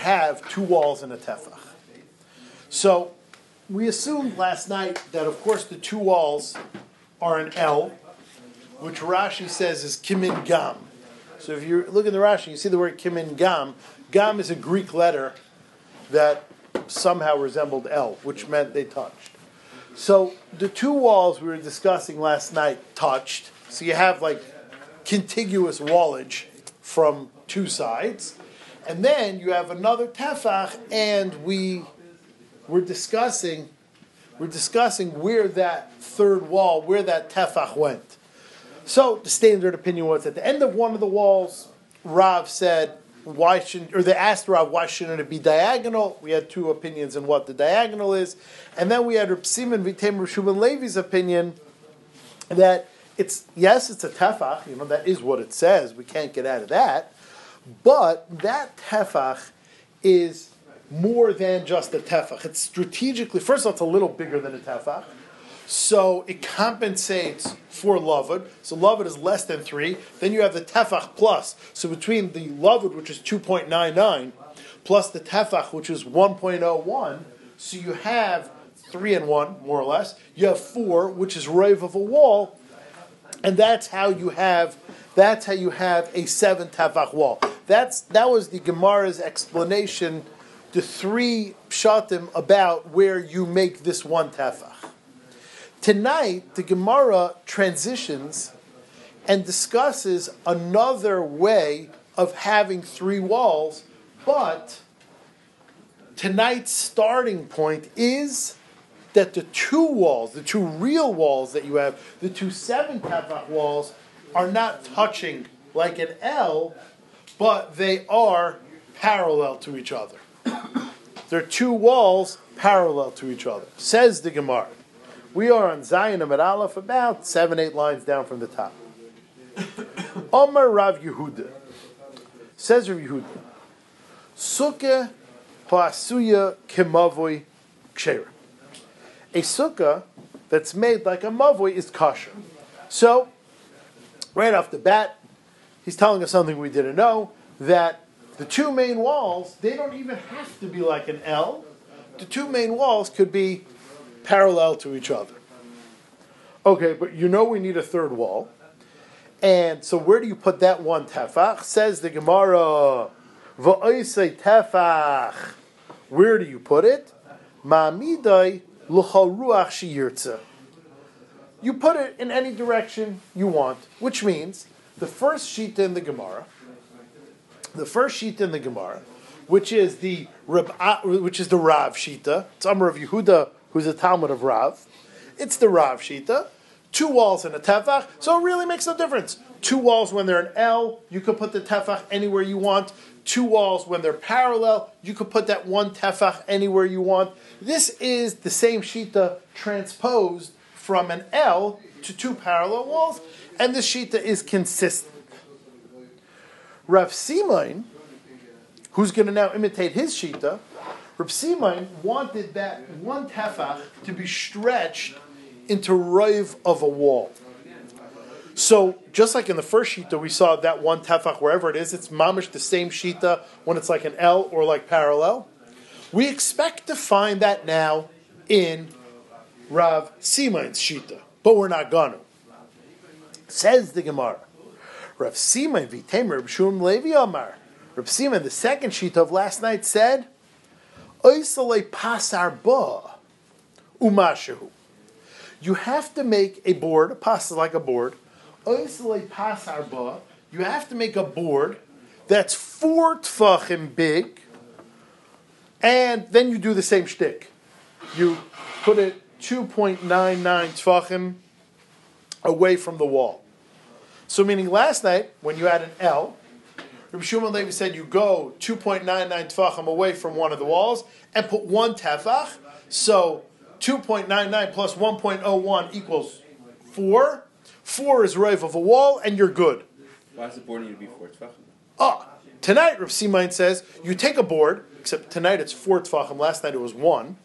have two walls and a tefach. So we assumed last night that, of course, the two walls are an L, which Rashi says is kimin gam. So if you look at the Rashi, you see the word kimin gam. Gam is a Greek letter that somehow resembled L, which meant they touched. So the two walls we were discussing last night touched. So you have like contiguous wallage from two sides. And then you have another tefach, and we were discussing we're discussing where that third wall, where that tefach went. So the standard opinion was at the end of one of the walls, Rav said, why shouldn't, or they asked Rav, why shouldn't it be diagonal? We had two opinions on what the diagonal is. And then we had Reb Simon Vitem Rishubin Levi's opinion that it's, yes, it's a tefach, you know, that is what it says. We can't get out of that. But that tefach is more than just a tefach. It's strategically, first of all, it's a little bigger than a tefach. So it compensates for lavud. So lavud is less than three. Then you have the tefach plus. So between the lavud, which is 2.99, plus the tefach, which is 1.01, so you have three and one, more or less. You have four, which is rave of a wall, and that's how you have that's how you have a seven tefach wall. That's that was the Gemara's explanation the three pshatim about where you make this one tefach. Tonight, the Gemara transitions and discusses another way of having three walls, but tonight's starting point is that the two walls, the two real walls that you have, the two seven tefach walls, are not touching like an L, but they are parallel to each other. They're two walls parallel to each other. Says the Gemara. We are on Zayin Amud Aleph, about seven, eight lines down from the top. Omar Rav Yehuda. Says Rav Yehuda. Sukkah ha'asuya kemavoy kshera. A sukkah that's made like a mavoy is kosher. So, right off the bat, he's telling us something we didn't know, that the two main walls, they don't even have to be like an L. The two main walls could be parallel to each other. Okay, but you know we need a third wall. And so where do you put that one tefach? Says the Gemara, Va'oisei tefach. Where do you put it? Ma'amidai l'chal ruach shiyirtza. You put it in any direction you want, which means the first sheet in the Gemara, the first sheet in the Gemara, which is the which is the Rav Shita. It's Amr of Yehuda, who's a talmid of Rav. It's the Rav Shita. Two walls and a tefach, so it really makes no difference. Two walls when they're an L, you could put the tefach anywhere you want. Two walls when they're parallel, you could put that one tefach anywhere you want. This is the same shita transposed from an L to two parallel walls, and the shita is consistent. Rav Simain, who's going to now imitate his shita, Rav Simain wanted that one tefach to be stretched into rive of a wall. So just like in the first shita, we saw that one tefach wherever it is, it's mamish the same shita when it's like an L or like parallel. We expect to find that now in Rav Simain's shita, but we're not gonna. Says the Gemara. Rav Siman v'temer Rav Shum Levi Amar. Rav Siman, the second Shita of last night said, Oisalei pasar ba umashahu. You have to make a board, a pas like a board. Oisalei pasar ba. You have to make a board that's four tfachim big, and then you do the same shtick. You put it 2.99 tfachim away from the wall. So, meaning last night, when you had an L, Rabbi Shimon Levi said you go 2.99 tefachim away from one of the walls and put one tefach. So, 2.99 plus 1.01 equals 4. 4 is rave of a wall, and you're good. Why is the board need to be 4 tefachim? Ah, tonight Rav Simain says you take a board, except tonight it's 4 tefachim, last night it was 1.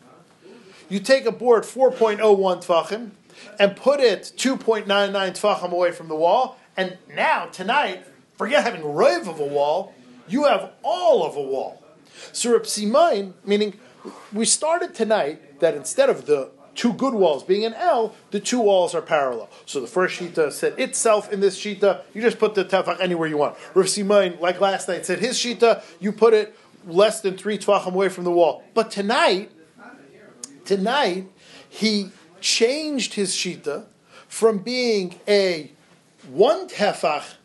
You take a board 4.01 tefachim and put it 2.99 tefachim away from the wall, and now, tonight, forget having rave of a wall, you have all of a wall. So Reb meaning we started tonight that instead of the two good walls being an L, the two walls are parallel. So the first shita said itself in this shita, you just put the tefach anywhere you want. Rav Simain, like last night, said his shita, you put it less than three tvachim away from the wall. But tonight, tonight, he changed his shita from being a one tefach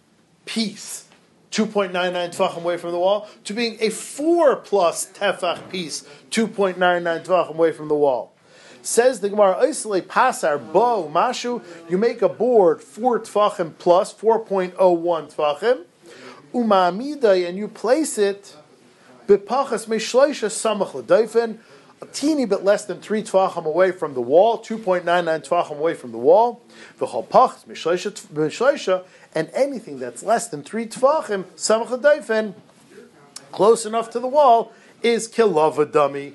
piece 2.99 tefachim away from the wall, to being a 4 plus tefach piece, 2.99 tefachim away from the wall. Says the Gemara, Oisle pasar bo mashu, you make a board 4 tefachim plus 4.01 tefachim, umamida, and you place it, samach a teeny bit less than three tvachim away from the wall, 2.99 tvachim away from the wall, mishleisha, and anything that's less than three tvachim, samach daifen, close enough to the wall, is kilova dummy.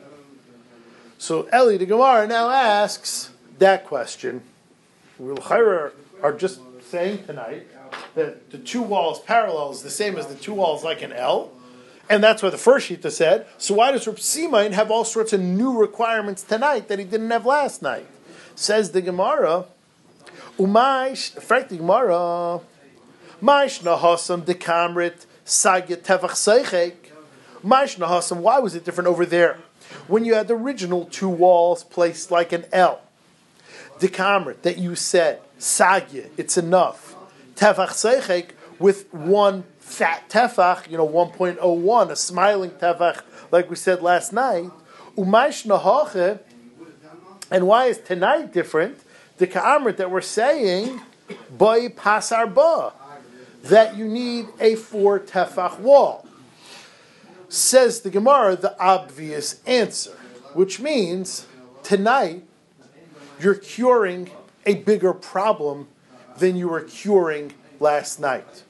So Eli the Gemara now asks that question. We are just saying tonight that the two walls parallel is the same as the two walls like an L. And that's what the first Shita said. So why does Reb have all sorts of new requirements tonight that he didn't have last night? Says the Gemara, Umaish, fact the Gemara, Maish nahasam dekamrit sagya tevach seichek. Maish nahasam, why was it different over there? When you had the original two walls placed like an L. Dekamrit, that you said, sagya, it's enough. Tevach seichek, with one fat tefach, you know, 1.01, a smiling tefach, like we said last night. Umaish nahache, and why is tonight different? The ka'amrit that we're saying, by pasar ba, that you need a four tefach wall. Says the Gemara, the obvious answer, which means tonight you're curing a bigger problem than you were curing last night.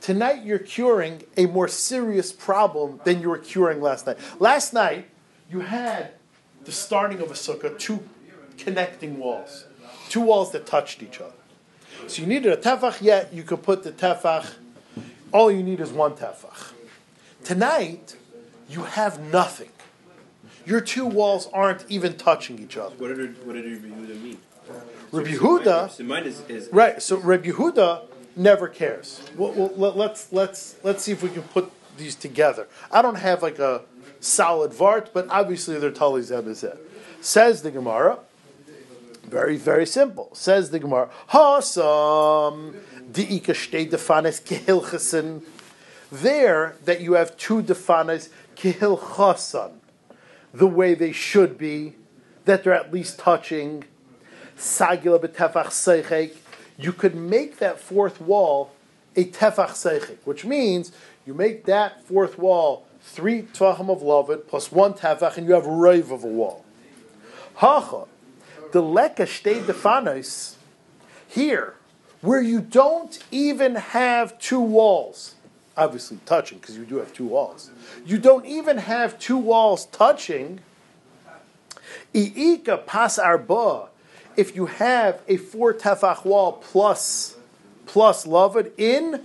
Tonight you're curing a more serious problem than you were curing last night. Last night you had the starting of a sukkah, two connecting walls, two walls that touched each other. So you needed a tefach, yet you could put the tefach, all you need is one tefach. Tonight, you have nothing. Your two walls aren't even touching each other. What did, what did Rabbi Yehuda mean? Rabbi Yehuda, so mine is, is, right? So Rabbi Yehuda never cares. Well, well, let, let's let's let's see if we can put these together. I don't have like a solid vart, but obviously they're tali zebizeh. Says the Gemara. Very very simple. Says the Gemara. Hasam diika shtei defanes kehilchesen. There that you have two defanes kehilchasan, the way they should be, that they're at least touching. Sagila betefach seichek you could make that fourth wall a tefach seichik, which means you make that fourth wall three tvachim of lovet plus one tefach, and you have a rave of a wall. Hacha, the leka shtei defanos here, where you don't even have two walls, obviously touching because you do have two walls. You don't even have two walls touching. Iika pas arba if you have a four tefach wall plus plus lavud in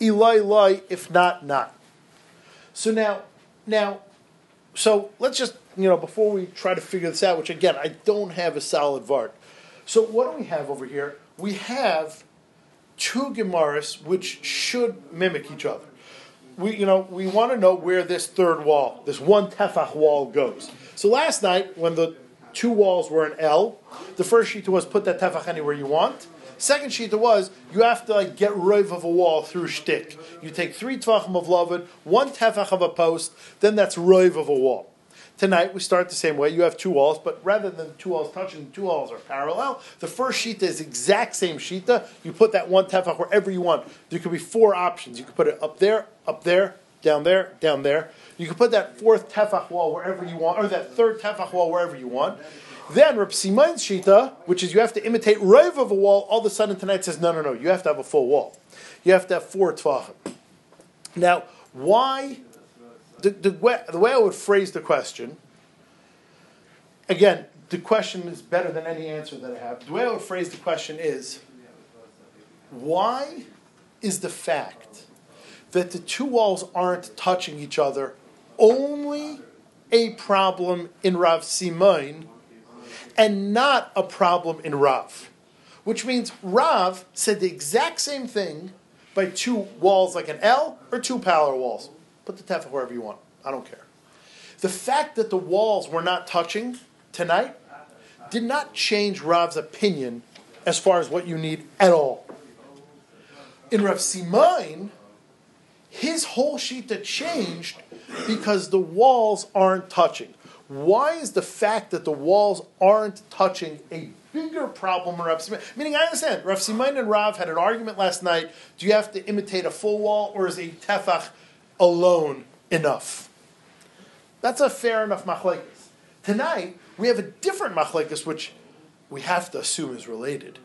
Eloi Eloi, if not not. So now now so let's just you know before we try to figure this out, which again I don't have a solid vart. So what do we have over here? We have two Gemaras which should mimic each other. We you know we want to know where this third wall, this one tefach wall goes. So last night when the two walls were an L. The first shita was put that tefach anywhere you want. Second shita was you have to like get rid of a wall through shtick. You take three tefachim of lovin, one tefach of a post, then that's riv of a wall. Tonight we start the same way. You have two walls, but rather than two walls touching, two walls are parallel. The first shita is exact same shita. You put that one tefach wherever you want. There could be four options. You could put it up there, up there, down there, down there. You can put that fourth tefach wall wherever you want, or that third tefach wall wherever you want. Then Reb Simon's shita, which is you have to imitate rive of a wall, all of a sudden tonight says, no, no, no, you have to have a full wall. You have to have four tefachim. Now, why, the, the, way, the way I would phrase the question, again, the question is better than any answer that I have. The way I would phrase the question is, why is the fact that the two walls aren't touching each other only a problem in Rav Simon and not a problem in Rav. Which means Rav said the exact same thing by two walls like an L or two parallel walls. Put the tefach wherever you want. I don't care. The fact that the walls were not touching tonight did not change Rav's opinion as far as what you need at all. In Rav Simon, his whole shita changed because the walls aren't touching. Why is the fact that the walls aren't touching a bigger problem Rav Simon? Meaning, I understand, Rav Simon and Rav had an argument last night. Do you have to imitate a full wall, or is a tefach alone enough? That's a fair enough machlekes. Tonight, we have a different machlekes, which we have to assume is related.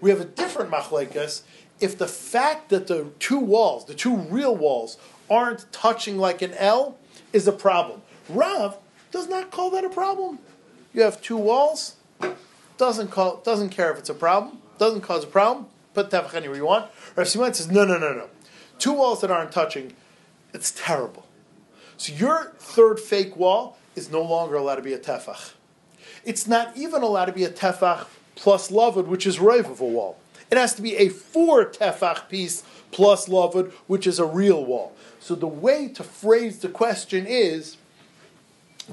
We have a different machlekes if the fact that the two walls, the two real walls, aren't touching like an L is a problem. Rav does not call that a problem. You have two walls, doesn't call, doesn't care if it's a problem, doesn't cause a problem. Put tefach anywhere you want. Rav Simon says no, no, no, no. Two walls that aren't touching, it's terrible. So your third fake wall is no longer allowed to be a tefach. It's not even allowed to be a tefach plus lavud, which is rive of a wall. It has to be a four tefach piece plus lavud, which is a real wall. So the way to phrase the question is,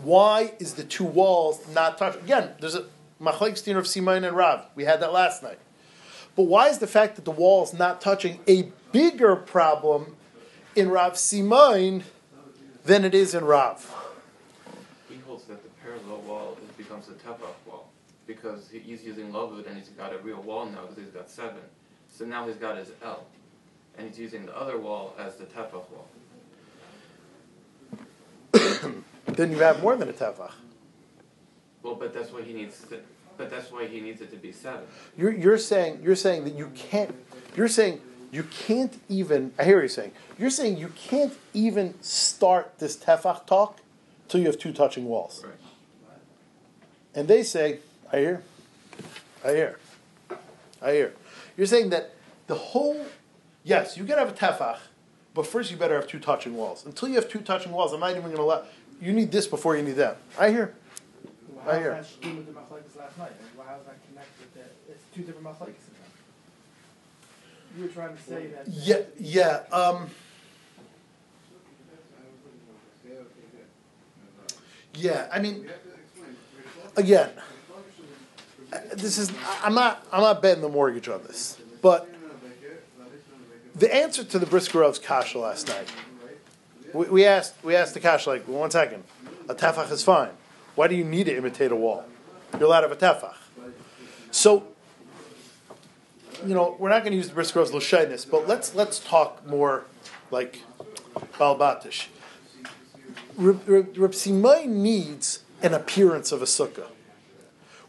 why is the two walls not touched? Again, there's a machlek of Simon and Rav. We had that last night. But why is the fact that the wall is not touching a bigger problem in Rav Simon than it is in Rav? He holds that the parallel wall becomes a tefach wall because he's using lavud and he's got a real wall now because he's got seven. So now he's got his L, and he's using the other wall as the tefach wall. then you have more than a tefach. Well, but that's why he needs. To, but that's why he needs it to be seven. You're, you're saying you're saying that you can't. You're saying you can't even. I hear what you're saying. You're saying you can't even start this tefach talk till you have two touching walls. Right. And they say, I hear, I hear, I hear. You're saying that the whole, yes, you can have a tefach, but first you better have two touching walls. Until you have two touching walls, I'm not even going to let. You need this before you need that. I hear. Well, I hear. How does that with the machlekes last night? Like, how does that connect with? It's two different machlekes. You were trying to say that. Yeah, yeah. Um, yeah, I mean, again, uh, this is. I'm not. I'm not betting the mortgage on this, but the answer to the Brisker Rav's kasha last night. We, we asked. We asked the kasha like, one second. A tefach is fine. Why do you need to imitate a wall? You're allowed to have a tefach. So you know, we're not going to use the Brisker Rav's Lashainus, but let's let's talk more like Balbatish. Reb needs an appearance of a sukkah,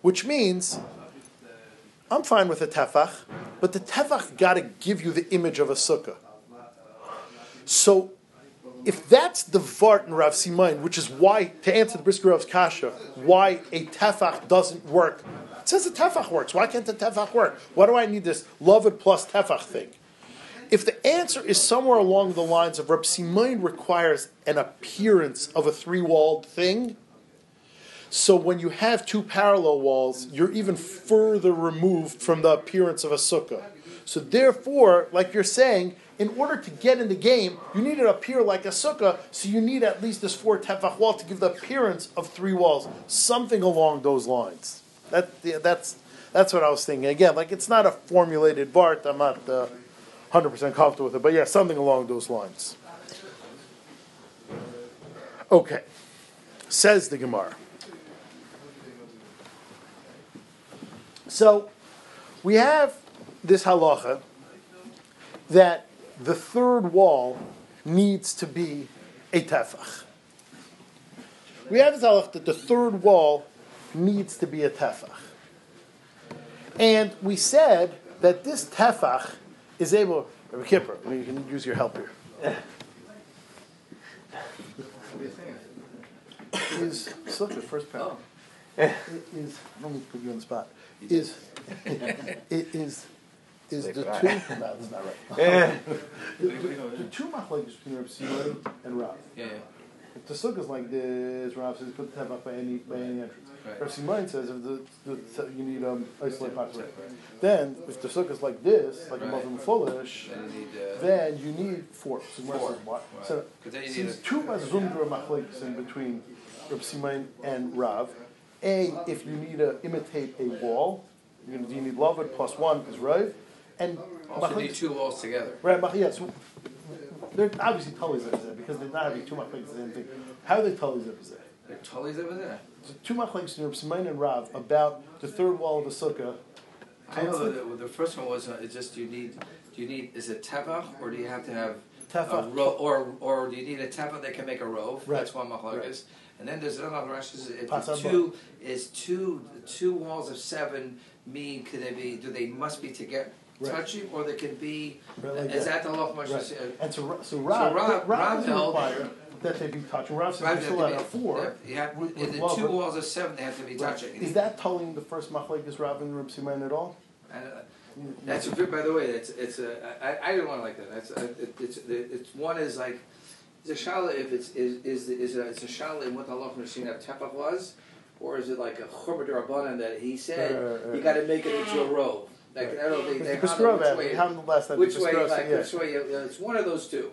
which means I'm fine with a tefach, but the tefach got to give you the image of a sukkah. So, if that's the vart in Rav Simain, which is why, to answer the Brisker Rav's kasha, why a tefach doesn't work it says the tefach works. Why can't the tefach work? Why do I need this loved plus tefach thing? If the answer is somewhere along the lines of Reb Simon requires an appearance of a three-walled thing, so when you have two parallel walls, you're even further removed from the appearance of a sukkah. So therefore, like you're saying, in order to get in the game, you need to appear like a sukkah, so you need at least this four tefach wall to give the appearance of three walls. Something along those lines. That yeah, that's that's what I was thinking. Again, like it's not a formulated Bart. I'm not uh, hundred percent comfortable with it, but yeah, something along those lines. Okay, says the Gemara. So we have this halacha that the third wall needs to be a tefach. We have this halacha that the third wall needs to be a tefach. And we said that this tefach is able. Rabbi Kippur, you can use your help here. is look the first panel. It is. Let me put you on the spot. Is it is is the two? No, that's not right. the, the, the two machlekes between Rabbi Simon and Rav. Yeah. yeah. If the sukkah is like this, Rav says put the tefach by any by any entrance. Right. Rav Simon says if the, the you need um isolate population. Then if the sukkah is like this, like a Right. Muslim foolish, Then you need, uh, then you need four. So Gemara Four. says? Right. So 'Cause then you need since a- two mazumdra machlekes in between Rav Simon and Rav. A, if you need to imitate a wall, you're gonna, you need love Lavid plus one is Rav, and also need two walls together. Right, yeah, so they're obviously of there because they're not having two machlekes the same thing. How are they of there? They're over there. So two machlekes in Reb Shimon and Rav about the third wall of a sukkah. I know the, the first one was, uh, it's just you need, do you need, is it tefach, or do you have to have a Tefach. ro, or, or do you need a tefach that can make a rove? Right. That's one machlokes. And then there's another Rashi says if the two, is two, two walls of seven mean, could they be, do they must be together, Right. touching, or they can be, Right, like is that. that the law Moshe Right. And so, so Rav, Rav- Rav, Rav doesn't that they be touching. Rav says Right, you they still have have four. Have, with- with the love, two walls of seven, they have to be Right. touching. Is that telling the first machlekes Rav and Reb at all? Uh, That's a by the way, it's, it's a, I, I didn't want to like that, that's, uh, it, it's, it's, one is like, it's a shala if it's, is, is, is a, it's a shala in what the Allah from that Tefach was, or is it like a chumrah rabbanan that he Right, right, said, you gotta make it into a robe? Like, Right. I don't think, they Because handle Peskarov, which way, time. which way, like, yeah. which way, you- it's one of those two.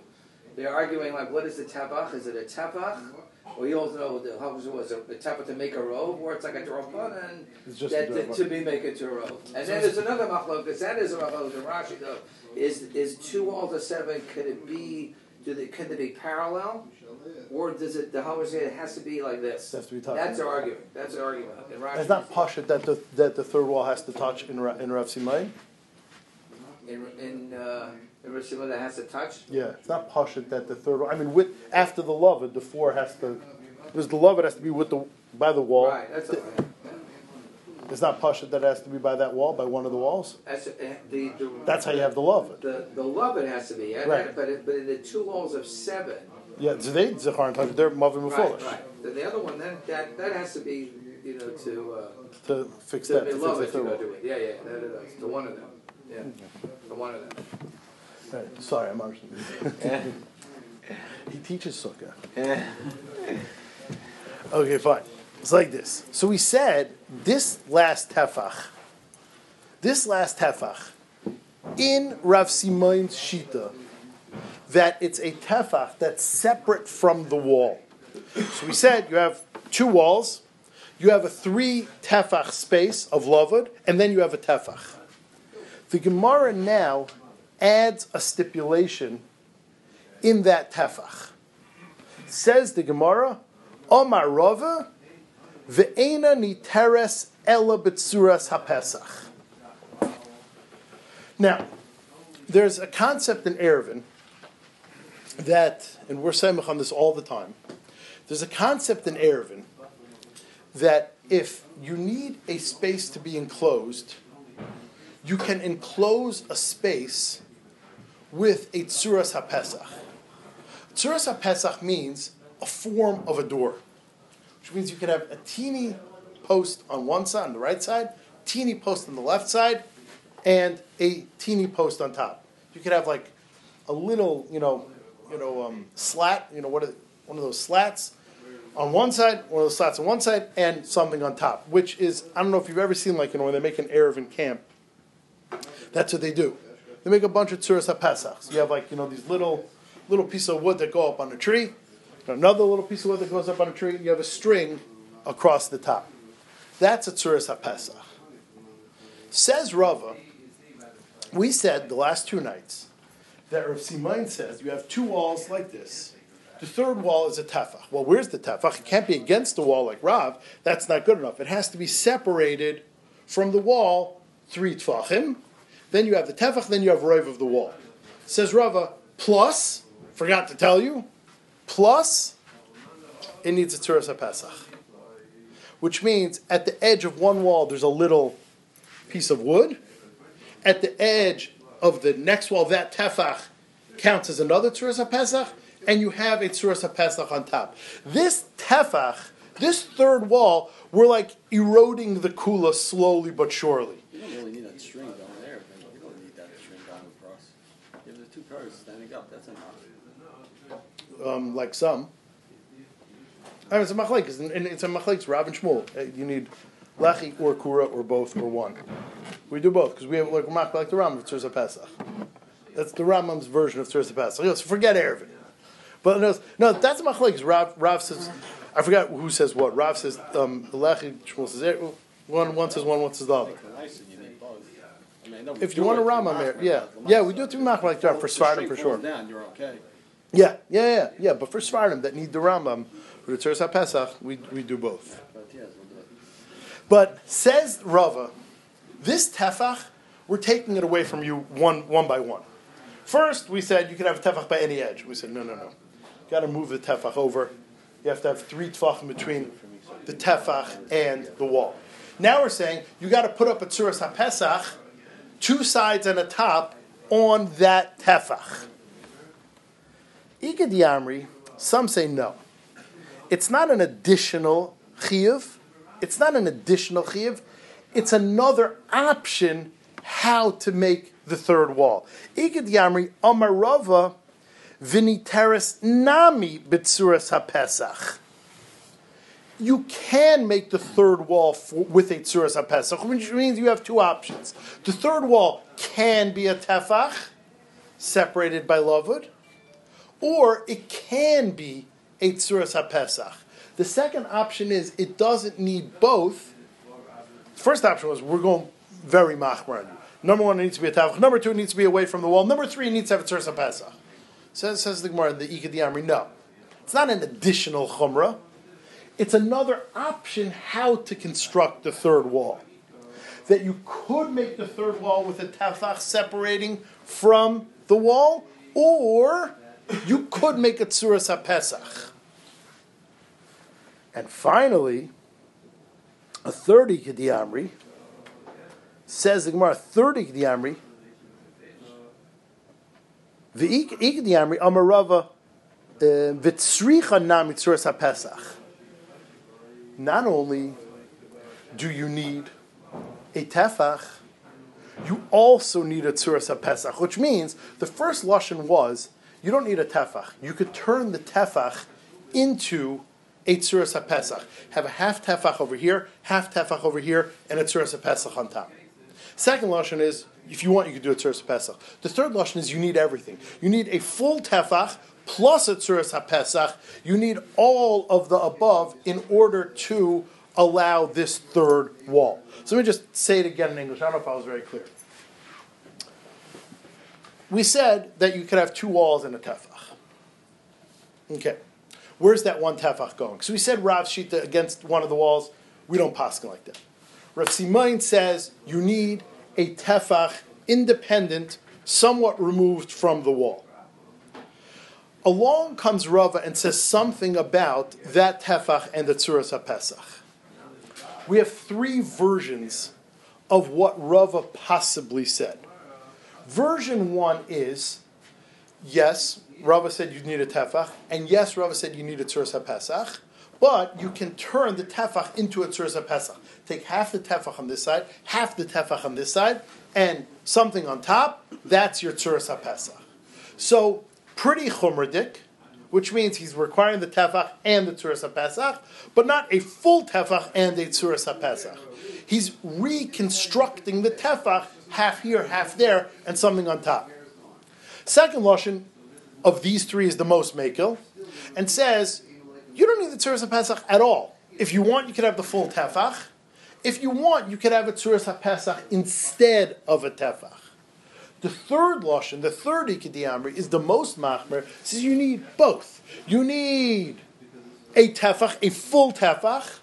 They're arguing like, what is the tefach, is it a tefach? Or you also know what the, how was a tefach to make a robe, or it's like a rabbanan, It's that, a to be make it to a row. And then there's another machlokas, that is a machlokas in Rashi though, is, is two all of seven, could it be, do they, could they be parallel? Or does it, the Homer say it has to be like this? It has to be touching. That's their argument, that's their argument in It's not pashut that the that the third wall has to touch in Ra- in Rav Simon. In, in, uh, in Rashi that has to touch, Yeah, it's not pashut that the third. I mean, with after the loved, the four has to. Because the loved has to be with the by the wall. right, that's all right. Yeah. It's not pashut that it has to be by that wall, by one of the walls. That's, uh, the, the. That's how you have the love. The, the love it has to be, yeah, Right. but, it- but in the two walls of seven, Yeah, so they zechar and touch. They're mavim right, foolish right. Then the other one, then, that, that has to be, you know, to, uh, to fix To that. To love fix you third do it. Yeah, yeah, that it is. The one of them. Yeah, the one of them. Right. Sorry, I'm understanding. he teaches sukkah. okay, fine. It's like this. So we said this last tefach, this last tefach, in Rav Simon's shita, that it's a tefach that's separate from the wall. So we said you have two walls, you have a three tefach space of lavud, and then you have a tefach. The Gemara now adds a stipulation in that tefach. Says the Gemara, Omar Rava, ve'ena niteres ela betzuras hapesach. Now, there's a concept in Erevin that, and we're saying on this all the time, there's a concept in Erevin that if you need a space to be enclosed, you can enclose a space with a tsuras hapesach. Tsuras hapesach means a form of a door, means you can have a teeny post on one side, on the right side, teeny post on the left side, and a teeny post on top. You could have like a little, you know, you know, um, slat. You know, what are, one of those slats on one side, one of those slats on one side, and something on top. Which is, I don't know if you've ever seen like you know when they make an Erev camp. That's what they do. They make a bunch of tzuras hapesachs. You have like you know these little little piece of wood that go up on a tree, another little piece of wood that goes up on a tree. and You have a string across the top. That's a tzuras hapesach. Says Rava. We said the last two nights that Rav Simain says you have two walls like this. The third wall is a tefach. Well, where's the tefach? It can't be against the wall like Rav. That's not good enough. It has to be separated from the wall three tefachim. Then you have the tefach. Then you have rive of the wall. Says Rava. Plus, forgot to tell you. Plus, it needs a tzuras pesach, which means at the edge of one wall there's a little piece of wood. At the edge of the next wall, that tefach counts as another tzuras pesach, and you have a tzuras pesach on top. This tefach, this third wall, we're like eroding the kula slowly but surely. You don't really need that string down there, but you don't need that string down across. You have the two cars standing up, that's enough. Um, like some. I mean, it's a machlekes, and it's a machlekes. Rav and Shmuel. Uh, You need lechi or kura or both or one. We do both because we have like mak like the Ram of Tzuras Pesach. That's the Rambam's version of Tzuras Pesach. So forget Erevin. But no, no, that's a machlekes. Rav, Rav says, I forgot who says what. Rav says um, lechi. Shmuel says er- one. One says one. One says the other. I said you need both. I mean, I know we If you want a Rambam yeah, yeah, we do it through mak like for Svardim for sure. Down, you're okay. Yeah, yeah, yeah, yeah. But for Svardim that need the Rambam for the we we do both. But says Rava, this tefach, we're taking it away from you one one by one. First, we said you could have a tefach by any edge. We said no, no, no. You've got to move the tefach over. You have to have three tefachim between the tefach and the wall. Now we're saying you got to put up a tzuras haPesach, two sides and a top on that tefach. Igad Yamri, some say no. It's not an additional chiyuv. It's not an additional chiyuv. It's another option how to make the third wall. Igad Yamri Amarava Viniteris Nami Bitsuras HaPesach. You can make the third wall for, with a Tsuras HaPesach, which means you have two options. The third wall can be a tefach, separated by lavud, or it can be a tzuras haPesach. The second option is it doesn't need both. First option was we're going very you. Number one, it needs to be a tavach. Number two, it needs to be away from the wall. Number three, it needs to have a tzuras haPesach. Says says the Gemara the Ikad. No, it's not an additional chumrah. It's another option how to construct the third wall. That you could make the third wall with a tafach separating from the wall, or you could make a tzuras haPesach. And finally, a third Ikadiyamri says the Gemara, a third Ikadiyamri, the Ikadiyamri Amarava uh, Vitzricha Nami Tzuras haPesach. Not only do you need a tefach, you also need a tzuras haPesach, which means the first lashon was you don't need a tefach. You could turn the tefach into a tzuras haPesach. Have a half tefach over here, half tefach over here, and a tzuras haPesach on top. Second lashon is if you want, you could do a tzuras haPesach. The third lashon is you need everything. You need a full tefach plus a tzuras haPesach. You need all of the above in order to allow this third wall. So let me just say it again in English. I don't know if I was very clear. We said that you could have two walls and a tefach. Okay. Where's that one tefach going? So we said Rav Shita against one of the walls. We don't paskin like that. Rav Simain says you need a tefach independent, somewhat removed from the wall. Along comes Rava and says something about that tefach and the tzuras haPesach. We have three versions of what Rava possibly said. Version one is yes, Rava said you need a tefach, and yes, Rava said you need a tzuras haPesach, but you can turn the tefach into a tzuras haPesach. Take half the tefach on this side, half the tefach on this side, and something on top. That's your tzuras haPesach. So pretty chumradik, which means he's requiring the tefach and the tzuras haPesach, but not a full tefach and a tzuras haPesach. He's reconstructing the tefach half here, half there, and something on top. Second lashon of these three is the most makil, and says you don't need the tzuras haPesach at all. If you want, you could have the full tefach. If you want, you could have a tzuras haPesach instead of a tefach. The third lashon, the third ikidiyamri, is the most machmer. Says you need both. You need a tefach, a full tefach,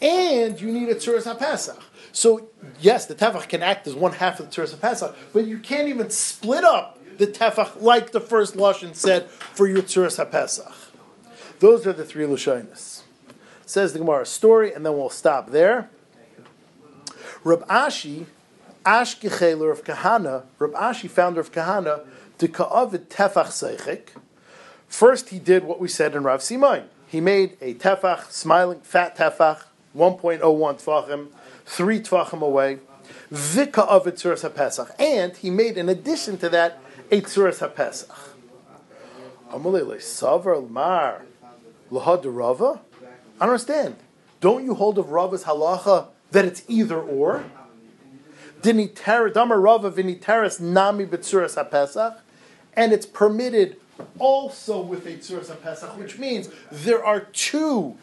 and you need a tzuras haPesach. So yes, the tefach can act as one half of the tzuras haPesach, but you can't even split up the tefach like the first lashon said for your tzuras haPesach. Those are the three lashonis. Says the Gemara story, and then we'll stop there. Rab Ashi, Ashkecheler of Kahana, Rab Ashi, founder of Kahana, to Ka'avid Tefach Seichik. First, he did what we said in Rav Simain. He made a tefach, smiling, fat tefach, 1.01 tefachim, three tefachim away, vika of tzuras haPesach, and he made in addition to that a tzuras haPesach. Amalele savar mar lahadarava. I don't understand. Don't you hold of Rava's halacha that it's either or? Damar Rava viniteris nami betzuras haPesach, and it's permitted also with a tzuras haPesach, which means there are two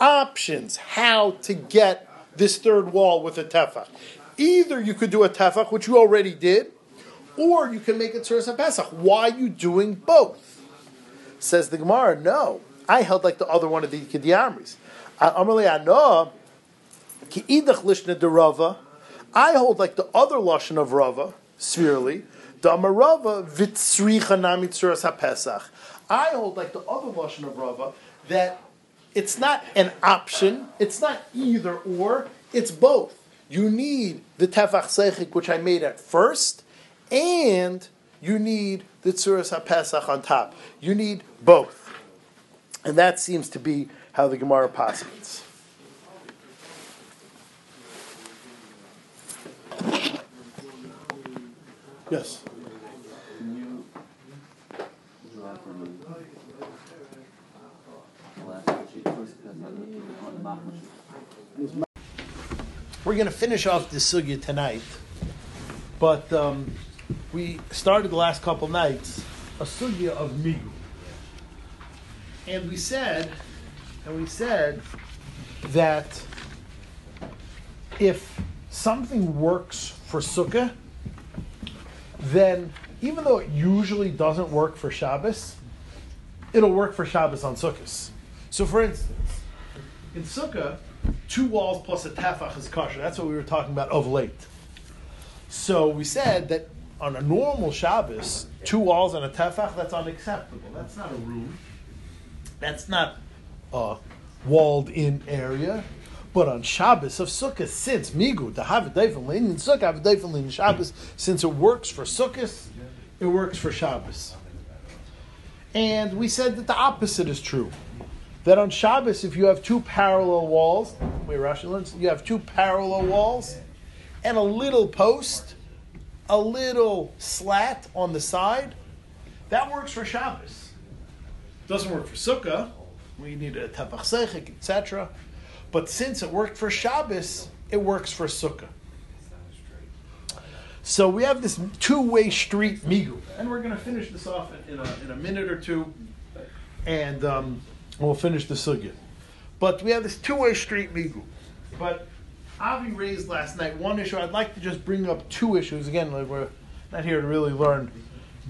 options how to get this third wall with a tefach. Either you could do a tefach, which you already did, or you can make it tzuras haPesach. Why are you doing both? Says the Gemara, no. I held like the other one of the Kediyamris. I hold like the other lashon of Rava, spherically, the Amarava vitzricha nami tzuras haPesach. I hold like the other lashon of Rava that it's not an option, it's not either or, it's both. You need the tefach seichik, which I made at first, and you need the tzuras haPesach on top. You need both. And that seems to be how the Gemara posits. Yes. Can you draw from the last sheet first, because on the Machma sheet. We're going to finish off this sugya tonight, but um, we started the last couple nights a sugya of migu, and we said, and we said that if something works for sukkah, then even though it usually doesn't work for Shabbos, it'll work for Shabbos on Sukkot. So, for instance, in Sukkah, two walls plus a tefach is kosher. That's what we were talking about of late. So we said that on a normal Shabbos, two walls and a tefach, that's unacceptable. That's not a room. That's not a walled in area. But on Shabbos of Sukkot, since Migu, a Daifin in Sukkah, Daifin in Shabbos, since it works for Sukkot, it works for Shabbos. And we said that the opposite is true. That on Shabbos, if you have two parallel walls, wait, Rashi learns, you have two parallel walls and a little post, a little slat on the side, that works for Shabbos. Doesn't work for Sukkah. We need a tefach seichik, etc. But since it worked for Shabbos, it works for Sukkah. So we have this two-way street migu, and we're going to finish this off in a, in a minute or two, and um, we'll finish the sugya. But we have this two-way street migu. But Avi raised last night one issue. I'd like to just bring up two issues again. Like we're not here to really learn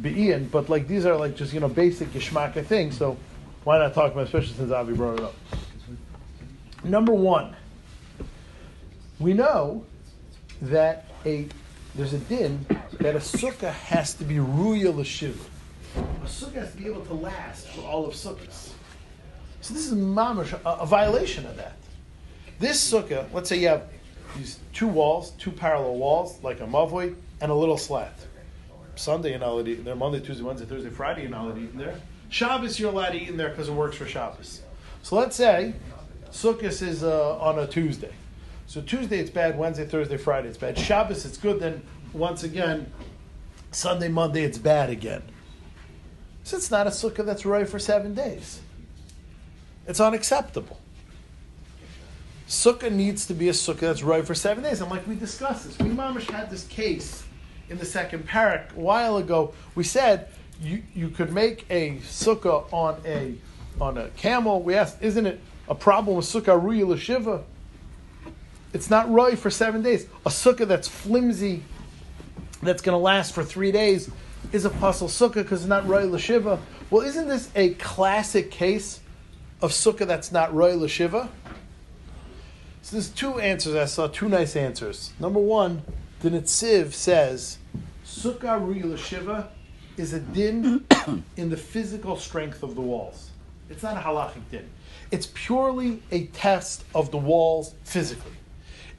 be'ian, but like these are like just you know basic yishmaka things. So why not talk about, it, especially since Avi brought it up. Number one, we know that a there's a din that a sukkah has to be ruya l'shiv. A sukkah has to be able to last for all of sukkahs. So this is a, a violation of that. This sukkah, let's say you have these two walls, two parallel walls, like a mavoi, and a little slat. Sunday you're not in there. Monday, Tuesday, Wednesday, Thursday, Friday you're not in there. Shabbos you're allowed to eat in there because it works for Shabbos. So let's say Sukkot is uh, on a Tuesday. So Tuesday it's bad, Wednesday, Thursday, Friday it's bad. Shabbos it's good, then once again, Sunday, Monday it's bad again. So it's not a sukkah that's right for seven days. It's unacceptable. Sukkah needs to be a sukkah that's right for seven days. And like we discussed this, we mamish had this case in the second parak a while ago. We said you, you could make a sukkah on a on a camel. We asked, isn't it a problem with sukkah ruya l'shiva? It's not right for seven days. A sukkah that's flimsy, that's going to last for three days, is a pasul sukkah because it's not right l'shiva. Well, isn't this a classic case of sukkah that's not right l'shiva? So there's two answers. I saw two nice answers. Number one, the Netziv says sukkah ruya l'shiva is a din in the physical strength of the walls. It's not a halachic din. It's purely a test of the walls physically.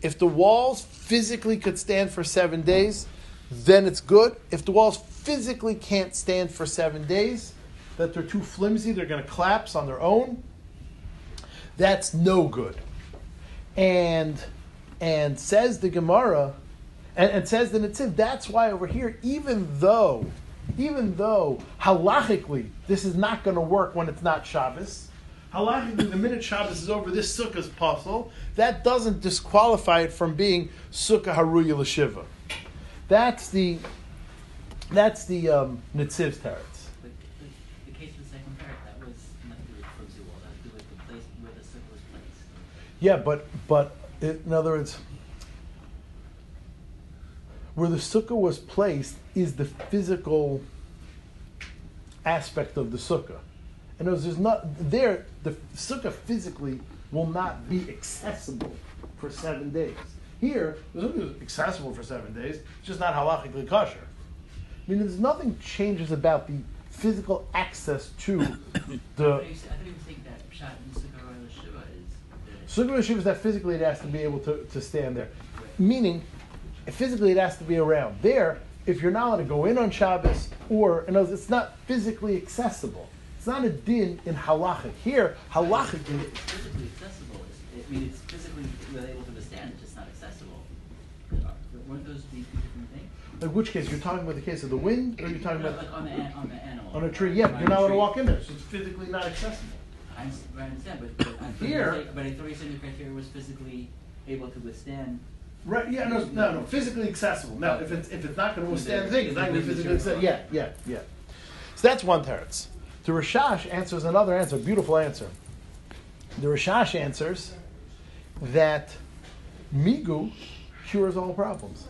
If the walls physically could stand for seven days, then it's good. If the walls physically can't stand for seven days, that they're too flimsy, they're going to collapse on their own, that's no good. And and says the Gemara, and, and says the Netziv, that's why over here, even though, even though halachically this is not going to work when it's not Shabbos, halachically, the minute Shabbos is over, this sukkah is pasul. That doesn't disqualify it from being sukkah haruya l'shiva. That's the that's the um, Netziv's. But the, the case of the second part, that was nothing to do with clumsy walls. That had to do with the place where the sukkah was placed. Yeah, but but in other words, where the sukkah was placed is the physical aspect of the sukkah. In other words, there's not there. The sukkah physically will not be accessible for seven days. Here, the sukkah is accessible for seven days. It's just not halachically kosher. I mean, there's nothing changes about the physical access to the But you said, I were saying that Pshat in Sukkah Royal Shiva is that Sukkah is that physically it has to be able to, to stand there. Meaning, physically it has to be around. There, if you're not allowed to go in on Shabbos, or, in other words, it's not physically accessible. It's not a din in halachic. Here, halachic, it's physically accessible. I mean, it's physically able to withstand, it's just not accessible. Weren't those the two different things? in which case, you're talking about the case of the wind, or you're talking No, about like on the, on the animal. on a tree? Yeah, but On you're not allowed to walk in there, so it's physically not accessible. I understand, but, but I thought you Here- were saying- But I thought you were saying the criteria was physically able to withstand. Right, yeah, no, no, no, physically accessible. Now, if it's, if it's not going to withstand the thing, it's not going to be physically accessible. Yeah, yeah, yeah. So that's one teretz. The Rashash answers another answer, beautiful answer. The Rashash answers that Migu cures all problems.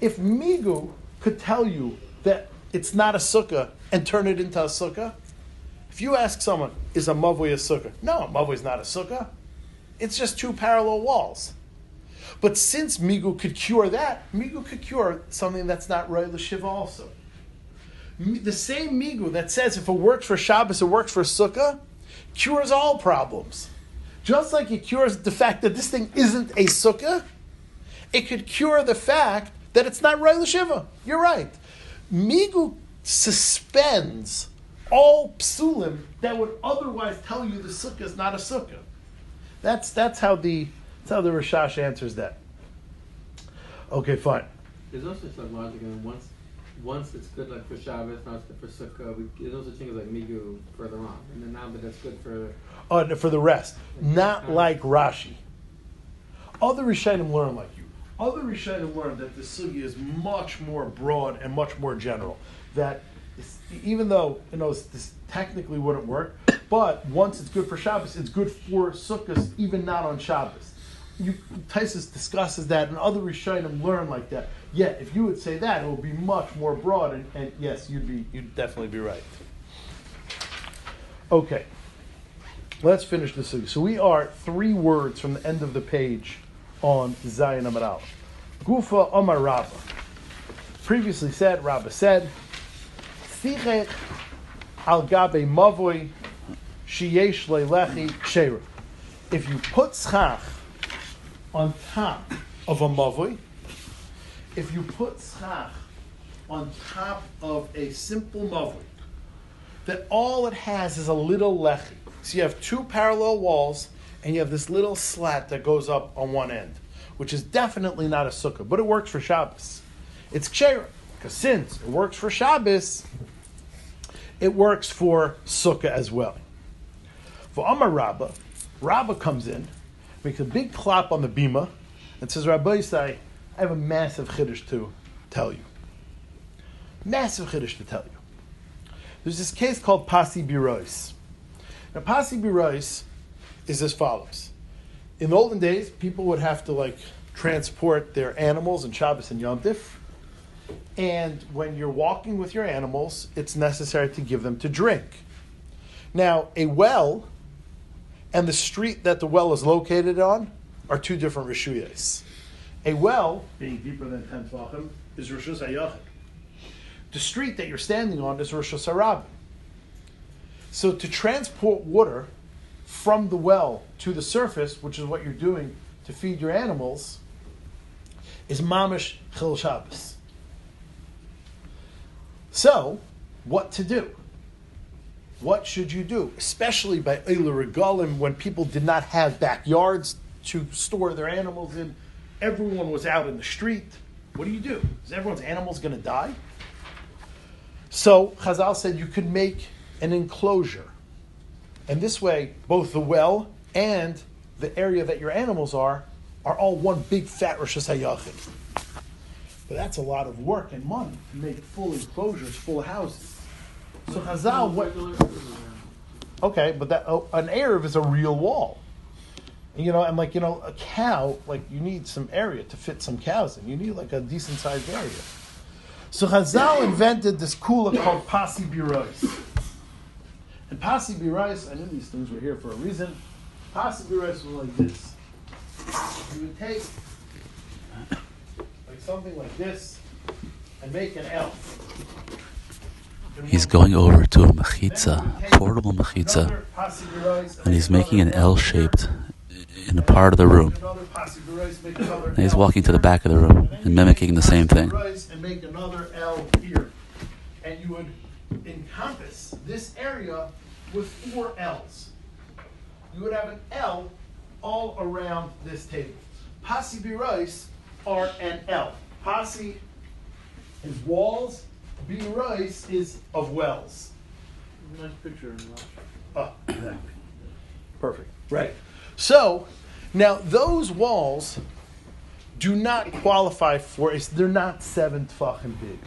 If Migu could tell you that it's not a sukkah and turn it into a sukkah, if you ask someone, is a mavui a sukkah? No, a mavui is not a sukkah. It's just two parallel walls. But since Migu could cure that, Migu could cure something that's not Roy also. The same Migu that says if it works for Shabbos, it works for Sukkah, cures all problems. Just like it cures the fact that this thing isn't a Sukkah, it could cure the fact that it's not Roy. You're right. Migu suspends all psulim that would otherwise tell you the Sukkah is not a Sukkah. That's, that's how the that's how the Rashash answers that. Okay, fine. There's also like logic in once once it's good like for Shabbos, now it's good for Sukkah. We, there's no such thing as like Migu further on, and then now that that's good for Oh, no, for the rest, not like Rashi. Other Rishonim learn like you. Other Rishonim learn that the sugi is much more broad and much more general. That even though you know this technically wouldn't work, but once it's good for Shabbos, it's good for Sukkot, even not on Shabbos. You, Tysus discusses that, and other Rishonim learn like that. Yet, if you would say that, it would be much more broad, and, and yes, you'd be you'd definitely be right. Okay. Let's finish this. So we are three words from the end of the page on Zayin Amud Aleph. Gufa Omar Rabba. Previously said, Rabba said, Al gabe mavoi sheyesh. If you put schach on top of a mavoi, if you put schach on top of a simple mavoi, that all it has is a little lechi. So you have two parallel walls, and you have this little slat that goes up on one end, which is definitely not a sukkah, but it works for Shabbos. It's kshera, because since it works for Shabbos, it works for sukkah as well. For Amar Rabba, Rabba comes in, makes a big clap on the bima, and says, Rabbi Yisai, I have a massive chiddush to tell you. Massive chiddush to tell you. There's this case called Pasi Birois. Now, Pasi Birois is as follows. In the olden days, people would have to like transport their animals in Shabbos and Yom Tif. And when you're walking with your animals, it's necessary to give them to drink. Now, a well and the street that the well is located on are two different rishuyas. A well, being deeper than 10 tvachim, is Rishus HaYachid. The street that you're standing on is Rosh Hashanah. So to transport water from the well to the surface, which is what you're doing to feed your animals, is mamish chil Shabbos. So, what to do? What should you do? Especially by Eilu Regalim, when people did not have backyards to store their animals in. Everyone was out in the street. What do you do? Is everyone's animals going to die? So Chazal said you could make an enclosure And this way, both the well and the area that your animals are are all one big fat Rosh Hashanah. But that's a lot of work and money to make full enclosures, full houses. So Chazal what? Okay, but that oh, an Erev is a real wall. You know, and like you know, a cow, like you need some area to fit some cows in. You need like a decent sized area. So Chazal invented this kula called pasi birois. And pasi birois, I knew these things were here for a reason. Pasi birois was like this. You would take something like this and make an L. He's going over to a mechitza, portable mechitza, and he's making an L shaped in a part of the room. And he's walking to the back of the room and mimicking the same thing. And make another L here. And you would encompass this area with four L's. You would have an L all around this table. Pasi birais are an L. Pasi is walls, birais is of wells. Nice picture. Raj. Oh, exactly. Perfect. Right. So, now those walls do not qualify for a, they're not seven tfachim big.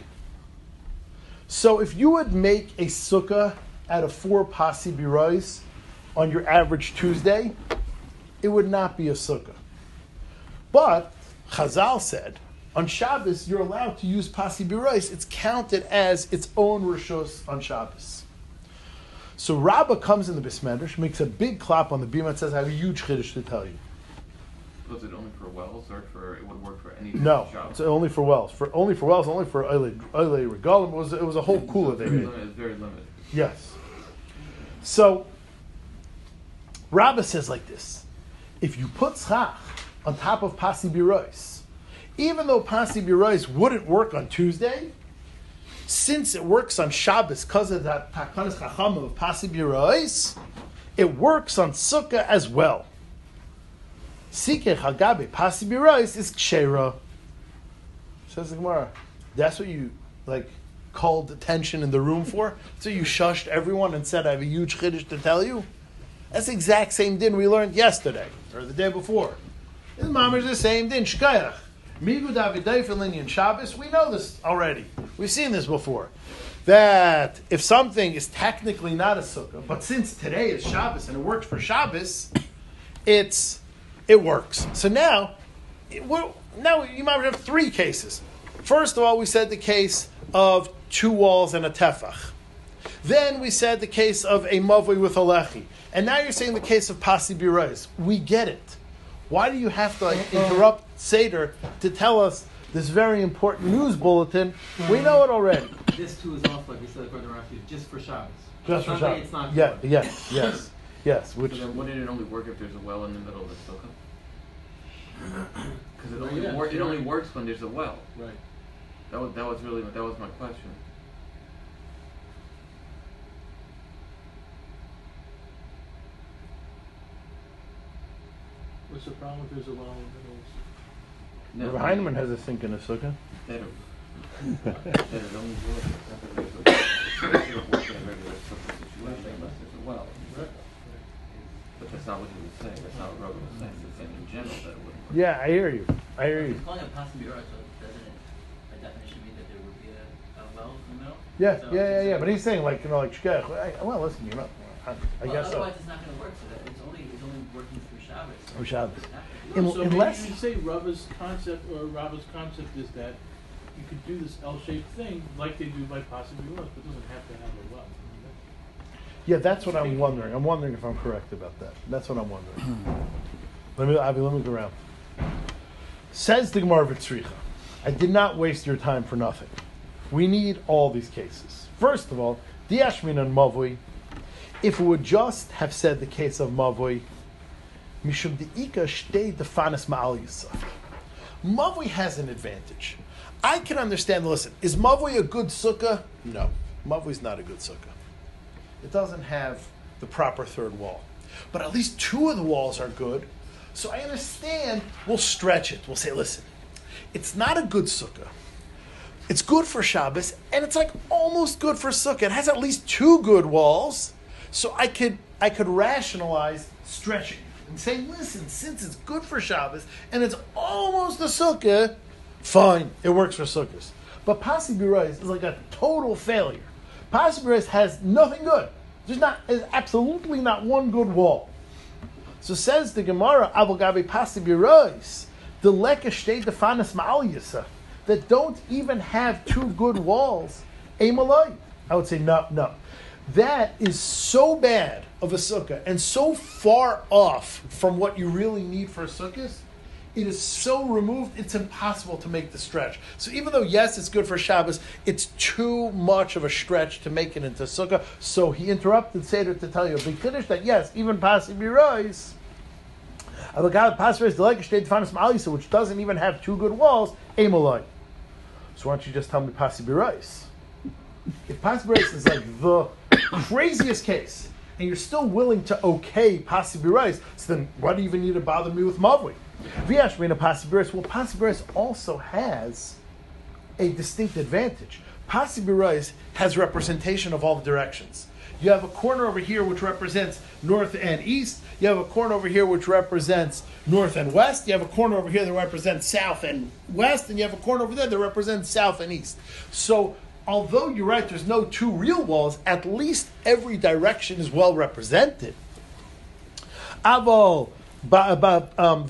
So if you would make a sukkah out of four pasi birais on your average Tuesday, it would not be a sukkah. But Chazal said on Shabbos you're allowed to use pasi birais. It's counted as its own rishos on Shabbos. So Rabbah comes in the Bismedrash, makes a big clap on the bima, and says, "I have a huge chiddush to tell you." Was it only for wells or for it would work for any No, it's only for wells. For only for wells, only for oile regalim. It was it was a whole cooler they made. It's very limited. Yes. So Rabbah says like this: If you put schach on top of pasi birois, even though pasi birois wouldn't work on Tuesday, since it works on Shabbos because of that takanas chacham of pasi birois, it works on sukkah as well. Sikeh hagabe pasi birois is kshera. Says the Gemara. That's what you like called attention in the room for. So you shushed everyone and said, "I have a huge chiddush to tell you." That's the exact same din we learned yesterday or the day before. This mom is the same din. Shkayach. Migu Davidai for Linyan Shabbos. We know this already. We've seen this before. That if something is technically not a sukkah, but since today is Shabbos and it works for Shabbos, it's it works. So now, it, now you might have three cases. First of all, we said the case of two walls and a tefach. Then we said the case of a mavoi with a lechi. And now you're saying the case of pasi birais. We get it. Why do you have to like, interrupt Seder to tell us this very important news bulletin? We know it already. This too is off, like we said, according to Rashi, just for Shabbos. Just for Sunday, Shabbos. it's not. Yeah, yes, yes, yes. Which So then wouldn't it only work if there's a well in the middle of the sukkah? Because it Oh, only yeah, wor- it only works when there's a well. Right. That was that was really that was my question. What's the problem if there's a well the middle? No, Rabbi Heinemann has a sink in a sukkah. That it, that it only works if there's a it shouldn't work in a regular sukkah situation unless there's a well. But that's not what he was saying. That's not what Rogan was saying. He was saying in general that it wouldn't work. Yeah, I hear you. I hear you. It's calling it possibly right, so doesn't it, by definition, mean that there would be a, a well in the middle? Yeah, So yeah, yeah, it's- yeah. But he's saying like you know like shkach. Well, listen, you know, I, I well, guess so. otherwise it's not going to work. So that it's only it's only working through Shabbos. So Through Shabbos. In- so unless- you say Rava's concept or Rava's concept is that you could do this L-shaped thing like they do by pasi birois, but it doesn't have to have a well. Yeah, that's what I'm wondering. I'm wondering if I'm correct about that. That's what I'm wondering. let me, Avi, let me go around. Says the Gemara Vitzricha, I did not waste your time for nothing. We need all these cases. First of all, Diashmin and Mavui, if we would just have said the case of Mavui, Mishum Deika Shtei Defanis Ma'al Yisaf. Mavui has an advantage. I can understand, listen, is Mavui a good sukkah? No. Mavui's not a good sukkah. It doesn't have the proper third wall. But at least two of the walls are good. So I understand we'll stretch it. We'll say, listen, it's not a good sukkah. It's good for Shabbos, and it's like almost good for sukkah. It has at least two good walls. So I could I could rationalize stretching and say, listen, since it's good for Shabbos and it's almost a sukkah, fine, it works for sukkahs. But Pasi Birais is like a total failure. Pasi Birais has nothing good. There's not, there's absolutely not one good wall. So says the Gemara, Avogabe Pasi Birais, the Leka Shtei Defanis Ma'al Yisa, that don't even have two good walls, Amalai. I would say no, no. That is so bad of a sukkah and so far off from what you really need for a sukkah. It is so removed, it's impossible to make the stretch. So even though yes, it's good for Shabbos, it's too much of a stretch to make it into sukkah. So he interrupted Seder to tell you a big finish that yes, even Pasi Birais, which doesn't even have two good walls, Amalai. So why don't you just tell me Pasi Birais? If Pasi Birais is like the craziest case, and you're still willing to okay Pasi Birais, so then why do you even need to bother me with Mavui? Viashmina Pasi Birais, well, Pasi Birais also has a distinct advantage. Pasi Birais has representation of all the directions. You have a corner over here which represents north and east. You have a corner over here which represents north and west. You have a corner over here that represents south and west, and you have a corner over there that represents south and east. So although you're right, there's no two real walls, at least every direction is well represented. Aval, um,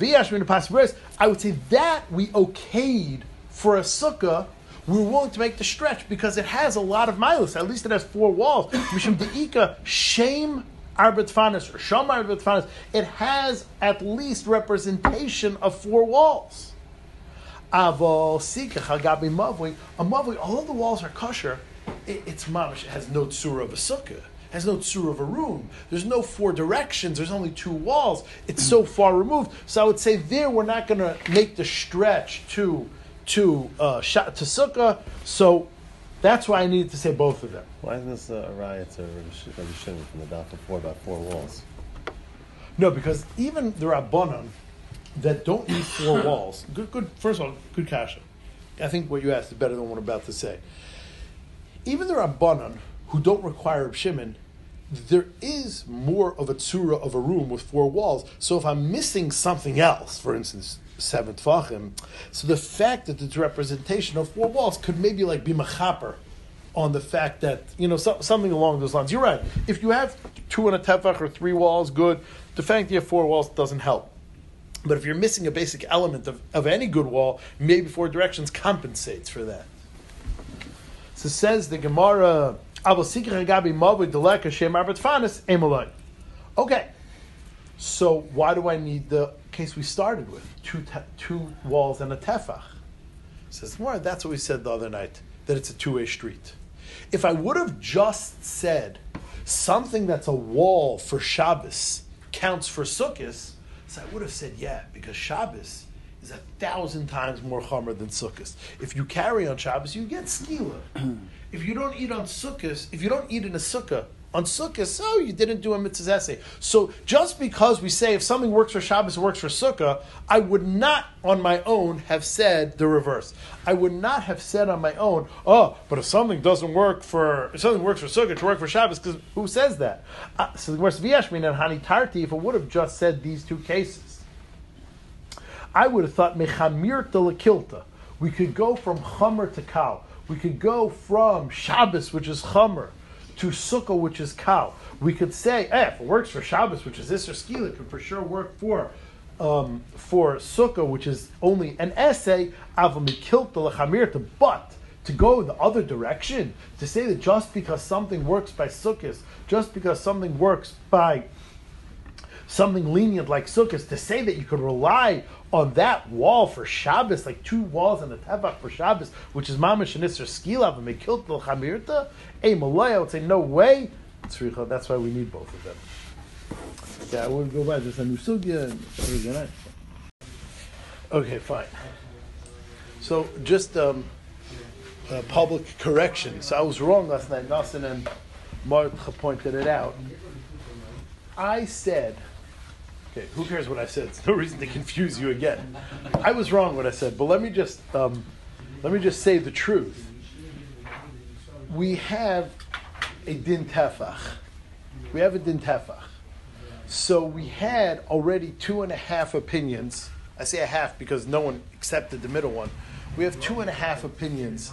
I would say that we okayed for a sukkah. We're willing to make the stretch because it has a lot of miles. At least it has four walls. Mishum deika shame arbitfanis or sham arbitfanis. It has at least representation of four walls. Avo sikach agabi mavui. A mavui, although the walls are kosher, it, it's mamish. It has no tsura of a sukkah. It has no tsura of a room. There's no four directions. There's only two walls. It's so far removed. So I would say there we're not going to make the stretch to to uh, to sukkah. So that's why I needed to say both of them. Why isn't this a riot to Rabbi Shimon from the Daf before about four walls? No, because even the Rabbanon that don't need four walls. Good, good. First of all, good kasha. I think what you asked is better than what I'm about to say. Even the Rabbanon who don't require Shimon, there is more of a tsura of a room with four walls. So if I'm missing something else, for instance, seven tfachim, so the fact that it's representation of four walls could maybe like be machaper on the fact that you know so, something along those lines. You're right. If you have two and a tefach or three walls, good. The fact that you have four walls doesn't help. But if you're missing a basic element of, of any good wall, maybe four directions compensates for that. So says the Gemara, Okay, so why do I need the case we started with? Two, te- two walls and a tefach. Says, well, that's what we said the other night, that it's a two way street. If I would have just said something that's a wall for Shabbos counts for Sukkot, so I would have said, yeah, because Shabbos is a thousand times more chomer than Sukkot. If you carry on Shabbos, you get skila. if you don't eat on Sukkot, if you don't eat in a sukkah, on Sukkot, so you didn't do a mitzvah essay. So just because we say if something works for Shabbos, it works for Sukkah, I would not on my own have said the reverse. I would not have said on my own, oh, but if something doesn't work for, if something works for Sukkah, to work for Shabbos, because who says that? Uh, so where's Viyashmin and Hani Tarti, if it would have just said these two cases, I would have thought Mechamir to Lakilta. We could go from Chomer to Kal. We could go from Shabbos, which is Chomer, to Sukkah, which is Kal. We could say, eh, if it works for Shabbos, which is Isser Skila, it could for sure work for um, for Sukkah, which is only an essay, Avamikilta Lechamirta, but to go the other direction, to say that just because something works by Sukkot, just because something works by something lenient like Sukkot, to say that you could rely on that wall for Shabbos, like two walls and a tefach for Shabbos, which is mamish and isra skila and mekilt chamirta, a malay, I would say no way. That's why we need both of them. Yeah, I would go by just a new sugya and Okay, fine. So just um, public correction. So I was wrong last night. Nassim and Martha pointed it out. I said Okay, who cares what I said? It's no reason to confuse you again. I was wrong what I said, but let me just um, let me just say the truth. We have a din tefach, we have a din tefach. So we had already two and a half opinions. I say a half because no one accepted the middle one. We have two and a half opinions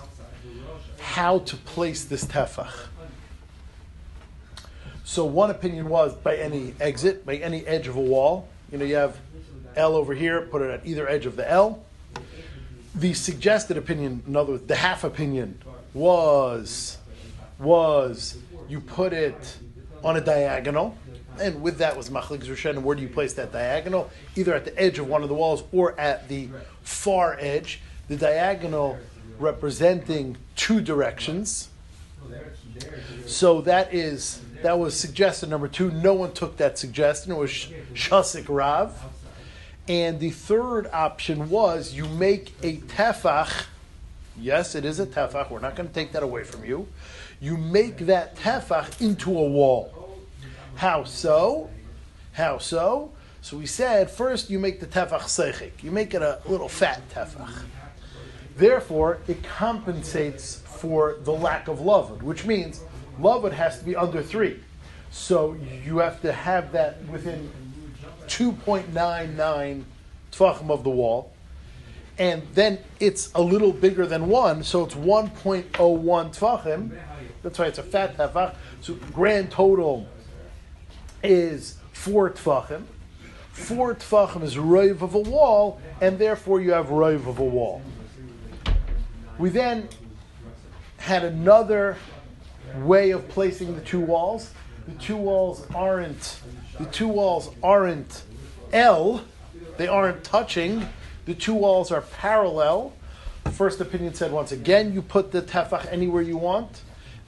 how to place this tefach. So one opinion was by any exit, by any edge of a wall. You know, you have L over here, put it at either edge of the L. The suggested opinion, in other words, the half opinion, was was you put it on a diagonal, and with that was machlik zushen. And where do you place that diagonal? Either at the edge of one of the walls or at the far edge. The diagonal representing two directions. So that is that was suggestion number two. No one took that suggestion. It was Shasik Rav. And the third option was you make a tefach. Yes, it is a tefach. We're not going to take that away from you. You make that tefach into a wall. How so? How so? So we said first you make the tefach seichik. You make it a little fat tefach. Therefore, it compensates for the lack of lavud, which means lavud has to be under three. So you have to have that within 2.99 tfachim of the wall. And then it's a little bigger than one, so it's 1.01 tfachim. That's why it's a fat tefach. So grand total is four tfachim. Four tfachim is roiv of a wall, and therefore you have roiv of a wall. We then had another way of placing the two walls. The two walls aren't the two walls aren't L, they aren't touching. The two walls are parallel. The first opinion said once again you put the tefach anywhere you want.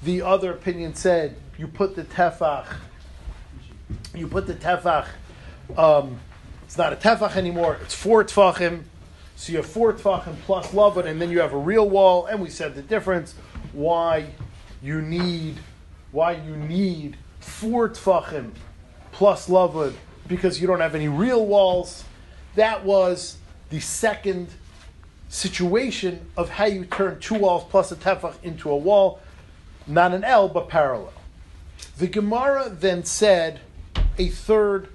The other opinion said you put the tefach you put the tefach um, it's not a tefach anymore, it's four tefachim. So you have four tefachim plus lavud, and then you have a real wall. And we said the difference why you need why you need four tefachim plus lavud because you don't have any real walls. That was the second situation of how you turn two walls plus a tefach into a wall, not an L but parallel. The Gemara then said a third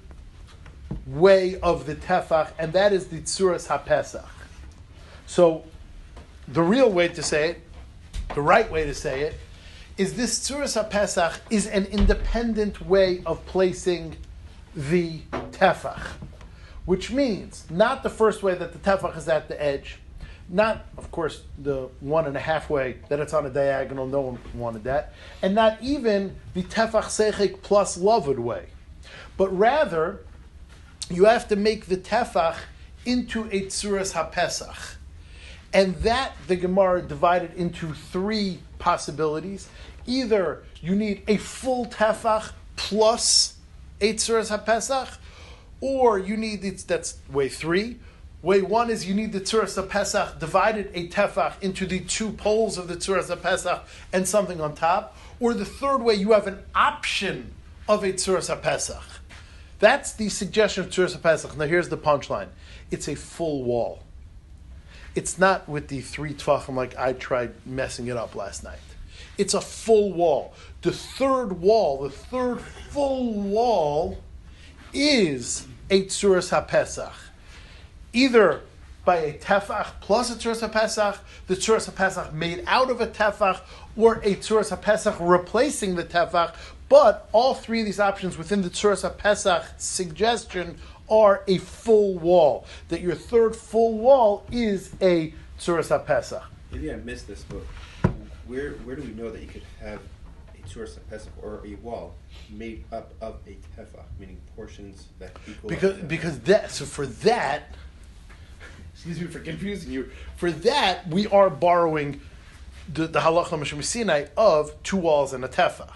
way of the tefach, and that is the tzuras hapesach. So, the real way to say it, the right way to say it, is this tzuras hapesach is an independent way of placing the tefach, which means not the first way that the tefach is at the edge, not of course the one and a half way that it's on a diagonal. No one wanted that, and not even the tefach sechik plus lavud way, but rather you have to make the tefach into a tzuras hapesach. And that the Gemara divided into three possibilities. Either you need a full tefach plus a tzuras hapesach, or you need that's way three. Way one is you need the tzuras hapesach divided a tefach into the two poles of the tzuras hapesach and something on top. Or the third way you have an option of a tzuras hapesach. That's the suggestion of Tzuras Pesach. Now here's the punchline. It's a full wall. It's not with the three tvachim like I tried messing it up last night. It's a full wall. The third wall, the third full wall, is a Tzuras HaPesach. Either by a tefach plus a Tzuras HaPesach, the Tzuras HaPesach made out of a tefach, or a Tzuras HaPesach replacing the tefach, but all three of these options within the Tzuras Pesach suggestion are a full wall. That your third full wall is a Tzuras Pesach. Maybe I missed this, but where where do we know that you could have a Tzuras Pesach or a wall made up of a tefach, meaning portions that equal? Because because that so for that, excuse me for confusing you. For that we are borrowing the, the halacha Sinai of two walls and a tefach.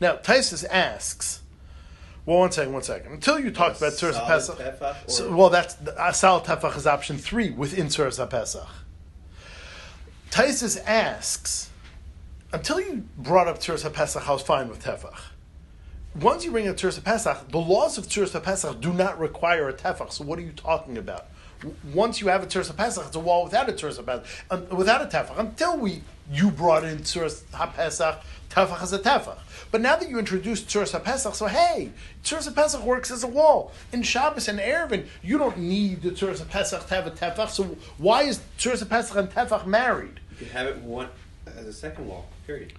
Now Taisus asks. Well, one second, one second. Until you talked about Tzuras solid Pesach. So, well, that's Asal Tefach is option three within Tzuras Pesach. Taisus asks, until you brought up Tzuras Pesach, I was fine with Tefach. Once you bring up Tzuras Pesach, the laws of Tzuras Pesach do not require a Tefach. So what are you talking about? Once you have a Tzuras HaPesach, it's a wall without a Tzuras HaPesach, um, without a Tefach. Until we you brought in Tzuras HaPesach, Tefach is a Tefach. But now that you introduced Tzuras HaPesach, so hey, Tzuras HaPesach works as a wall. In Shabbos and Eruvin, you don't need the Tzuras HaPesach to have a Tefach, so why is Tzuras HaPesach and Tefach married? You can have it one as a second wall. Period.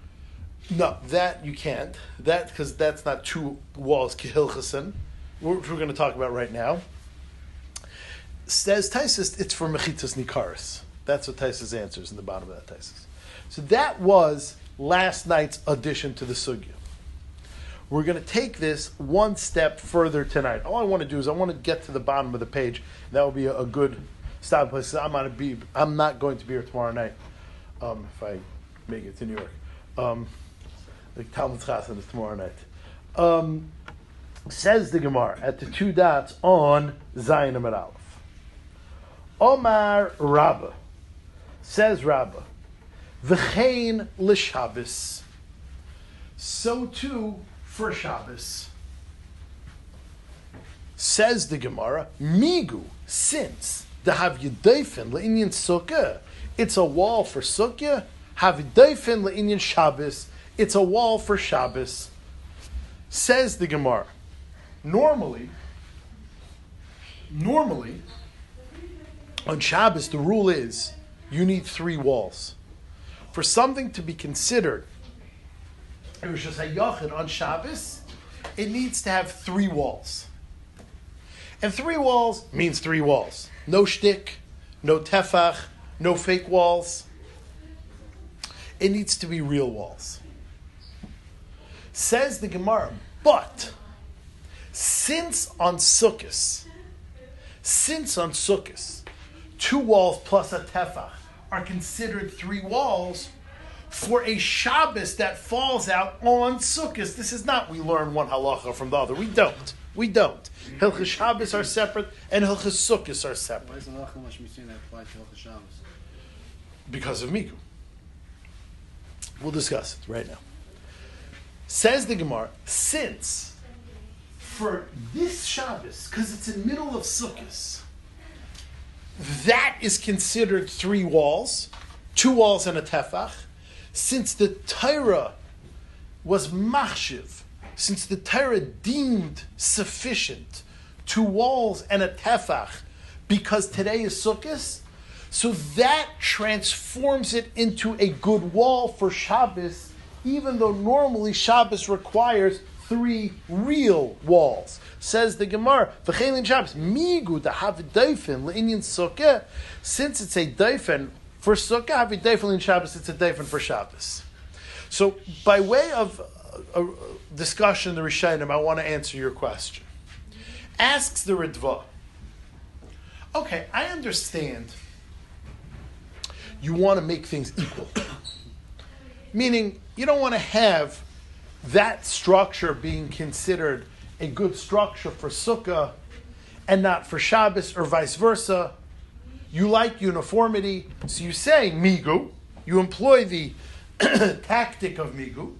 No, that you can't. That because that's not two walls kihilchasen, which we're going to talk about right now. Says Taisus, it's for mechitas nikaris. That's what Taisus answers in the bottom of that Taisus. So that was last night's addition to the sugya. We're going to take this one step further tonight. All I want to do is I want to get to the bottom of the page. That will be a, good stop place. I'm be. I'm not going to be here tomorrow night. Um, if I make it to New York. Um, the Talmud Chassan is tomorrow night. Um, says the Gemara at the two dots on Zayin Amud Aleph. Omar Rabba says Rabba, v'chein l'Shabbos. So too for Shabbos. Says the Gemara, Migu, since the Havyadayfin le'inyan Sukkah, it's a wall for Sukkah, Havyadayfin le'inyan Shabbos, it's a wall for Shabbos. Says the Gemara, normally, normally, on Shabbos, the rule is you need three walls. For something to be considered, a yachid on Shabbos, it needs to have three walls. And three walls means three walls. No shtick, no tefach, no fake walls. It needs to be real walls. Says the Gemara, but since on Sukkot, since on Sukkot, two walls plus a tefach are considered three walls, for a Shabbos that falls out on Sukkot, this is not we learn one halacha from the other. We don't. We don't. Hilchas Shabbos are separate and Hilchas Sukkot are separate Why is halacha Mishmishim that apply to Hilchas Shabbos? because of Miku. We'll discuss it right now. Says the Gemara, since for this Shabbos, because it's in middle of Sukkot, that is considered three walls, two walls and a tefach. Since the Torah was machshiv, since the Torah deemed sufficient two walls and a tefach, because today is Sukkot, so that transforms it into a good wall for Shabbos, even though normally Shabbos requires three real walls. Says the Gemara, V'chein Shabbos, migu da havidaifin le'inyan sukkah. Since it's a daifin for sukkah, havidaifin in Shabbos, it's a daifin for Shabbos. So, by way of a, a discussion, the Rishonim, I want to answer your question. Asks the Ritva. Okay, I understand you want to make things equal. Meaning, you don't want to have that structure being considered a good structure for Sukkah and not for Shabbos or vice versa. You like uniformity, so you say migu. You employ the tactic of migu.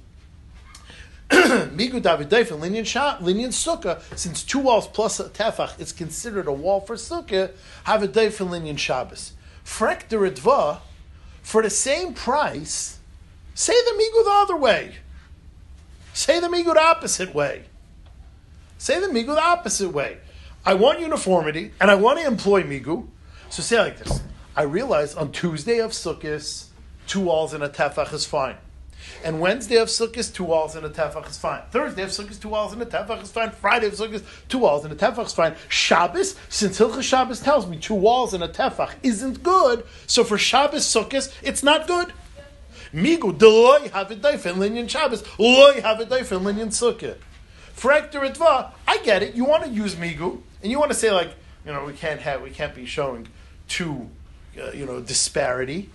migu David Daifin, linyan shah, linyan sukkah. Since two walls plus a tefach is considered a wall for sukkah, have a Daifin linyan Shabbos. Frek the Ritva, for the same price, say the migu the other way. Say the migu the opposite way. Say the migu the opposite way. I want uniformity and I want to employ migu. So say like this. I realize on Tuesday of Sukkot, two walls and a tefach is fine. And Wednesday of Sukkot, two walls and a tefach is fine. Thursday of Sukkot, two walls and a tefach is fine. Friday of Sukkot, two walls and a tefach is fine. Shabbos, since Hilchah Shabbos tells me two walls and a tefach isn't good, so for Shabbos Sukkot, it's not good. Migu deloy have it daifen linyan Shabbos, loy have it daifen linyan Sukkot. For Ekter Ritva, I get it. You want to use Migu, and you want to say like, you know, we can't have, we can't be showing two, uh, you know, disparity.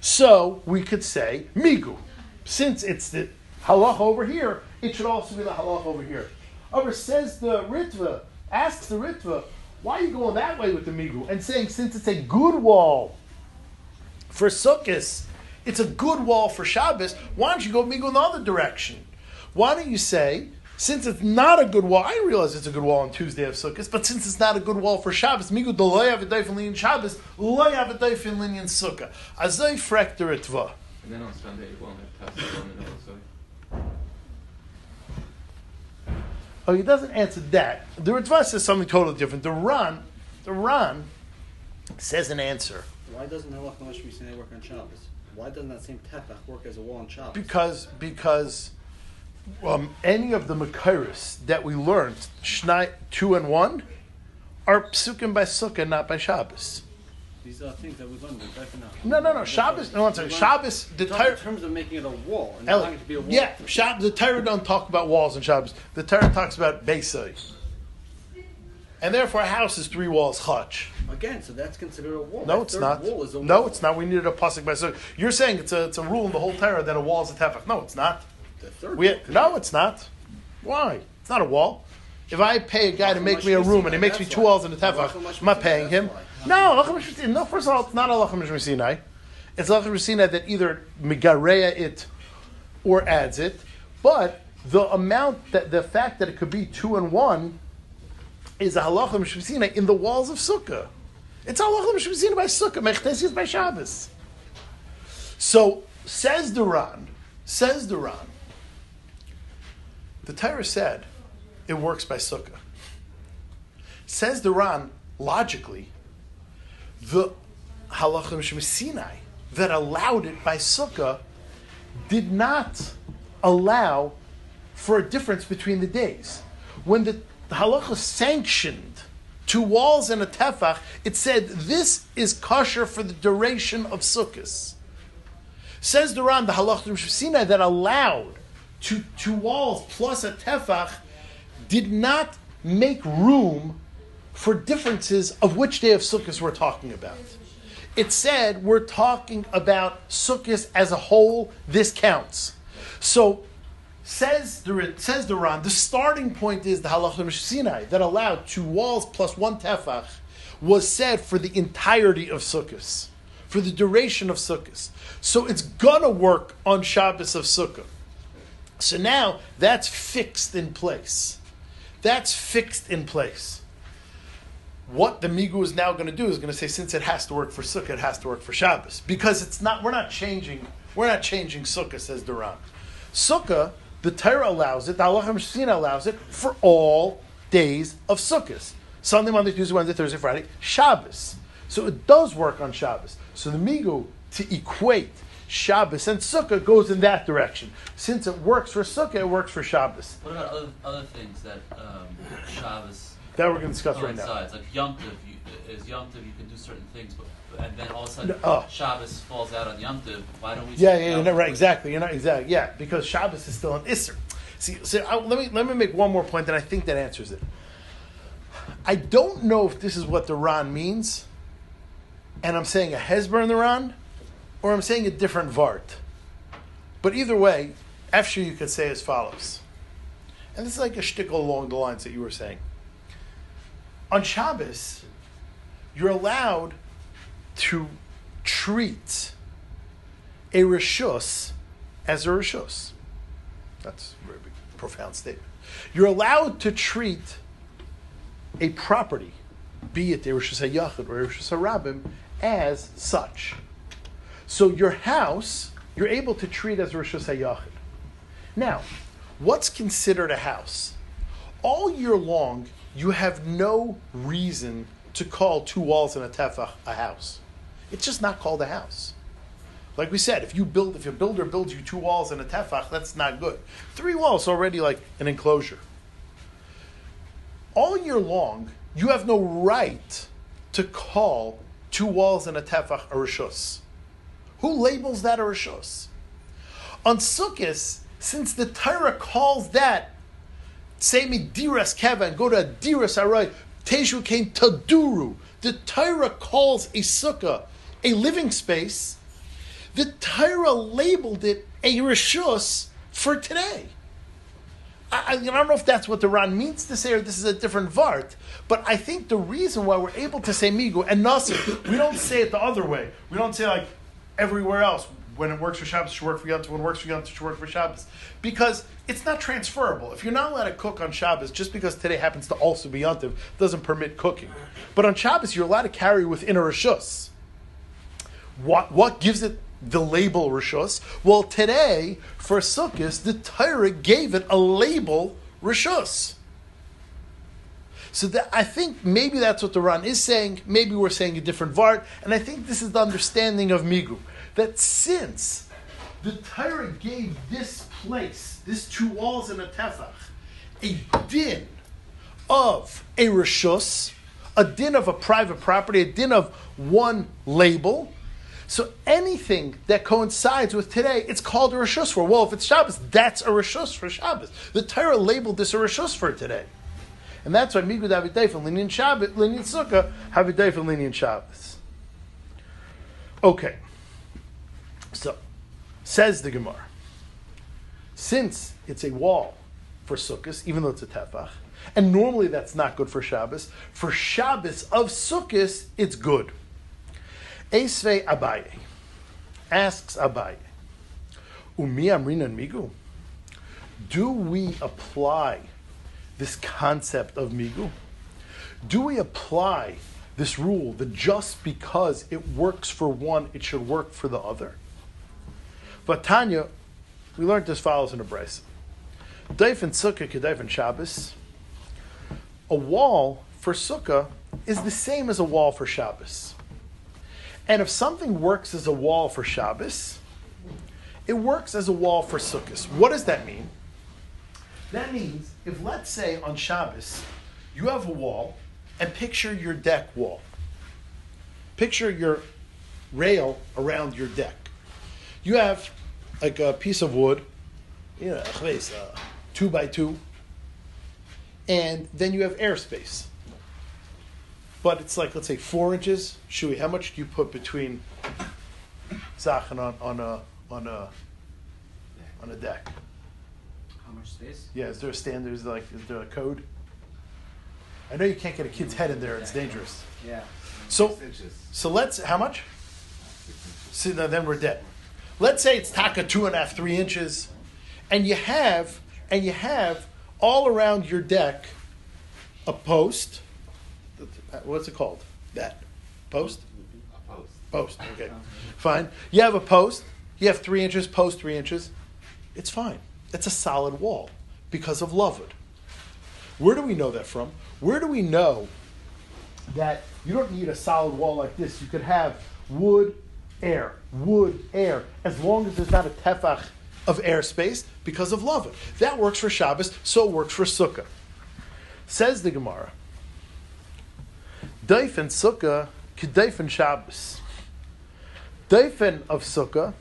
So we could say Migu. Since it's the halach over here, it should also be the halach over here. Over says the Ritva, asks the Ritva, why are you going that way with the Migu? And saying, since it's a good wall for Sukkot, it's a good wall for Shabbos, why don't you go Migu in the other direction? Why don't you say, Since it's not a good wall, I realize it's a good wall on Tuesday of Sukkot, but since it's not a good wall for Shabbos, migu do loy have a doif in linyan Shabbos, loy have a doif in linyan Sukkah. Azay frekter etva. And then on Sunday, you won't have Tefach on the nose, so. Oh, he doesn't answer that. The Ritva says something totally different. The Ran, the Ran says an answer Why doesn't Halach Moshe Mishneh work on Shabbos? Why doesn't that same tefach work as a wall on Shabbos? because because um, any of the Makairis that we learned, Shnai two and one, are psukim by Sukkah, not by Shabbos. These are things that we've learned. Now. No, no, no. Shabbos. No. We've learned- Shabbos. The Talk in terms of making it a wall and it to be a wall. Yeah, Shab, the Torah don't talk about walls in Shabbos. The Torah talks about Beisai. And therefore, a house is three walls, chach. Again, so that's considered a wall. No, it's not. Wall is a No, it's not. We needed a pasuk by so You're saying it's a it's a rule in the whole Torah that a wall is a tefach. No, it's not. The third We no, it's not. Why? It's not a wall. If I pay a guy to make me a room and he makes me two walls and a tefach, am I paying him? No, no. First of all, it's not Alachem Mishmasinai. It's Alachem Mishmasinai that either migareya it or adds it, but the amount that the fact that it could be two and one is a mishmasinai in the walls of sukkah. It's halacha mishmasinai by sukkah. Mechtesis is by Shabbos. So says Duran, says Duran. The Torah said it works by sukkah. Says the Duran logically, the halacha mishmasinai that allowed it by sukkah did not allow for a difference between the days. When the, the halacha sanctioned two walls and a tefach, it said this is kosher for the duration of sukkahs. Says the Ran, the halacha of Sinai that allowed two, two walls plus a tefach did not make room for differences of which day of sukkahs we're talking about. It said we're talking about sukkahs as a whole. This counts. So says the says the Ran, the starting point is the halacha Sinai that allowed two walls plus one tefach was said for the entirety of sukkahs, for the duration of sukkahs. So it's gonna work on Shabbos of Sukkah. So now that's fixed in place. That's fixed in place. What the Migu is now going to do is going to say, since it has to work for Sukkah, it has to work for Shabbos because it's not. We're not changing. We're not changing Sukkah, says Duran. Sukkah, the Torah allows it. The Halacha Mishina allows it for all days of Sukkahs. Sunday, Monday, Tuesday, Wednesday, Thursday, Friday, Shabbos. So it does work on Shabbos. So the Migu to equate Shabbos and Sukkah goes in that direction. Since it works for Sukkah, it works for Shabbos. What about other, other things that um, Shabbos That we're going to discuss right now. Like Yom Tov, you, is Yom Tov you can do certain things, but and then all of a sudden No, oh. Shabbos falls out on Yom Tov. Why don't we? Yeah, yeah, you're not right. Exactly, you're not exactly. Yeah, because Shabbos is still an Isser. See, so I, let me let me make one more point, and I think that answers it. I don't know if this is what the Ron means, and I'm saying a Hezber in the Ran, or I'm saying a different Vart. But either way, after you could say as follows, and this is like a shtickle along the lines that you were saying. On Shabbos, you're allowed to treat a rishus as a rishus. That's a very big, profound statement. You're allowed to treat a property, be it a rishus hayachid or a rishus harabim, as such. So your house, you're able to treat as a rishus hayachid. Now, what's considered a house? All year long, you have no reason to call two walls and a tefach a house. It's just not called a house. Like we said, if you build, if a builder builds you two walls and a tefach, that's not good. Three walls already like an enclosure. All year long, you have no right to call two walls and a tefach a rishus. Who labels that a rishus? On Sukkot, since the Torah calls that, say me diras keva and go to diras aray, teshu came taduru. The Torah calls a sukkah a living space. The Torah labeled it a rishus for today. I, I don't know if that's what the Ran means to say, or this is a different vart. But I think the reason why we're able to say migu and nasir, we don't say it the other way. We don't say like everywhere else. when it works for Shabbos, it should work for Yom Tov. When it works for Yom Tov, it should work for Shabbos. Because it's not transferable. If you're not allowed to cook on Shabbos, just because today happens to also be Yom Tov, doesn't permit cooking. But on Shabbos, you're allowed to carry within a Rishus. What, what gives it the label Rishus? Well, today, for Sukkot, the Torah gave it a label Rishus. So that, I think maybe that's what the Ran is saying. Maybe we're saying a different Vart. And I think this is the understanding of Migu. That since the Torah gave this place, this two walls and a tefach, a din of a rishus, a din of a private property, a din of one label. So anything that coincides with today, it's called a rishus for. Well, if it's Shabbos, that's a rishus for Shabbos. The Torah labeled this a rishus for today. And that's why Migud Avidei for Linyan Shabbos, Linyan Sukkah, Avidei for Linyan Shabbos. Okay. So, says the Gemara, since it's a wall for Sukkot, even though it's a tefach, and normally that's not good for Shabbos, for Shabbos of Sukkot, it's good. Esve Abaye asks Abaye, Umi Amrinan Migu, do we apply this concept of Migu? Do we apply this rule that just because it works for one, it should work for the other? But Tanya, we learned as follows in a Brisa. Daif and Sukkah, Kedaif and Shabbos. A wall for Sukkah is the same as a wall for Shabbos. And if something works as a wall for Shabbos, it works as a wall for Sukkot. What does that mean? That means if let's say on Shabbos you have a wall and picture your deck wall. Picture your rail around your deck. You have like a piece of wood, you know, uh, two by two, and then you have airspace. But it's like let's say four inches. Shui, how much do you put between Zachan on, on a on a on a deck? How much space? Yeah, is there a standard? Is there like is there a code? I know you can't get a kid's head in there; it's dangerous. Yeah. So, so let's how much? See, now then we're dead. Let's say it's taka two and a half, three inches, and you have and you have all around your deck a post. What's it called? That post. A post. Post. Okay, fine. You have a post. You have three inches. Post three inches. It's fine. It's a solid wall because of Lovud. Where do we know that from? Where do we know that you don't need a solid wall like this? You could have wood, air, wood, air, as long as there's not a tefach of airspace because of Lovud. That works for Shabbos, so it works for Sukkah. Says the Gemara. Daifen Sukkah, Kedaifen Shabbos. Daifen of Sukkah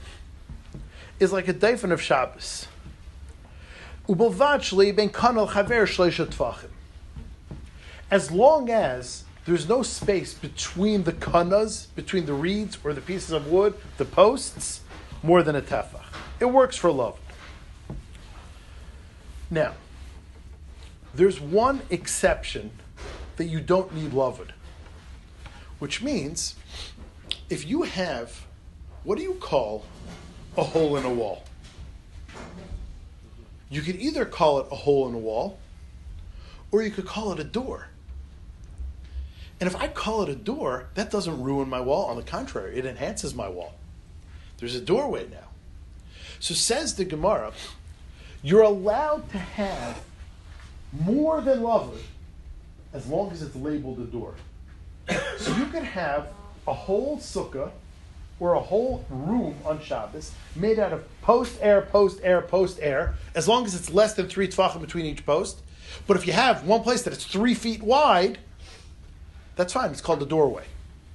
is like a daifen of Shabbos. As long as there's no space between the kanas, between the reeds or the pieces of wood, the posts, more than a tefach. It works for love. Now, there's one exception that you don't need loved, which means if you have, what do you call a hole in a wall? You could either call it a hole in a wall, or you could call it a door. And if I call it a door, that doesn't ruin my wall. On the contrary, it enhances my wall. There's a doorway now. So says the Gemara, you're allowed to have more than lovely as long as it's labeled a door. So you could have a whole sukkah or a whole room on Shabbos made out of post air, post air, post air, as long as it's less than three tefachim between each post. But if you have one place that it's three feet wide, that's fine. It's called a doorway.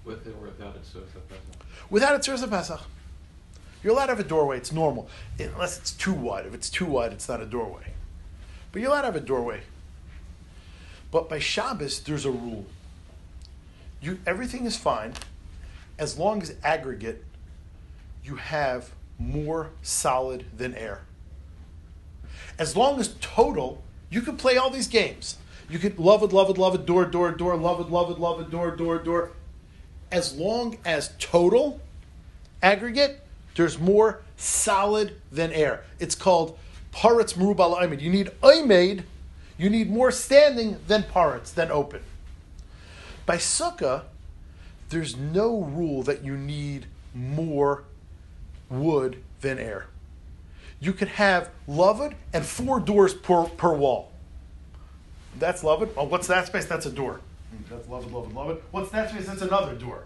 With or without it, so it's a present. Without a tzurza pesach, you're allowed to have a doorway. It's normal, unless it's too wide. If it's too wide, it's not a doorway. But you're allowed to have a doorway. But by Shabbos, there's a rule. You everything is fine as long as aggregate you have more solid than air. As long as total, you can play all these games. You could love it, love it, love it, door, door, door, love it, love it, love it, door, door, door. As long as total, aggregate, there's more solid than air. It's called paretz merubal oimed. You need oimed, you need more standing than paretz, than open. By sukkah, there's no rule that you need more wood than air. You could have loved and four doors per, per wall. That's loved. Oh, what's that space? That's a door. That's loved, loved, loved. What's that space? That's another door.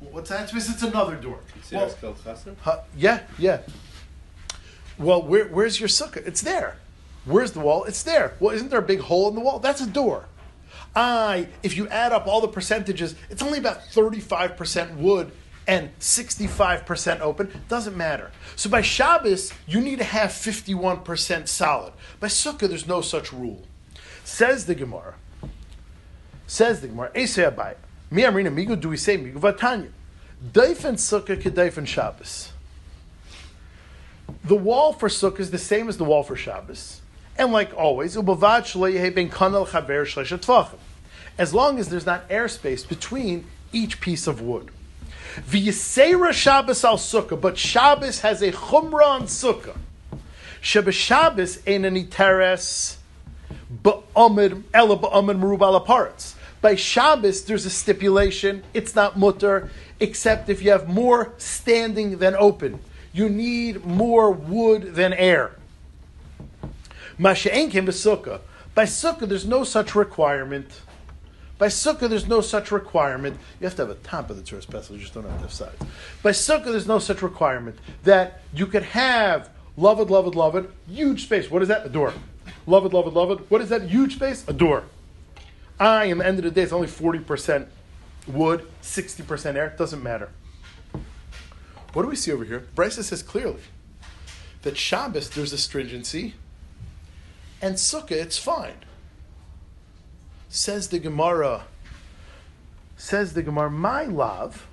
What's that space? It's another door. See, Well? Huh, yeah, yeah. Well, where, where's your sukkah? It's there. Where's the wall? It's there. Well, isn't there a big hole in the wall? That's a door. I, if you add up all the percentages, it's only about 35% wood and 65% open. Doesn't matter. So by Shabbos, you need to have 51% solid. By Sukkah, there's no such rule. Says the Gemara. Says the Gemara. Esei Abai. Mi amrina migu do we say migu vatanya. Daifen Sukkah kedaifen Shabbos. The wall for Sukkah is the same as the wall for Shabbos. And like always, ubavad shleihe ben kanal chaver tvachim. As long as there's not airspace between each piece of wood. V'yisera Shabbos al Sukkah, but Shabbos has a chumrah on Sukkah. Shabbos Shabbos ain't any teres, ba'amid, ela ba'amid merubal apartz. By Shabbos, there's a stipulation, it's not mutter, except if you have more standing than open. You need more wood than air. Masha'en came sukkah. By sukkah, there's no such requirement. By sukkah, there's no such requirement. You have to have a top of the tourist pestle, you just don't have to have sides. By sukkah, there's no such requirement that you could have loved, loved, loved, huge space. What is that? A door. Loved, loved, loved. What is that? Huge space? A door. I, in the end of the day, it's only 40% wood, 60% air. Doesn't matter. What do we see over here? Brisa says clearly that Shabbos, there's a stringency, and Sukkah, it's fine. Says the Gemara, says the Gemara, my love,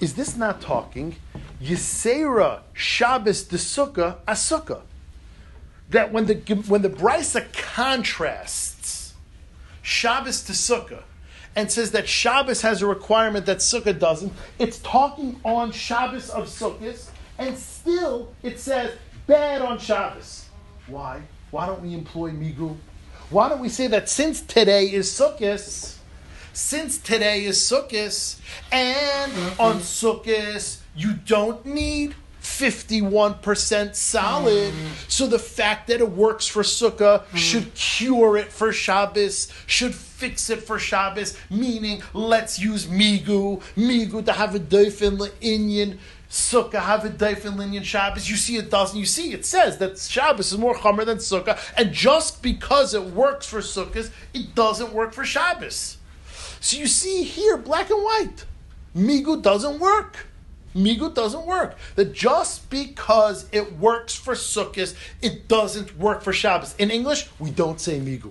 is this not talking? Yisera Shabbos de Sukkah a Sukkah. That when the when the Brisa contrasts Shabbos to Sukkah and says that Shabbos has a requirement that Sukkah doesn't, it's talking on Shabbos of Sukkahs, and still it says bad on Shabbos. Why? Why don't we employ Migu? Why don't we say that since today is Sukkot, since today is Sukkot, and mm-hmm. on Sukkot you don't need 51% solid. Mm-hmm. So the fact that it works for Sukkah mm-hmm. should cure it for Shabbos, should fix it for Shabbos, meaning let's use Migu, Migu to have a doifin le'inyan, Sukkah have a doifin le'inyan Shabbos. You see it doesn't. You see it says that Shabbos is more chomer than Sukkah, and just because it works for Sukkahs, it doesn't work for Shabbos. So you see here, black and white, Migu doesn't work. Migu doesn't work. That just because it works for Sukkot, it doesn't work for Shabbos. In English, we don't say Migu.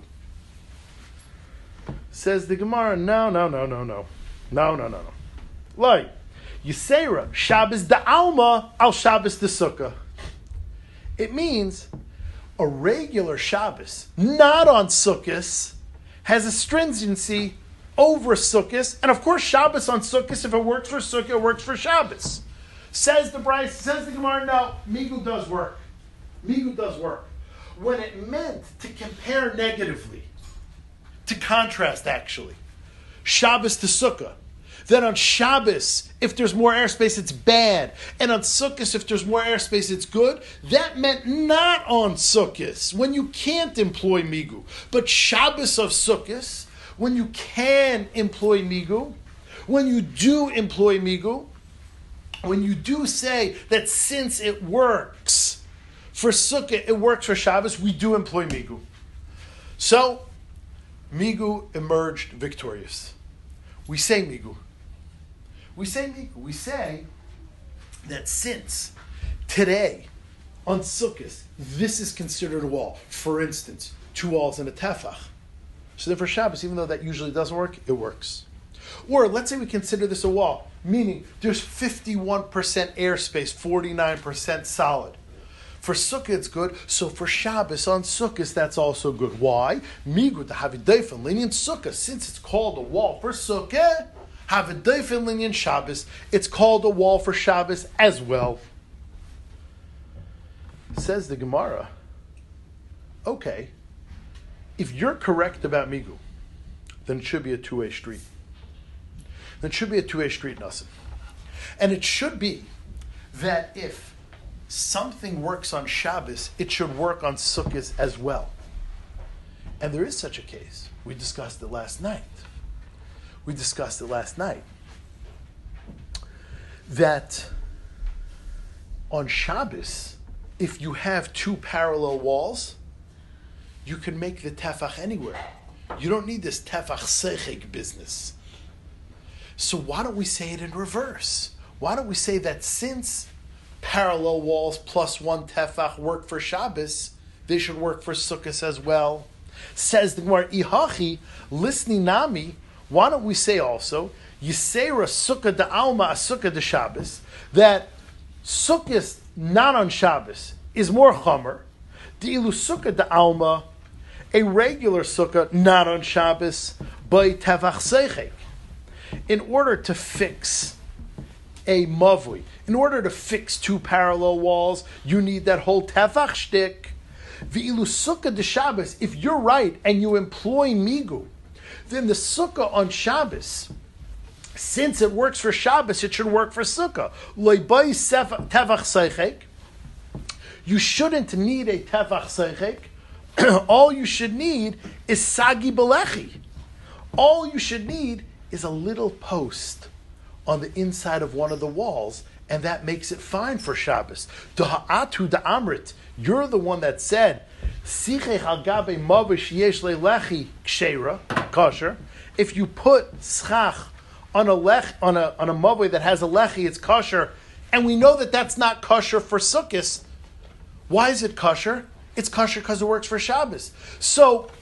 Says the Gemara, no, no, no, no, no. No, no, no, no. Yisera, Shabbos da Alma, al Shabbos da Sukkah. It means a regular Shabbos, not on Sukkot, has a stringency over Sukkot, and of course Shabbos on Sukkot. If it works for Sukkot, it works for Shabbos. Says the Brisa, says the Gemara. No, Migu does work. Migu does work. When it meant to compare negatively, to contrast actually, Shabbos to Sukkah. Then on Shabbos, if there's more airspace, it's bad. And on Sukkot, if there's more airspace, it's good. That meant not on Sukkot, when you can't employ Migu. But Shabbos of Sukkot, when you can employ Migu, when you do employ Migu, when you do say that since it works for Sukkot, it works for Shabbos, we do employ Migu. So, Migu emerged victorious. We say Migu. We say. We say that since today on Sukkot, this is considered a wall. For instance, two walls and a tefach. So then for Shabbos, even though that usually doesn't work, it works. Or let's say we consider this a wall, meaning there's 51% airspace, 49% solid. For Sukkah, it's good. So for Shabbos on Sukkot, that's also good. Why? Migu to have a doifin lenient Sukkah. Since it's called a wall for Sukkah, have a doifin lenient Shabbos. It's called a wall for Shabbos as well. Says the Gemara, okay, if you're correct about Migu, then it should be a two way street. Then it should be a two way street, Nassim. And it should be that if something works on Shabbos, it should work on Sukkot as well. And there is such a case. We discussed it last night. We discussed it last night. That on Shabbos, if you have two parallel walls, you can make the tefach anywhere. You don't need this tefach sechik business. So why don't we say it in reverse? Why don't we say that since parallel walls plus one tefach work for Shabbos, they should work for Sukkot as well? Says the Gemara, Ihachi, listening nami, why don't we say also, Yisera Sukkah de Alma a Sukkah de Shabbos, that Sukkot not on Shabbos is more Chomer, the Ilu Sukkah de Alma, a regular Sukkah not on Shabbos, by Tevach Seichek. In order to fix a mavui, in order to fix two parallel walls, you need that whole Tevach shtick. V'ilu Sukkah de Shabbos, if you're right and you employ Migu, then the Sukkah on Shabbos, since it works for Shabbos, it should work for Sukkah. You shouldn't need a Tevach Seichek. All you should need is Sagi Belechi. All you should need is a little post on the inside of one of the walls, and that makes it fine for Shabbos. Da'atu da'amrit, you're the one that said, If you put schach on a lech on a on a mavoi that has a lechi, it's kosher, and we know that that's not kosher for sukkahs. Why is it kosher? It's kosher because it works for Shabbos. So,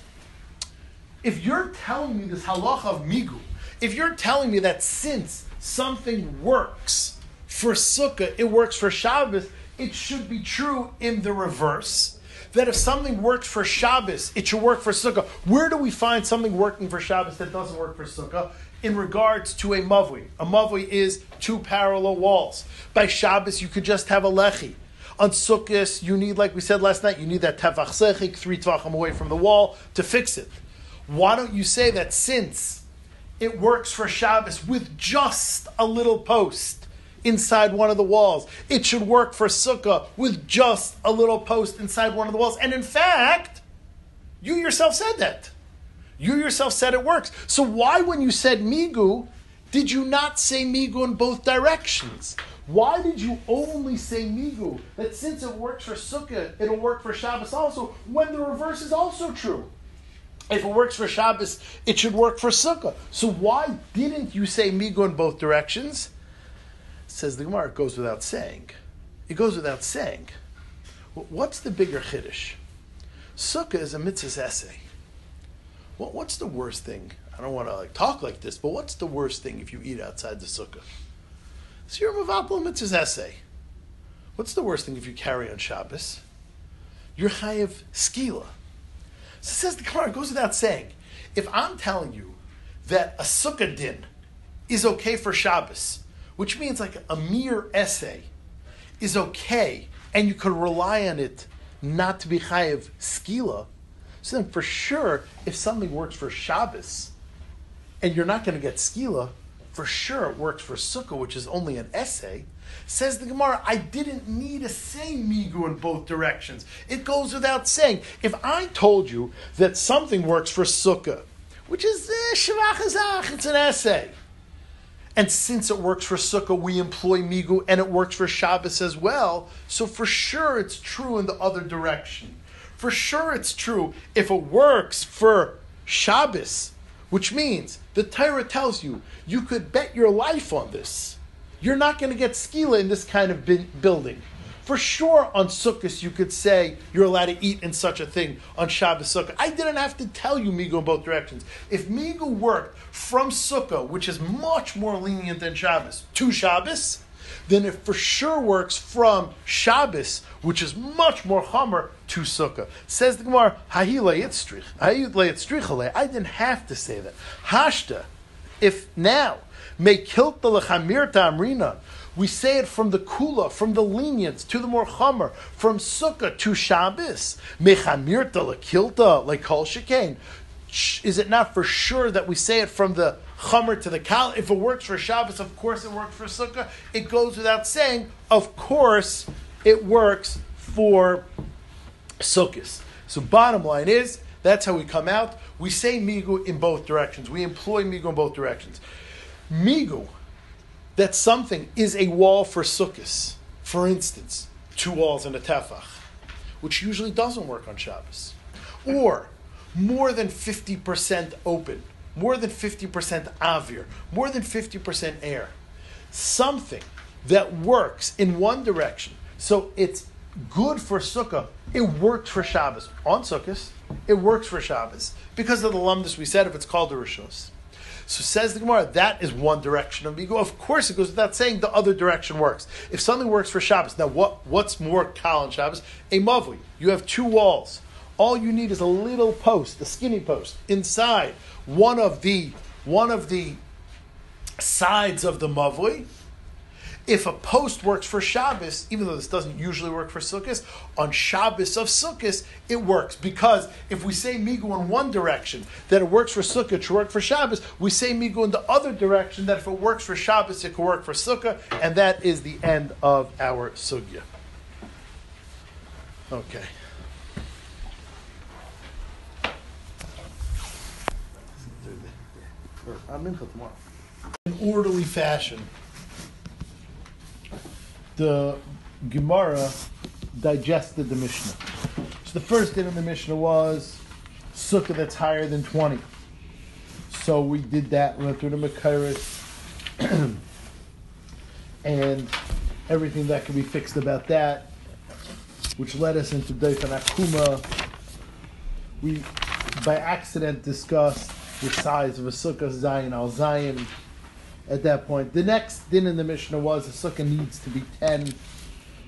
if you're telling me this halacha of migu, if you're telling me that since something works for sukkah, it works for Shabbos, it should be true in the reverse. That if something works for Shabbos, it should work for Sukkah. Where do we find something working for Shabbos that doesn't work for Sukkah? In regards to a mavui. A mavui is two parallel walls. By Shabbos, you could just have a lechi. On Sukkot, you need, like we said last night, you need that tefach sechik, three tvachim away from the wall, to fix it. Why don't you say that since it works for Shabbos with just a little post inside one of the walls. It should work for Sukkah with just a little post inside one of the walls. And in fact, you yourself said that. You yourself said it works. So why, when you said Migu, did you not say Migu in both directions? Why did you only say Migu? That since it works for Sukkah, it'll work for Shabbos also, when the reverse is also true. If it works for Shabbos, it should work for Sukkah. So why didn't you say Migu in both directions? Says the Gemara, it goes without saying. It goes without saying. What's the bigger chiddush? Sukkah is a mitzvah's essay. Well, what's the worst thing? I don't want to like talk like this, but what's the worst thing if you eat outside the sukkah? So you're mavapel mitzvah's essay. What's the worst thing if you carry on Shabbos? You're chayiv skila. So says the Gemara, goes without saying. If I'm telling you that a sukkah din is okay for Shabbos, which means like a mere essay, is okay, and you could rely on it not to be chayiv skila, so then for sure, if something works for Shabbos, and you're not going to get skila, for sure it works for sukkah, which is only an essay. Says the Gemara, I didn't need to say migu in both directions. It goes without saying. If I told you that something works for sukkah, which is eh, it's an essay, and since it works for Sukkah, we employ Migu, and it works for Shabbos as well. So for sure it's true in the other direction. For sure it's true if it works for Shabbos, which means the Torah tells you you could bet your life on this. You're not going to get skila in this kind of building. For sure, on Sukkot, you could say you're allowed to eat in such a thing on Shabbos Sukkah. I didn't have to tell you Migu in both directions. If Migu worked from Sukkah, which is much more lenient than Shabbos, to Shabbos, then it for sure works from Shabbos, which is much more Chomer, to Sukkah. Says the Gemara, I didn't have to say that. Hashta, if now, may kilt the lechamir amrina, We say it from the kula, from the lenience to the more chomer, from sukkah to Shabbos. Mechamirta lekilta like kol shekain. Is it not for sure that we say it from the chomer to the kal? If it works for Shabbos, of course it works for sukkah. It goes without saying, of course it works for sukkahs. So bottom line is, that's how we come out. We say migu in both directions. We employ migu in both directions. Migu, that something is a wall for sukkahs. For instance, two walls and a tefach, which usually doesn't work on Shabbos. Or more than 50% open, more than 50% avir, more than 50% air. Something that works in one direction. So it's good for sukkah. It works for Shabbos. On sukkahs, it works for Shabbos. Because of the lumdus we said, if it's called a rishos. So says the Gemara, that is one direction of Migu. Of course, it goes without saying the other direction works. If something works for Shabbos, now what, what's more kal on Shabbos? A mavli. You have two walls. All you need is a little post, the skinny post, inside one of the one of the sides of the mavli. If a post works for Shabbos, even though this doesn't usually work for Sukkot, on Shabbos of Sukkot, it works. Because if we say Migu in one direction, that it works for Sukkot to work for Shabbos, we say Migu in the other direction, that if it works for Shabbos, it could work for Sukkah, and that is the end of our Sugya. Okay. I'm in till tomorrow. In orderly fashion, the Gemara digested the Mishnah. So the first din of the Mishnah was sukkah that's higher than 20. So we did that, went through the Makairis and everything that could be fixed about that, which led us into Daifan Akuma. We, by accident, discussed the size of a sukkah, Zayin al Zayin. At that point, the next din in the Mishnah was a sukkah needs to be 10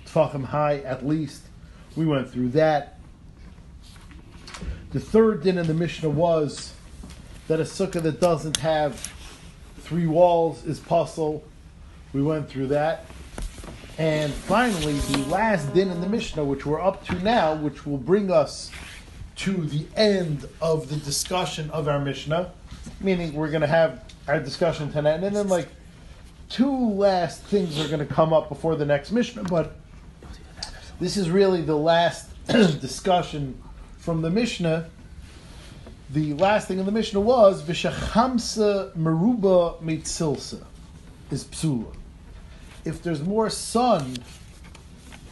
tefachim high at least. We went through that. The third din in the Mishnah was that a sukkah that doesn't have three walls is pasul. We went through that. And finally, the last din in the Mishnah, which we're up to now, which will bring us to the end of the discussion of our Mishnah, meaning we're going to have our discussion tonight, and then like two last things are going to come up before the next Mishnah, but this is really the last discussion from the Mishnah. The last thing in the Mishnah was Vishachamsa Meruba Mitzilsa is Psula. If there's more sun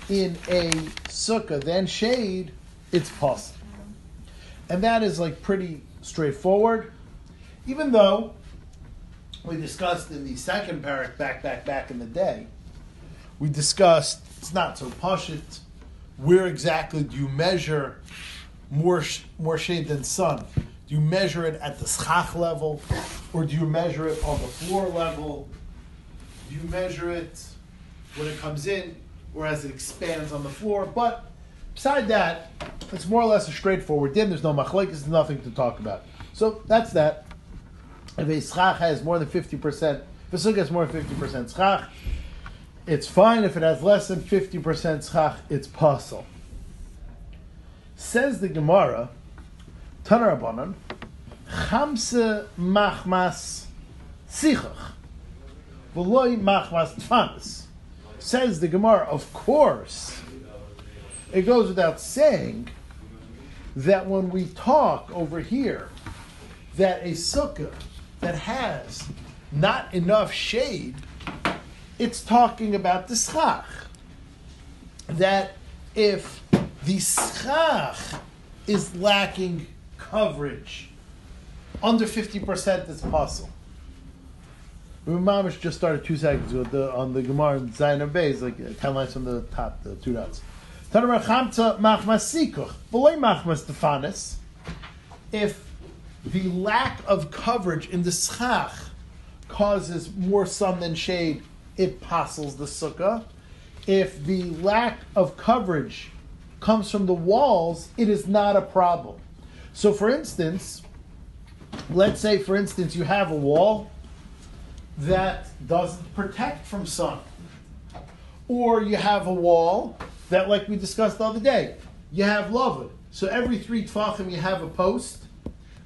in a sukkah than shade, it's possible. And that is like pretty straightforward. Even though we discussed in the second parak back, back, back in the day, we discussed it's not so pashit. Where exactly do you measure more more shade than sun? Do you measure it at the schach level, or do you measure it on the floor level? Do you measure it when it comes in, or as it expands on the floor? But beside that, it's more or less a straightforward din. There's no machlekes, nothing to talk about. So that's that. If a schach has more than 50%, if a sukkah has more than 50% schach, it's fine. If it has less than 50% schach, it's pasul. Says the Gemara, Tanarabanan, Chamse machmas sichach, v'loi machmas tfanis. Says the Gemara, of course, it goes without saying that when we talk over here, that a sukkah that has not enough shade, it's talking about the schach. That if the schach is lacking coverage, under 50% is possible. Mamish just started two seconds ago the, on the Gemara in Zayin Beis, like uh, 10 lines from the top, the two dots. If the lack of coverage in the schach causes more sun than shade, it passels the sukkah. If the lack of coverage comes from the walls, it is not a problem. So, for instance, let's say, for instance, you have a wall that doesn't protect from sun. Or you have a wall that, like we discussed the other day, you have lavud. So every three tfachim you have a post,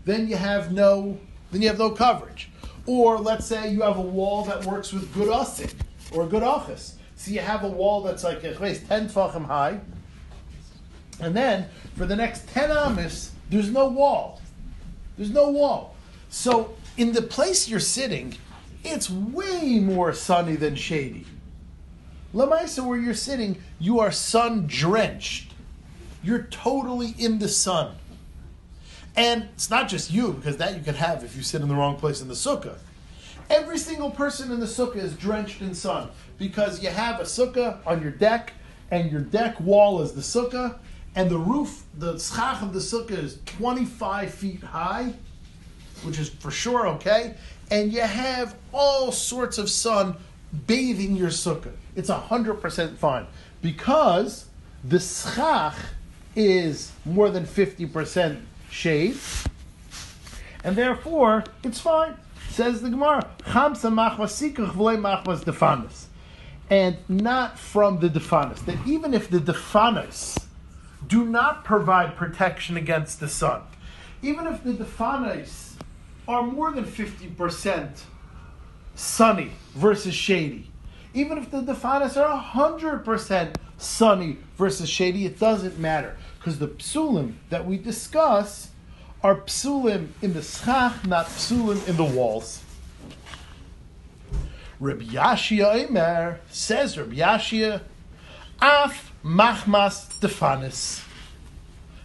then you have no, then you have no coverage. Or let's say you have a wall that works with good asik or a good office. So you have a wall that's like at least ten tfachim high, and then for the next ten amis, there's no wall. There's no wall. So in the place you're sitting, it's way more sunny than shady. Lamaisa, where you're sitting, you are sun drenched. You're totally in the sun. And it's not just you, because that you could have if you sit in the wrong place in the sukkah. Every single person in the sukkah is drenched in sun because you have a sukkah on your deck, and your deck wall is the sukkah, and the roof, the schach of the sukkah is 25 feet high, which is for sure okay, and you have all sorts of sun bathing your sukkah. It's 100% fine because the schach is more than 50% shade, and therefore it's fine. Says the Gemara, Chamsa defanis. And not from the defanis. That even if the defanis do not provide protection against the sun, even if the defanis are more than 50% sunny versus shady, even if the defanis are 100% sunny versus shady, it doesn't matter. Because the psulim that we discuss are psulim in the schach, not psulim in the walls. Rabbi Yashia Eimer says Rabbi Yashia, af machmas defanis.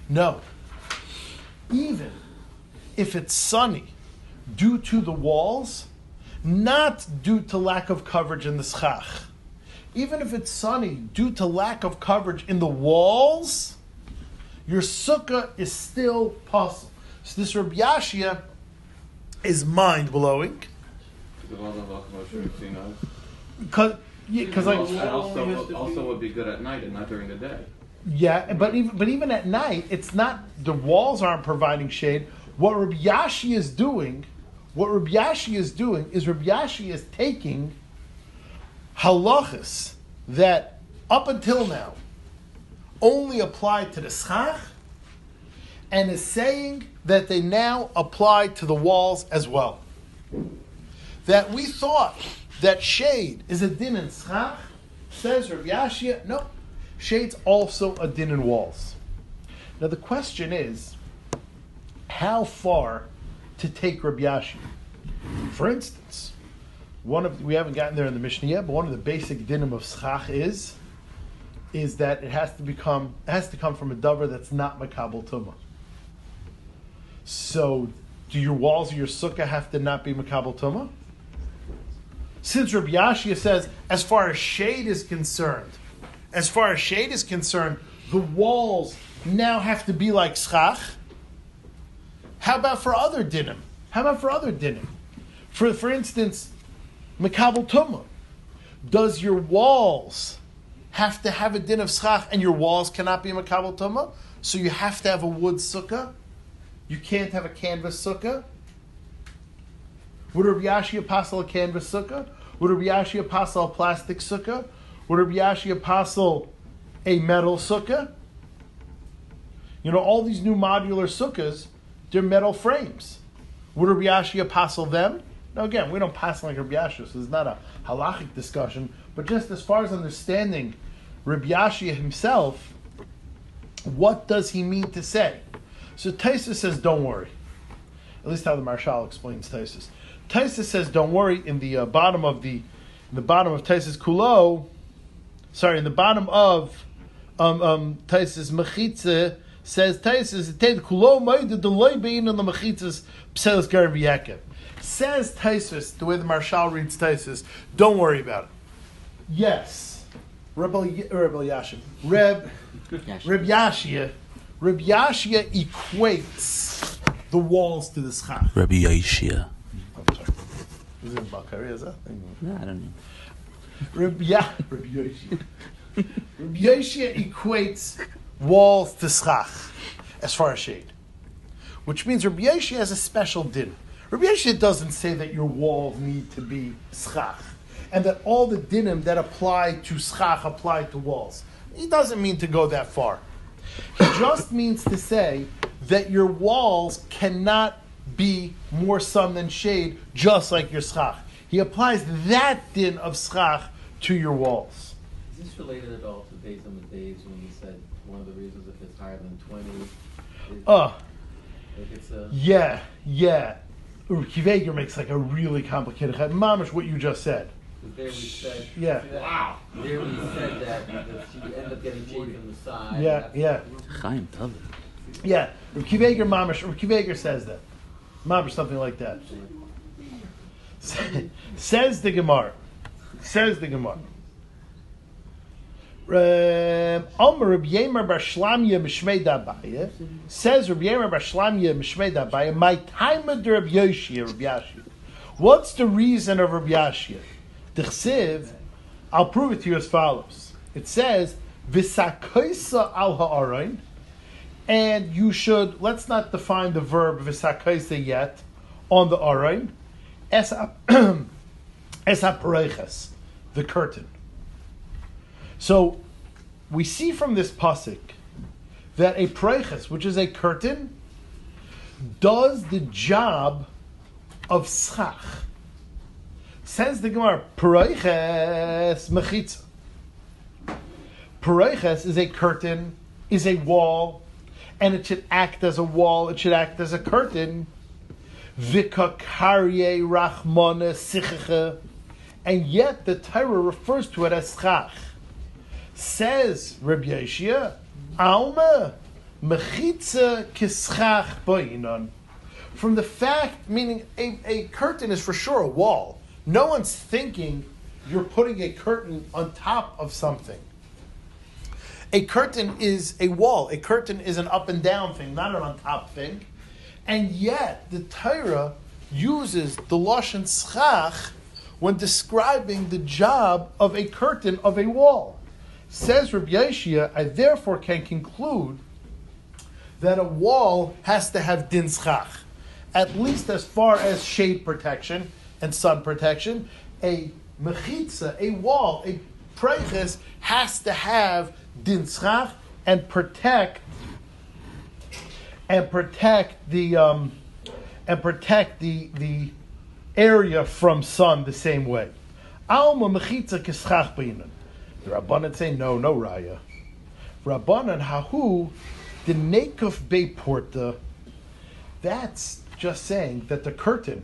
No, even if it's sunny due to the walls, not due to lack of coverage in the schach. Even if it's sunny due to lack of coverage in the walls, your sukkah is still possible. So this Rabbi Yashia is mind blowing. Because because like and also, also would be good at night and not during the day. yeah, but even but even at night, it's not the walls aren't providing shade. What Rabbi Yashi is doing, what Rabbi Yashi is doing is Rabbi Yashi is taking halachas that up until now only applied to the schach and is saying that they now apply to the walls as well. That we thought that shade is a din in schach, says Rabbi Yashia, no, shade's also a din in walls. Now the question is, how far to take Rabbi Yashia? For instance, one of we haven't gotten there in the Mishnah yet, but one of the basic dinim of schach is is that it has to become it has to come from a dover that's not makabel tuma. So, do your walls of your sukkah have to not be makabel tuma? Since Rabbi Yashia says, as far as shade is concerned, as far as shade is concerned, the walls now have to be like schach. How about for other dinim? How about for other dinim? For for instance, makabel tuma. Does your walls have to have a din of schach, and your walls cannot be makabel tumah? So you have to have a wood sukkah. You can't have a canvas sukkah. Would Rabbi Yashi apostle a canvas sukkah? Would Rabbi Yashi apostle a plastic sukkah? Would Rabbi Yashi apostle a metal sukkah? You know, all these new modular sukkahs, they're metal frames. Would Rabbi Yashi apostle them? Now, again, we don't pass like Rabbi Yashi, so it's not a halachic discussion, but just as far as understanding Rabbi Yashi himself, what does he mean to say? So Taisa says, don't worry. At least how the Maharsha explains Taisus. Taisa says, don't worry. In the uh, bottom of the, the bottom of Taisus Kulo, sorry, in the bottom of um, um, Taisus Mechitze says Taisus Ted Kulo Maida Deloy Bein on the Mechitzes Pselis Garbiyakev. Says Taisus, the way the Maharsha reads Taisus, don't worry about it. Yes, Rebel uh, Rebel Yashim, Reb Reb Yashia, Reb Yashia equates the walls to the schach. Rabbi Yashia. I'm sorry. Is it Bakari? Is that? No, I don't know. Rabbi Ya- Rabbi Yoshia. Rabbi Yoshia equates walls to schach as far as shade, which means Rabbi Yoshia has a special din. Rabbi Yoshia doesn't say that your walls need to be schach. And that all the dinim that apply to schach apply to walls. He doesn't mean to go that far. He just means to say that your walls cannot be more sun than shade, just like your schach. He applies that din of schach to your walls. Is this related at all to based on the days when you said one of the reasons if it's higher than twenty? Is, Uh, like a yeah, yeah. Kiveger makes like a really complicated. Mamish, what you just said. Because there we said Yeah. wow there we said that, that she would end up getting shade from the side. Yeah, yeah. Chaim Tov. Yeah, Rabbi Kiveger Mamish, Rabbi Kiveger says that. Mamish, something like that. says the Gemara. Says the Gemara. Omer Rabbi Yemer Bar Shlamya Mishmei Dabaye says Rabbi Yemer Bar Shlamya Mishmei Dabaye my time of Rabbi Yoshia Rabbi Yashia. What's the reason of Rabbi Yashia? The Chsiv, I'll prove it to you as follows. It says Visakoisa al ha'aron and you should let's not define the verb visakaisa yet on the arain. Es esapareches the curtain. So we see from this pasuk that a preches which is a curtain does the job of schach says the gemara preches mechitza Pereches is a curtain, is a wall, and it should act as a wall, it should act as a curtain. Vikakarye rachmana sicheche. And yet the Torah refers to it as schach. Says Rabbi Yeshia, Alma mechitza kischach boinon. From the fact, meaning a, a curtain is for sure a wall. No one's thinking you're putting a curtain on top of something. A curtain is a wall. A curtain is an up and down thing, not an on top thing. And yet, the Torah uses the lashon schach when describing the job of a curtain of a wall. Says Rabbi Yeshia, I therefore can conclude that a wall has to have din schach, at least as far as shade protection and sun protection. A mechitza, a wall, a preches has to have din schach and protect and protect the um, and protect the the area from sun the same way. Alma mechitza kischach beinan. The Rabbanan say no, no raya. Rabbanan hahu the nekuf beporta. That's just saying that the curtain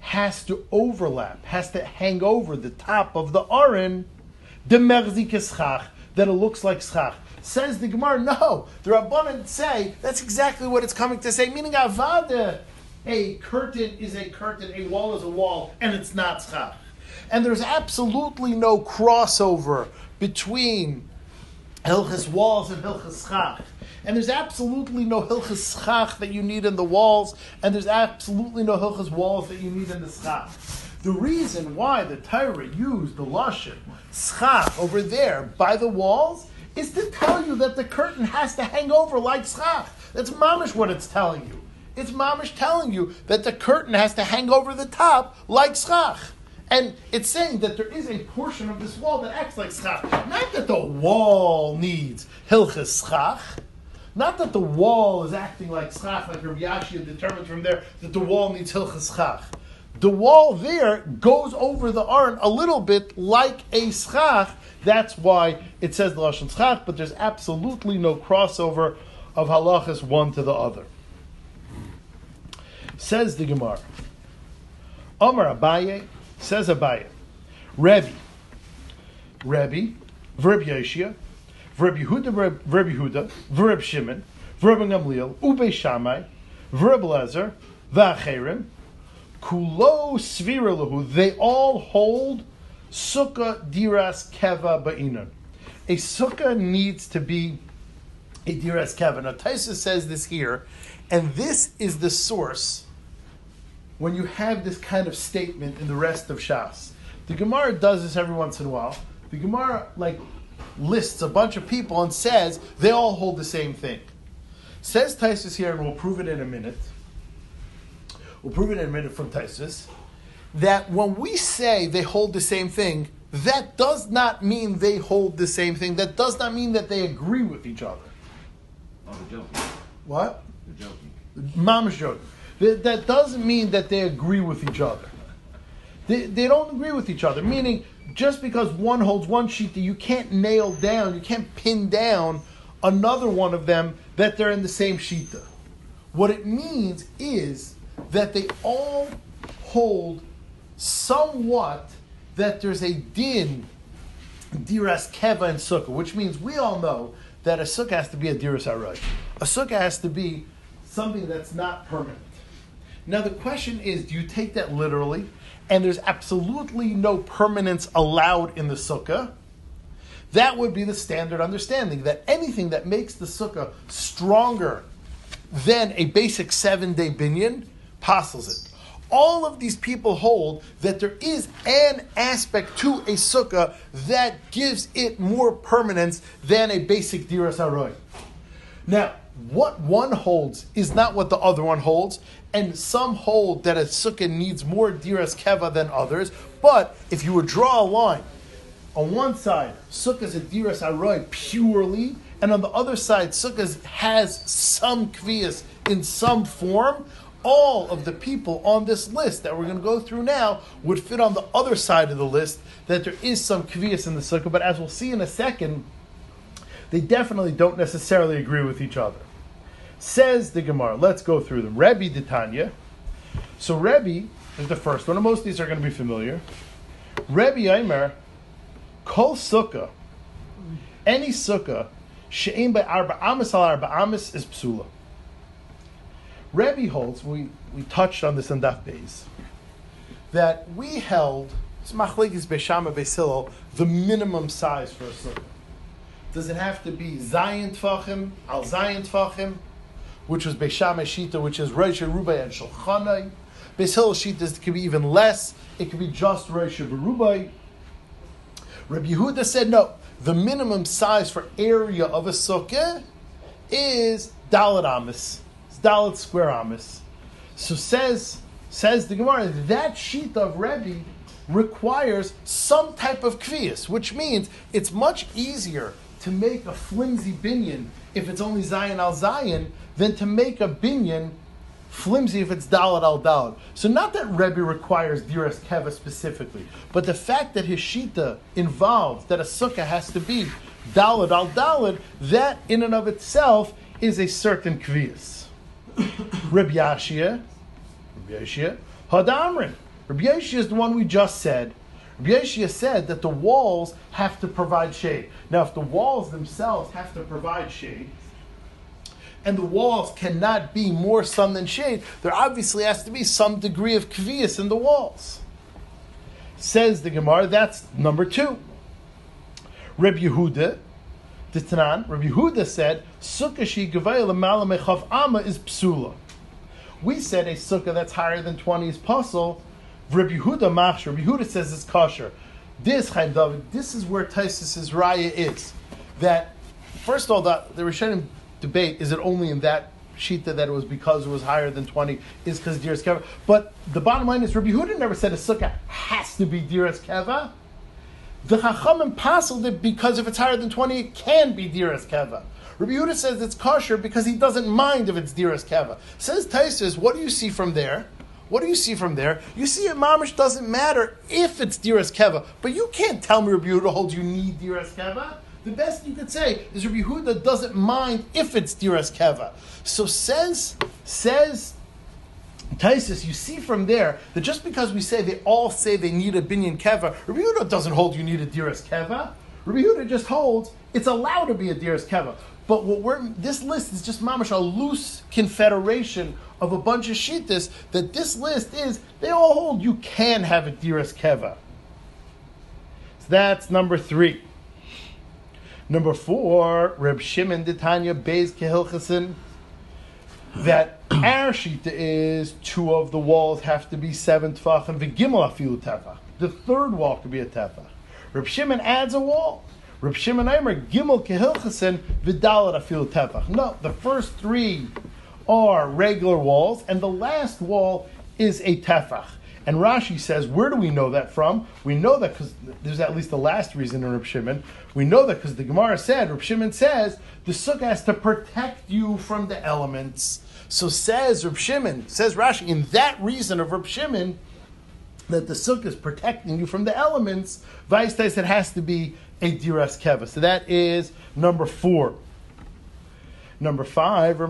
has to overlap, has to hang over the top of the aron, the merzi kischach, that it looks like schach. Says the Gemara, no. The Rabbanan say that's exactly what it's coming to say, meaning avada. A curtain is a curtain, a wall is a wall, and it's not schach. And there's absolutely no crossover between Hilchas walls and Hilchas schach. And there's absolutely no Hilchas schach that you need in the walls, and there's absolutely no Hilchas walls that you need in the schach. The reason why the Torah used the Lashon schach over there by the walls is to tell you that the curtain has to hang over like schach. That's mamish what it's telling you. It's mamish telling you that the curtain has to hang over the top like schach. And it's saying that there is a portion of this wall that acts like schach. Not that the wall needs hilchas schach. Not that the wall is acting like schach, like Rabbi Yashia determined from there that the wall needs hilchas schach. The wall there goes over the arn a little bit like a schach. That's why it says the lashon schach, but there's absolutely no crossover of halachas one to the other. Says the Gemara. Omar Abaye says Abaye, Rebbe, Rebbe, Verb Yeshia, Verb Yehuda, Verb Yehuda, Verb Shimon, Verb Gamliel, Ube Shammai, Verb Lezer, Vacherim, Kulo Svira. They all hold Sukkah Diras Keva Ba'inan. A sukkah needs to be a Diras Keva. Now Taisa says this here, and this is the source when you have this kind of statement in the rest of Shas. The Gemara does this every once in a while. The Gemara like lists a bunch of people and says they all hold the same thing. Says Taisus here, and we'll prove it in a minute. We'll prove it in a minute from Taisus. that when we say they hold the same thing, that does not mean they hold the same thing. That does not mean that they agree with each other. Oh, they're joking. What? They're joking. Mom is joking. That, doesn't mean that they agree with each other. They, they don't agree with each other. Meaning, just because one holds one sheet, you can't nail down, you can't pin down another one of them that they're in the same shita. What it means is that they all hold somewhat that there's a din, diras keva and sukkah, which means we all know that a sukkah has to be a diras aray. A sukkah has to be something that's not permanent. Now the question is, do you take that literally? And there's absolutely no permanence allowed in the sukkah. That would be the standard understanding that anything that makes the sukkah stronger than a basic seven day binyan apostles it. All of these people hold that there is an aspect to a sukkah that gives it more permanence than a basic diras aroy. Now, what one holds is not what the other one holds, and some hold that a sukkah needs more diras keva than others. But if you would draw a line, on one side, sukkah is a diras aroy purely, and on the other side, sukkah has some kvias in some form all of the people on this list that we're going to go through now would fit on the other side of the list that there is some kvias in the sukkah, but as we'll see in a second, they definitely don't necessarily agree with each other. Says the Gemara, let's go through them. Rebbe Titania. So Rebbe is the first one, most of these are going to be familiar. Rebbe Aimer, Kol Sukkah, any sukkah, She'im by Arba Amis al Arba Amis is Psula. Rebbe holds, we, we touched on this in Daf Beis, that we held, it's Machlekes Beis Shammai Beis Hillel, the minimum size for a sukkah. Does it have to be Zayin Tvachim, Al Zayin Tvachim, which was Beshama Shita, which is Rosh Rubai and Shulchanai. Beis Shita could be even less, it could be just Rosh Rubai. Rabbi Yehuda said no, the minimum size for area of a sukkah is Dalit Amis. Dalit square amis. So says says the Gemara that sheet of Rebbe requires some type of kvias, which means it's much easier to make a flimsy binyan if it's only Zayin al Zayin than to make a binyan flimsy if it's Dalit al Dalit. So not that Rebbe requires Diras Keva specifically, but the fact that his shita involves that a sukkah has to be Dalit al Dalit, that in and of itself is a certain kvias. Rabbi Yashia, Rabbi Yashia, Hadamrin. Rabbi Yashia is the one we just said. Yashia said that the walls have to provide shade. Now, if the walls themselves have to provide shade, and the walls cannot be more sun than shade, there obviously has to be some degree of kvias in the walls. Says the Gemara, that's number two. Rabbi Yehuda, the Tanan, Rabbi Yehuda said, Sukkah she ama is psula. We said a sukkah that's higher than 20 is pasul. Rabbi Yehuda machsh, Rabbi Yehuda says it's kosher. This, Chaim David, this is where Taisus' raya is. That, first of all, the, the Rishonim debate, is it only in that shita that it was because it was higher than 20 is because Diras Keva. But the bottom line is Rabbi Yehuda never said a sukkah has to be Diras Keva. The Chachamim passed it because if it's higher than 20, it can be Diras Keva. Rabbi Yehuda says it's kosher because he doesn't mind if it's Diras Keva. Says Taisus, what do you see from there? What do you see from there? You see a mamish doesn't matter if it's Diras Keva, but you can't tell me Rabbi Yehuda holds you need Diras Keva. The best you could say is Rabbi Yehuda doesn't mind if it's Diras Keva. So says, says Taisus, you see from there that just because we say they all say they need a binyan keva, Rabbi Yehuda doesn't hold you need a diras keva. Rabbi Yehuda just holds it's allowed to be a diras keva. But what we're this list is just mamash a loose confederation of a bunch of shittas that this list is they all hold you can have a diras keva. So that's number three. Number four, Reb Shimon Ditanya Beis Kehilchasin that our shita is two of the walls have to be seven tefach and v'gimel afilu tefach. The third wall could be a tefach. Reb Shimon adds a wall. Reb Shimon Aimer gimel kehilchasen v'dalat afilu tefach. No, the first three are regular walls, and the last wall is a tefach. And Rashi says, where do we know that from? We know that because there's at least the last reason in Reb Shimon. We know that because the Gemara said, Reb Shimon says, the sukkah has to protect you from the elements. So says Reb Shimon, says Rashi, in that reason of Reb Shimon, that the sukkah is protecting you from the elements, Vaistais it has to be a diras keva. So that is number four. Number five.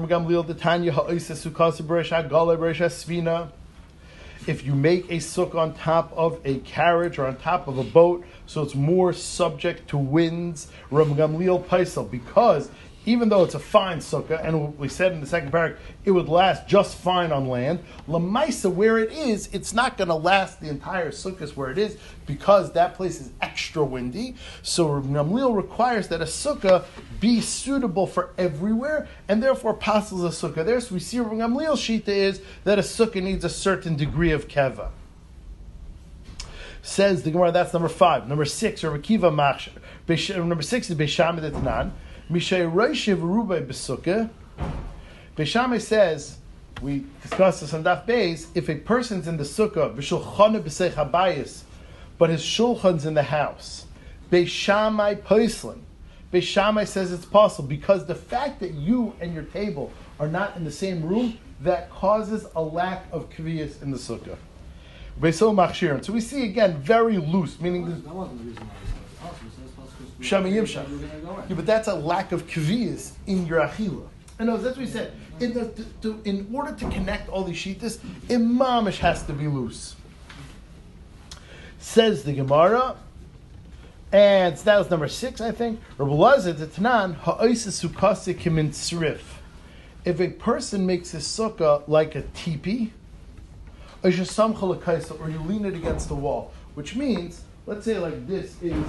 If you make a sukkah on top of a carriage or on top of a boat, so it's more subject to winds, because even though it's a fine sukkah, and we said in the second paragraph, it would last just fine on land. Lamaisa, where it is, it's not going to last the entire sukkah where it is because that place is extra windy. So Gamliel requires that a sukkah be suitable for everywhere, and therefore apostles a sukkah there. So we see Rabbi shita is that a sukkah needs a certain degree of keva. Says the Gemara, that's number five. Number six, Rabbi Kiva Machsher. Number six is Beishamid Etanan. Mishay Roishiv Rubai Besukah. Beshame says, we discussed this on Daf Beis, if a person's in the sukkah, b'shulchana b'seich habayis, but his shulchan's in the house, Beis Shammai Poislin, Beis Shammai says it's possible because the fact that you and your table are not in the same room, that causes a lack of kaviyas in the sukkah. Beisol machshirin. So we see again very loose, meaning That wasn't the reason why it's possible. So it's possible to- Shama you Yimsha. were gonna go in. Yeah, but that's a lack of kaviyas in your achila. And no, that's what we said. In, the, to, to, in order to connect all these shitas, imamish has to be loose. Says the Gemara, and that was number six, I think. Rabbi the Tanan. If a person makes his sukkah like a teepee, or you lean it against the wall, which means, let's say like this is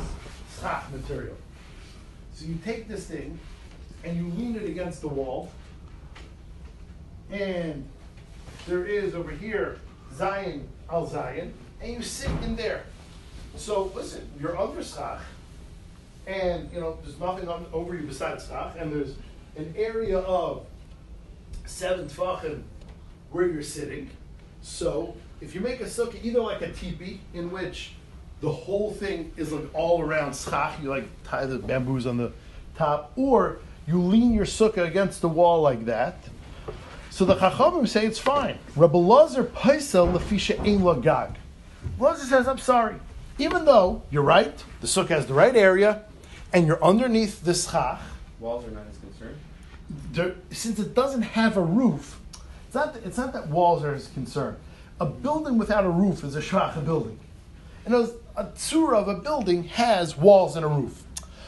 schach material. So you take this thing and you lean it against the wall, and there is over here Zayin al Zayin, and you sit in there. So listen, you're under schach, and you know there's nothing over you besides schach, and there's an area of seven tefachim where you're sitting. So if you make a sukkah either like a teepee, in which the whole thing is like all around schach, you like tie the bamboos on the top, or you lean your sukkah against the wall like that. So the Chachamim say it's fine. Rabbi Lazar paisa lefisha ein lagag. Lazar says, I'm sorry. Even though you're right, the sukkah has the right area, and you're underneath the schach, Walls are not as concerned. there, since it doesn't have a roof, it's not, it's not that walls are his concern. A building without a roof is a shvacha building. And a, a of a building has walls and a roof.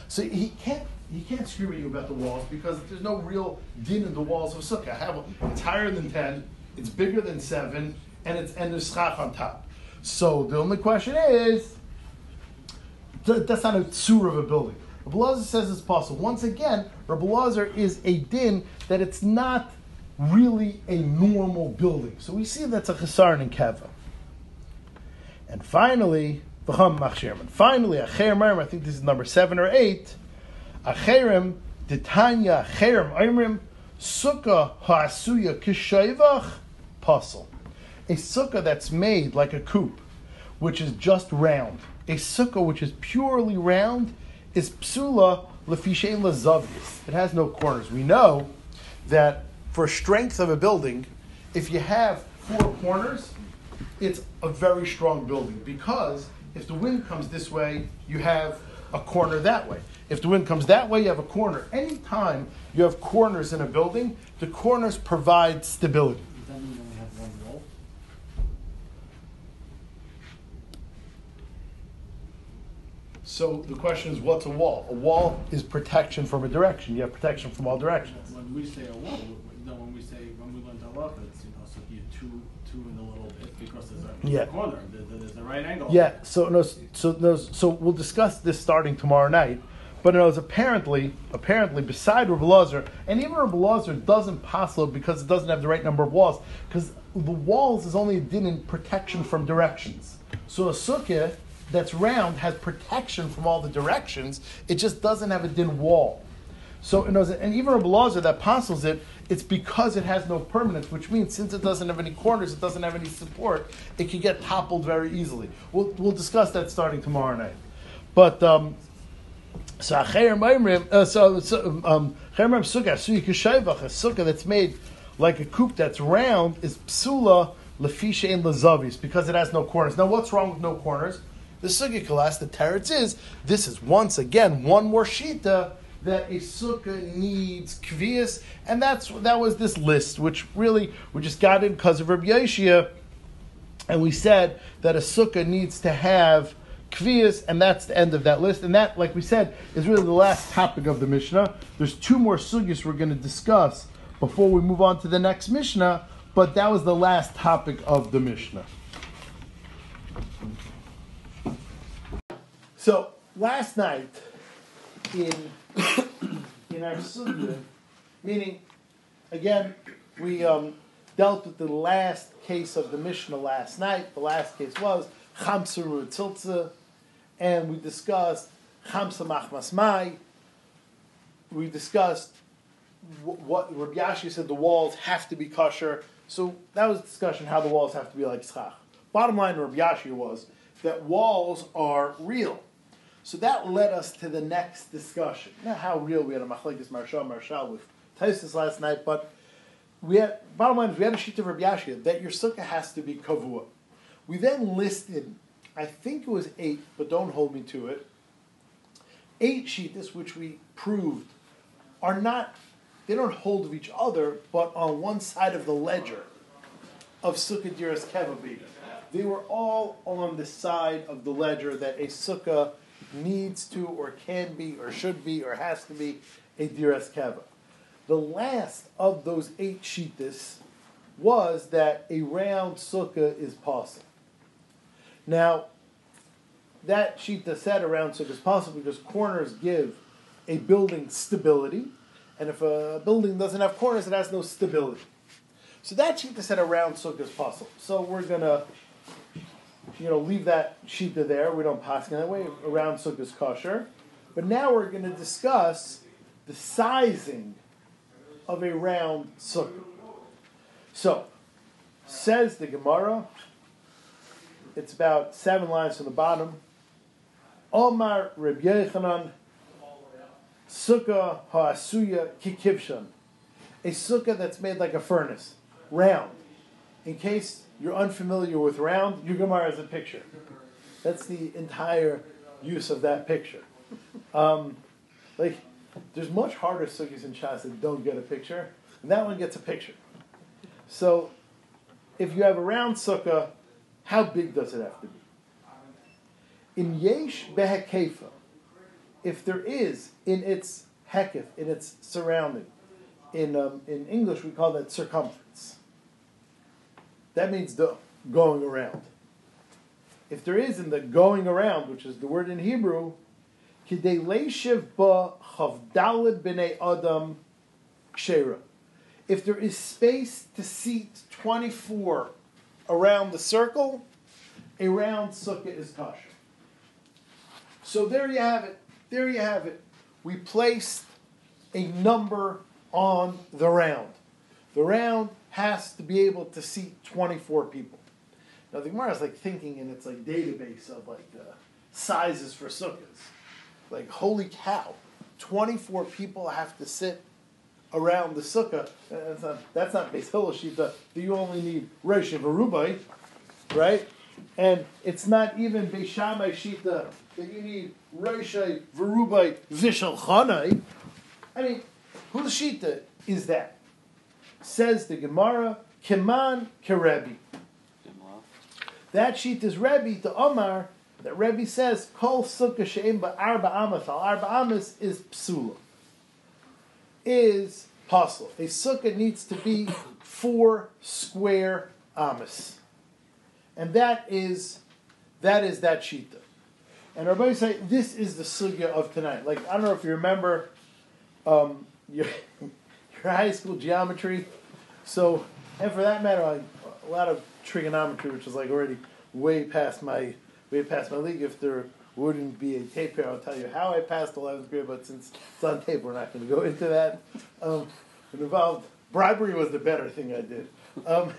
So he can't he can't scream at you about the walls because there's no real din in the walls of sukkah. Have a, it's higher than ten, it's bigger than seven, and it's and there's schach on top. So the only question is th- that's not a tzura of a building. Rabbi says it's possible. Once again, Rabbi is a din that it's not really a normal building. So we see that's a chesaron in keva. And finally, v'cham machshirman. Finally, acher marim. I think this is number seven or eight. Acherim detanya acherim oimrim sukkah ha'asuya kishayvach pasul. A sukkah that's made like a coop, which is just round. A sukkah which is purely round is psula lefishein lazavius. It has no corners. We know that for strength of a building, if you have four corners, it's a very strong building because if the wind comes this way, you have a corner that way. If the wind comes that way, you have a corner. Anytime you have corners in a building, the corners provide stability. Does that mean only have one wall? So the question is, what's a wall? A wall is protection from a direction. You have protection from all directions. When we say a wall, no, when we say, when we learn halacha, it's, you know, so you two, two in the little bit, because there's a Yeah. corner, there, there's a right angle. Yeah. So no. So no. So we'll discuss this starting tomorrow night. But it was apparently, apparently, beside Rabbi Lazar, and even Rabbi Lazar doesn't possible because it doesn't have the right number of walls. Because the walls is only a din in protection from directions. So a sukkah that's round has protection from all the directions. It just doesn't have a din wall. So, and, and even Rabbi Lazar that apostles it It's because it has no permanence, which means since it doesn't have any corners, it doesn't have any support, it can get toppled very easily. We'll, we'll discuss that starting tomorrow night. But um, so Maimrim, uh, so so, um, sukkah, a that's made like a coop that's round is psula lefisha in lazavis because it has no corners. Now, what's wrong with no corners? The sukkah class, the teretz is this is once again one more shita that a sukkah needs kvias, and that's that was this list, which really we just got in because of Rabbi Yeshia, and we said that a sukkah needs to have kvias, and that's the end of that list. And that, like we said, is really the last topic of the Mishnah. There's two more sugyas we're going to discuss before we move on to the next Mishnah, but that was the last topic of the Mishnah. So last night in in our sugya, meaning again we um, dealt with the last case of the Mishnah last night. The last case was Chamsuru Tziltza, and we discussed Chamsa Machmas Mai. We discussed wh- what Rabbi Yashi said the walls have to be kosher. So that was discussion how the walls have to be like schach. Bottom line, Rabbi Yashi was that walls are real. So that led us to the next discussion. Not how real we had a machlekes marshal marshal with Tysus last night, but we had bottom line is we had a sheet of Rabbi that your sukkah has to be kavua. We then listed, I think it was eight, but don't hold me to it. Eight sheetas which we proved are not they don't hold of each other, but on one side of the ledger of Sukkah Diras Kevabi. They were all on the side of the ledger that a sukkah needs to, or can be, or should be, or has to be a Diras Keva. The last of those eight sheetas was that a round sukkah is possible. Now, that shita said a round sukkah is possible because corners give a building stability, and if a building doesn't have corners, it has no stability. So that shita said a round sukkah is possible. So we're gonna, you know, leave that shita there. We don't pass in that way. A round sukkah is kosher. But now we're going to discuss the sizing of a round sukkah. So, says the Gemara, it's about seven lines from the bottom. Omar Reb Yechanan, Sukkah Ha'asuya Kikivshan. A sukkah that's made like a furnace, round. In case you're unfamiliar with round, your Gemara is a picture. That's the entire use of that picture. Um, like, there's much harder sukkahs in Shas that don't get a picture, and that one gets a picture. So, if you have a round sukkah, how big does it have to be? In yesh behekefa, if there is in its hekif, in its surrounding, in um, in English we call that circumference. That means the going around. If there is in the going around, which is the word in Hebrew, adam. If there is space to seat 24 around the circle, a round sukkah is kosher. So there you have it. There you have it. We placed a number on the round. The round has to be able to seat 24 people. Now the Gemara is like thinking in its like database of like the sizes for sukkahs. Like holy cow, 24 people have to sit around the sukkah. That's not that's not Beis Hillel shita. You only need Rosh Varubai, right? And it's not even Beis Shammai shita that you need Rosh Varubai Vishal Chanai. I mean, whose shita is that? Says the Gemara, Keman Kerebi. That sheet is Rebbe to Omar that Rebbe says Kol Sukkah She'im Arba Amas Al Arba Amas is Psula. Is possible. A sukkah needs to be four square amas, and that is that is that shita. And everybody say this is the sugya of tonight. Like I don't know if you remember um, high school geometry. So, and for that matter, like, a lot of trigonometry, which is like already way past my way past my league. If there wouldn't be a tape here, I'll tell you how I passed 11th grade. But since it's on tape, we're not going to go into that. Um, it involved bribery was the better thing I did. Um,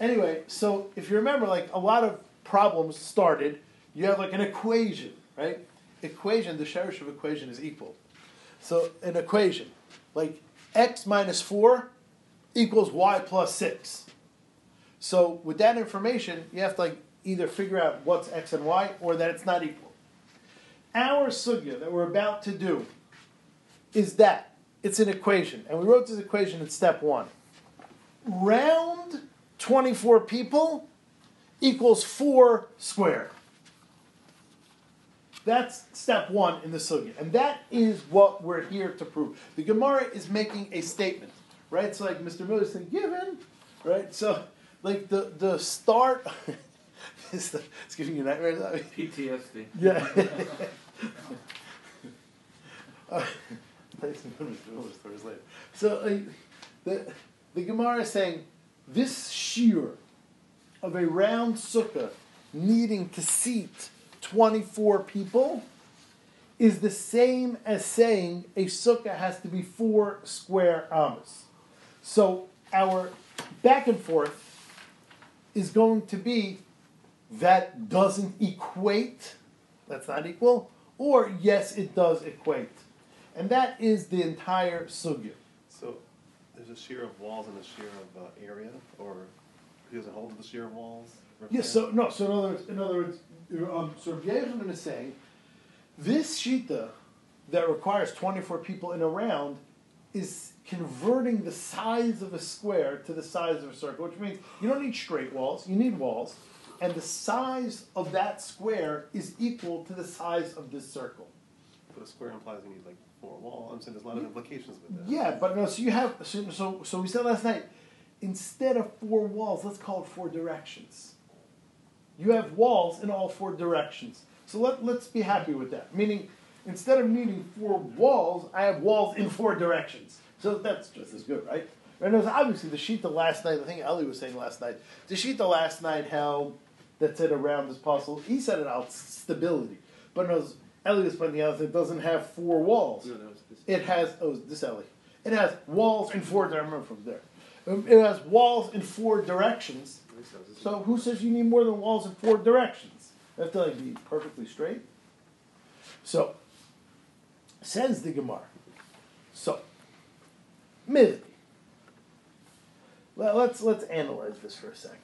anyway, so if you remember, like a lot of problems started, you have like an equation, right? Equation, the sherish of equation is equal. So an equation, like x minus 4 equals y plus 6. So with that information, you have to like either figure out what's x and y or that it's not equal. Our sugya that we're about to do is that it's an equation, and we wrote this equation in step one. Round 24 people equals 4 squared. That's step one in the sugya, and that is what we're here to prove. The Gemara is making a statement, right? So, like Mr. Miller said, given, right? So, like the the start the, it's giving you nightmares. I mean, PTSD. yeah. uh, play some Mr. Miller stories later. So, uh, the the Gemara is saying this shear of a round sukkah needing to seat 24 people is the same as saying a sukkah has to be four square amas. So our back and forth is going to be that doesn't equate, that's not equal, or yes, it does equate. And that is the entire sugya. So there's a shear of walls and a shear of uh, area, or he doesn't hold the shear of walls? Yes, so no, so in other words, in other words, um, so Yehudim is saying this shita that requires twenty four people in a round is converting the size of a square to the size of a circle, which means you don't need straight walls, you need walls, and the size of that square is equal to the size of this circle. But a square implies you need like four walls. I'm saying there's a lot of implications with that. Yeah, but no. So you have so so, so we said last night instead of four walls, let's call it four directions. You have walls in all four directions. So let let's be happy with that. Meaning, instead of needing four walls, I have walls in four directions. So that's just as good, right? And it was obviously the shita last night. I think Ellie was saying last night. The shita last night held that said around this pasul. He said it out stability, but no, Ellie was pointing out that it doesn't have four walls. No, no. It has oh this Ellie. It has walls in four. I remember from there. Um, It has walls in four directions. Makes sense. This is- So who says you need more than walls in four directions? They have to like be perfectly straight. So says the Gemara. So Mivdi. Well, let's let's analyze this for a second.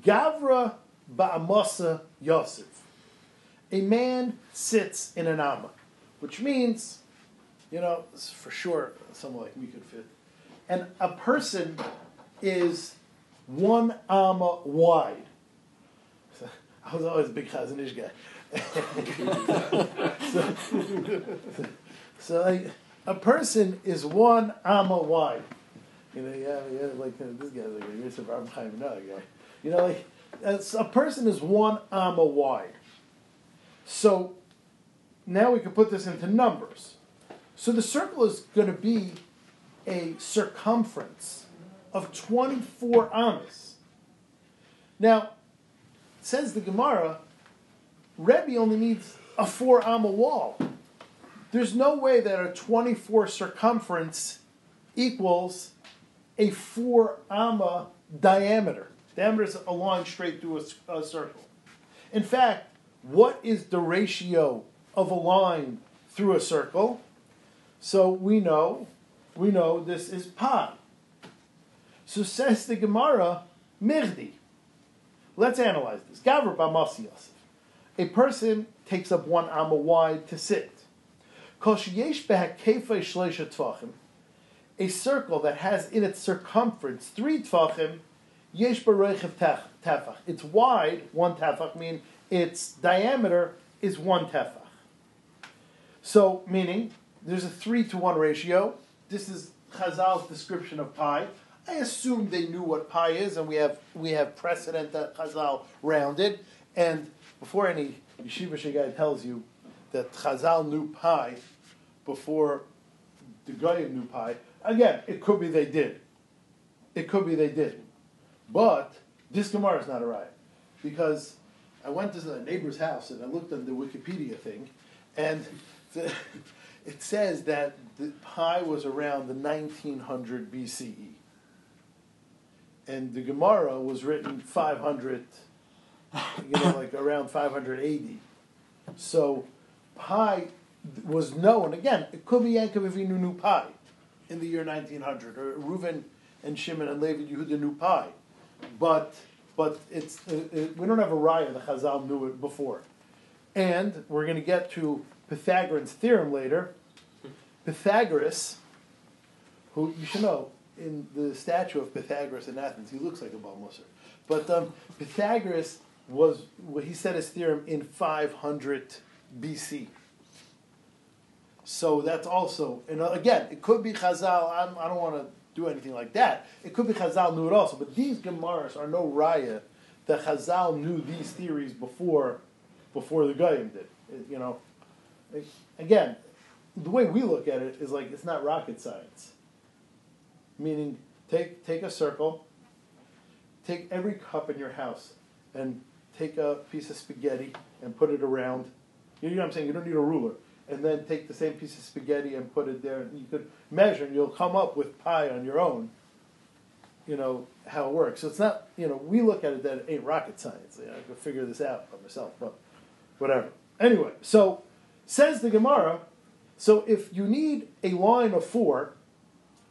Gavra ba'amasa Yosef. A man sits in an amma, which means, you know, for sure someone like me could fit. And a person is one amma wide. So, I was always a big Chazon Ish guy. so, so like, a person is one amma wide. You know, yeah, yeah, like uh, this guy's like a Yosef Abraham Chaim another guy. You know, like a person is one amma wide. So now we can put this into numbers. So the circle is going to be a circumference of 24 amas. Now, says the Gemara, Rebbe only needs a four amma wall. There's no way that a 24 circumference equals a four amma diameter. Diameter is a line straight through a circle. In fact, what is the ratio of a line through a circle? So we know, we know this is pi. So says the Gemara, mirdi. Let's analyze this. Gavra b'amasi Yosef. A person takes up one amma wide to sit. A circle that has in its circumference three tvachim, yesh tefach. It's wide, one tefach, meaning its diameter is one tefach. So, meaning, there's a three to one ratio. This is Chazal's description of pi. I assume they knew what pi is, and we have we have precedent that Chazal rounded. And before any yeshiva guy tells you that Chazal knew pi before the Goyim knew pi, again, it could be they did. It could be they did. But this Gemara is not a riot. Because I went to a neighbor's house and I looked at the Wikipedia thing, and the- it says that the pi was around the 1900 BCE. And the Gemara was written 500, you know, like around 580. So pi was known again. It could be Yankov Avinu knew pi in the year 1900, or Reuven and Shimon and Levi Yehuda knew pi, but but it's uh, uh, we don't have a raya. The Chazal knew it before, and we're going to get to Pythagorean's theorem later. Pythagoras, who you should know in the statue of Pythagoras in Athens, he looks like a Baal Musar. But um, Pythagoras was well, he said his theorem in 500 BC. So that's also, and uh, again, it could be Chazal. I'm, I don't want to do anything like that. It could be Chazal knew it also, but these Gemaras are no raya that Chazal knew these theories before, before the Goyim did. It- you know, it- again, the way we look at it is like it's not rocket science. Meaning, take take a circle, take every cup in your house, and take a piece of spaghetti and put it around. You know what I'm saying? You don't need a ruler. And then take the same piece of spaghetti and put it there. And you could measure, and you'll come up with pi on your own. You know how it works. So it's not. You know, we look at it that it ain't rocket science. You know, I could figure this out by myself, but whatever. Anyway, so says the Gemara. So if you need a line of four,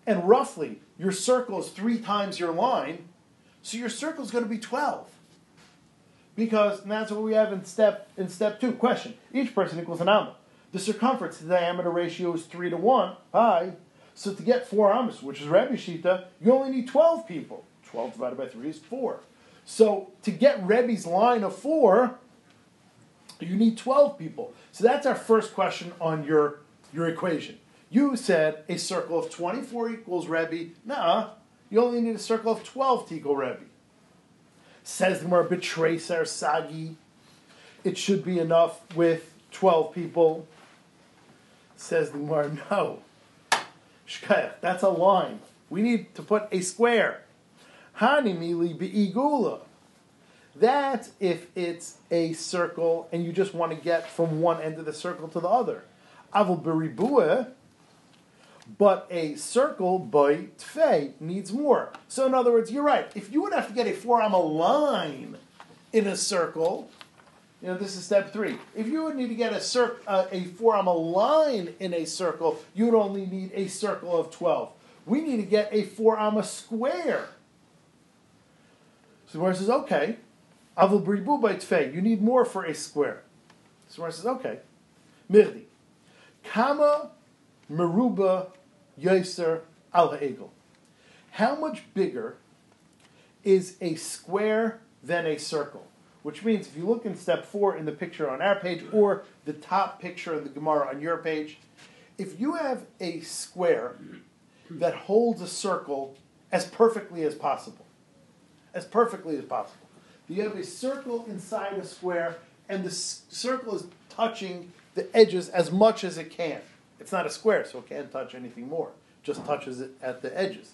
and roughly your circle is three times your line, so your circle is going to be twelve. Because and that's what we have in step in step two. Question: Each person equals an amma. The circumference to diameter ratio is three to one. Pi. So to get four ammas, which is Rabbi Shita, you only need twelve people. Twelve divided by three is four. So to get Rebbe's line of four, you need 12 people. So that's our first question on your, your equation. You said a circle of 24 equals Rebbe. Nah, you only need a circle of 12 to equal Rebbe. Says the Gemara, betracer sagi. It should be enough with 12 people. Says the Gemara, no. Shkayach, that's a line. We need to put a square. Hanimili be'igula. That's if it's a circle and you just want to get from one end of the circle to the other. Avul beribua, but a circle by tfei needs more. So in other words, you're right. If you would have to get a four arm line in a circle, you know this is step three. If you would need to get a cir- uh, a four line in a circle, you would only need a circle of twelve. We need to get a four arm square. So Gemara says, okay, avul bribu by tfei. You need more for a square. So Gemara says, okay, mirdi. Kama meruba yoser al ha'egel. How much bigger is a square than a circle? Which means if you look in step four in the picture on our page or the top picture of the Gemara on your page, if you have a square that holds a circle as perfectly as possible, as perfectly as possible. You have a circle inside a square, and the circle is touching the edges as much as it can. It's not a square, so it can't touch anything more. Just touches it at the edges.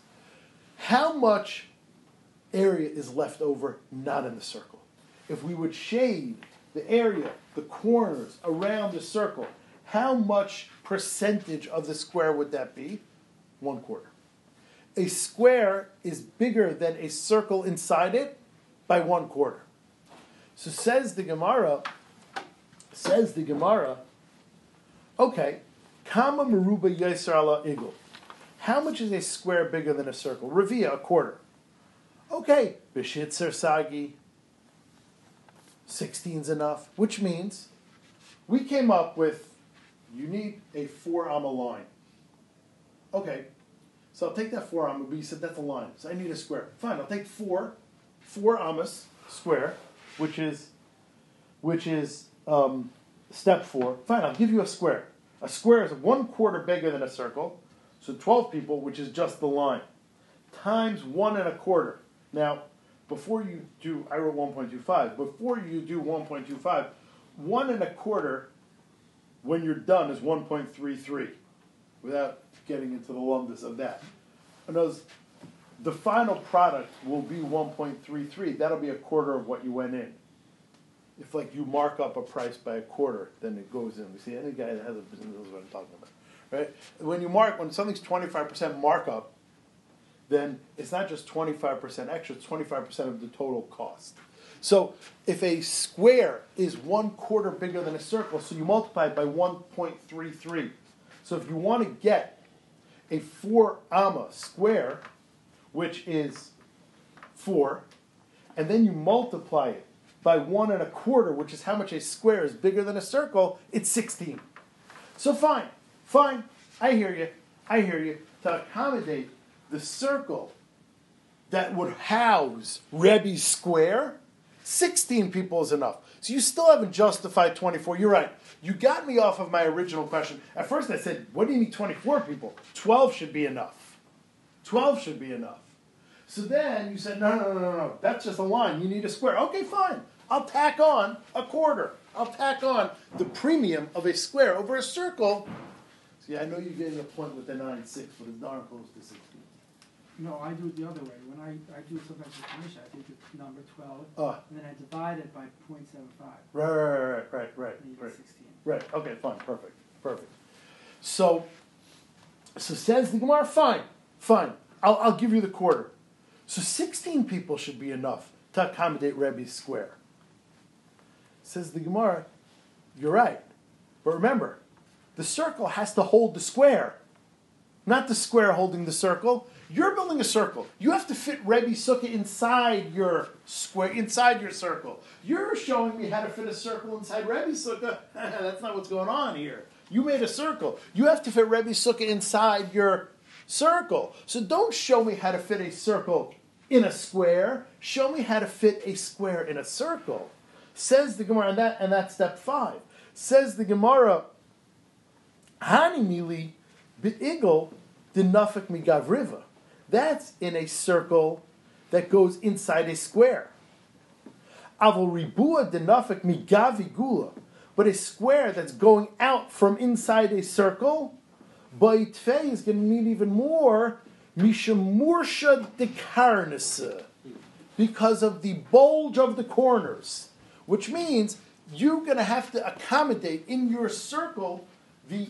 How much area is left over not in the circle? If we would shade the area, the corners around the circle, how much percentage of the square would that be? One quarter. A square is bigger than a circle inside it by one quarter. So says the Gemara, says the Gemara, okay, Kama Maruba Yisrala Igel. How much is a square bigger than a circle? Revia, a quarter. Okay, Bishitzer Sagi, 16's enough, which means we came up with you need a four amma line. Okay, so I'll take that four amma, but you said that's a line, so I need a square. Fine, I'll take four, four ammas square, which is, which is um, step four. Fine, I'll give you a square. A square is one quarter bigger than a circle, so twelve people, which is just the line, times one and a quarter. Now, before you do, I wrote 1.25. Before you do 1.25, one and a quarter, when you're done, is 1.33, without getting into the lumbus of that. Other words, the final product will be 1.33. That'll be a quarter of what you went in. If like you mark up a price by a quarter, then it goes in. We see any guy that has a business knows what I'm talking about, right? When you mark when something's twenty five percent markup, then it's not just twenty five percent extra; it's twenty five percent of the total cost. So if a square is one quarter bigger than a circle, so you multiply it by one point three three. So if you want to get a four amma square, which is four, and then you multiply it by one and a quarter, which is how much a square is bigger than a circle, it's 16. So fine, fine, I hear you, I hear you. To accommodate the circle that would house Rebbe's square, 16 people is enough. So you still haven't justified 24. You're right. You got me off of my original question. At first I said, what do you need 24 people? 12 should be enough. 12 should be enough. So then you said, no, no, no, no, no. That's just a line. You need a square. Okay, fine. I'll tack on a quarter. I'll tack on the premium of a square over a circle. See, I know you're getting a point with the 9 6, but it's darn close to 16. No, I do it the other way. When I, I do sometimes with commission, I take the number twelve, Ah. and then I divide it by point seven five. Right, right, right, right, right, right. sixteen. Right. Okay. Fine. Perfect. Perfect. So, so says the Gemara. Fine. Fine. I'll, I'll give you the quarter. So sixteen people should be enough to accommodate Rebbe's square. Says the Gemara. You're right, but remember, the circle has to hold the square, not the square holding the circle. You're building a circle. You have to fit Rebbe Sukkah inside your square, inside your circle. You're showing me how to fit a circle inside Rebbe Sukkah. That's not what's going on here. You made a circle. You have to fit Rebbe Sukkah inside your circle. So don't show me how to fit a circle in a square. Show me how to fit a square in a circle. Says the Gemara, and that and that's step five. Says the Gemara, Hani mili be'igel denafik migavriva. That's in a circle that goes inside a square. Avol ribua denafik migavi gula. But a square that's going out from inside a circle, Baitfei is going to need even more mishamursha dekarnasa because of the bulge of the corners, which means you're going to have to accommodate in your circle the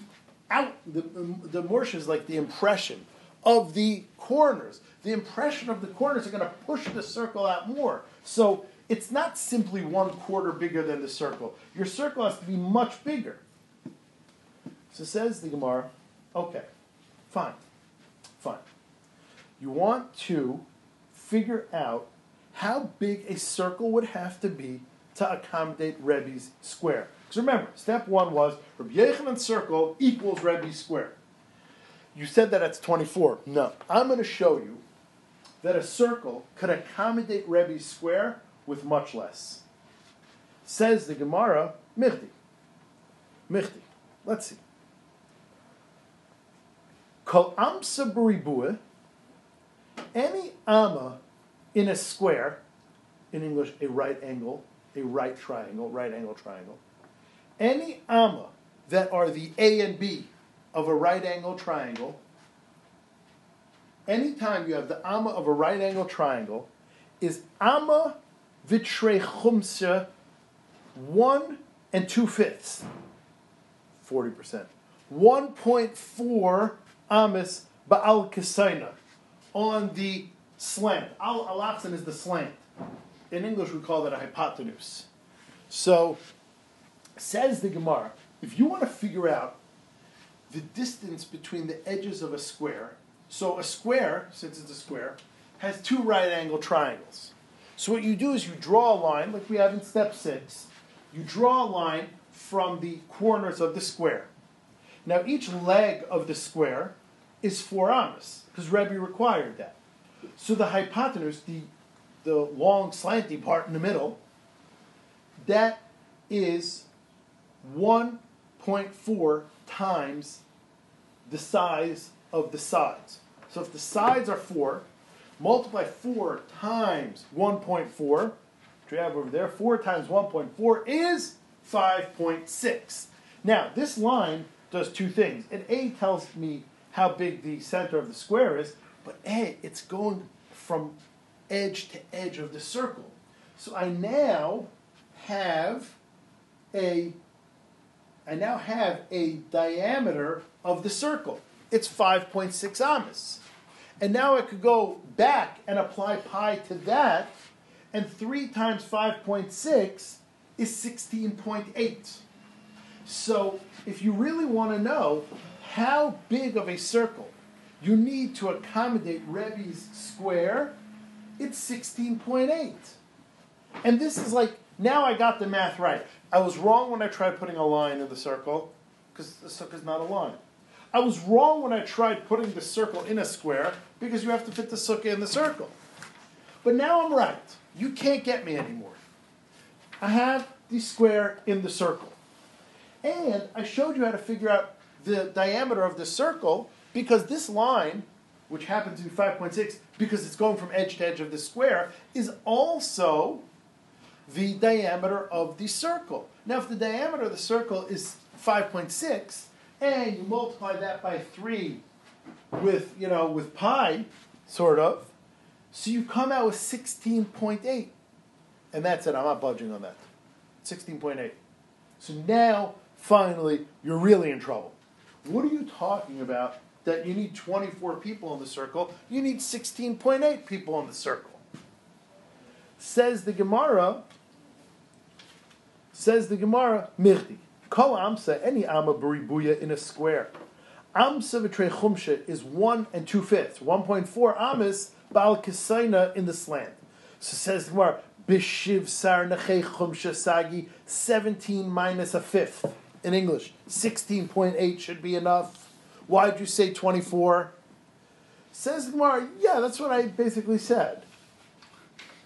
out the the mursha is like the impression of the corners. The impression of the corners are going to push the circle out more. So it's not simply one quarter bigger than the circle. Your circle has to be much bigger. So says the Gemara, okay, fine, fine. You want to figure out how big a circle would have to be to accommodate Rebbe's square. Because remember, step one was Rabbi Yechanan's circle equals Rebbe's square. You said that it's 24. No. I'm going to show you that a circle could accommodate Rebbe's square with much less. Says the Gemara, Michti. Michti. Let's see. Kol amsa any amma in a square, in English, a right angle, a right triangle, right angle triangle, any amma that are the A and B of a right angle triangle, anytime you have the amma of a right angle triangle, is amma vitre chumsa one and two fifths, forty percent, one point four amis ba'al kasaina on the slant. Al alachsan is the slant. In English, we call that a hypotenuse. So, says the Gemara, if you want to figure out the distance between the edges of a square, so a square, since it's a square, has two right angle triangles. So what you do is you draw a line, like we have in step six. You draw a line from the corners of the square. Now each leg of the square is four amas, because Rebbe required that. So the hypotenuse, the, the long slanty part in the middle, that is 1.4 times the size of the sides. So if the sides are 4, multiply 4 times 1.4, which we have over there, 4 times 1.4 is 5.6. Now, this line does two things. It A tells me how big the center of the square is, but A, it's going from edge to edge of the circle. So I now have a I now have a diameter of the circle. It's 5.6 amas. And now I could go back and apply pi to that, and 3 times 5.6 is 16.8. So if you really want to know how big of a circle you need to accommodate Rebbe's square, it's 16.8. And this is like, now I got the math right. I was wrong when I tried putting a line in the circle, because the circle is not a line. I was wrong when I tried putting the circle in a square, because you have to fit the sukkah in the circle. But now I'm right. You can't get me anymore. I have the square in the circle. And I showed you how to figure out the diameter of the circle because this line, which happens to be 5.6, because it's going from edge to edge of the square, is also the diameter of the circle. Now, if the diameter of the circle is 5.6, and you multiply that by 3 with, you know, with pi, sort of, so you come out with 16.8. And that's it, I'm not budging on that. 16.8. So now, finally, you're really in trouble. What are you talking about that you need 24 people in the circle? You need 16.8 people in the circle. Says the Gemara, says the Gemara, Mirdi. Kol Amsa, any Amma Buribuya in a square. Amsa v'trei chumsha is one and two fifths, 1.4 Amas Baal Kisaina in the slant. So says the Gemara, Bishiv Sar Chumsha Sagi, 17 minus a fifth. In English, 16.8 should be enough. Why'd you say 24? Says Gemara, yeah, that's what I basically said.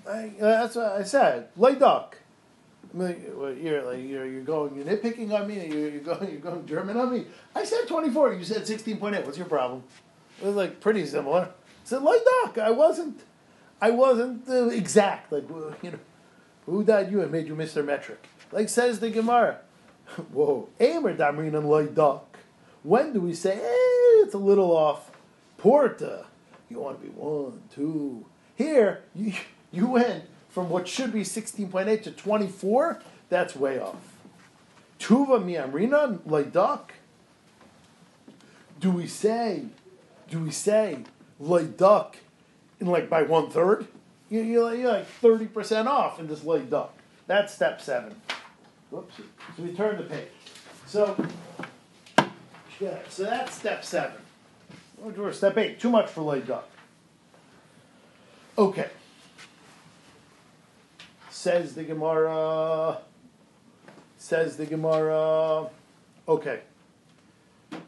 I, that's what I said. Lay duck. I mean, you're like you're, you're going you're nitpicking on me. You're, you're going you're going German on me. I said 24. You said 16.8. What's your problem? It was like pretty similar. I said lay duck. I wasn't I wasn't uh, exact. Like you know, who died you and made you miss their metric? Like says the Gemara. Whoa, Amer damrin and lay duck. When do we say hey, it's a little off? Porta. You want to be one, two. Here you you went from what should be 16.8 to 24, that's way off. Tuva mi amrina leidak. Do we say, do we say leidak in like by one third? You, you're, like, you're like 30% off in this leidak. That's step seven. Whoops. So we turn the page. So, yeah, so that's step seven. Or step eight. Too much for leidak. Okay. Says the Gemara. Says the Gemara. Okay.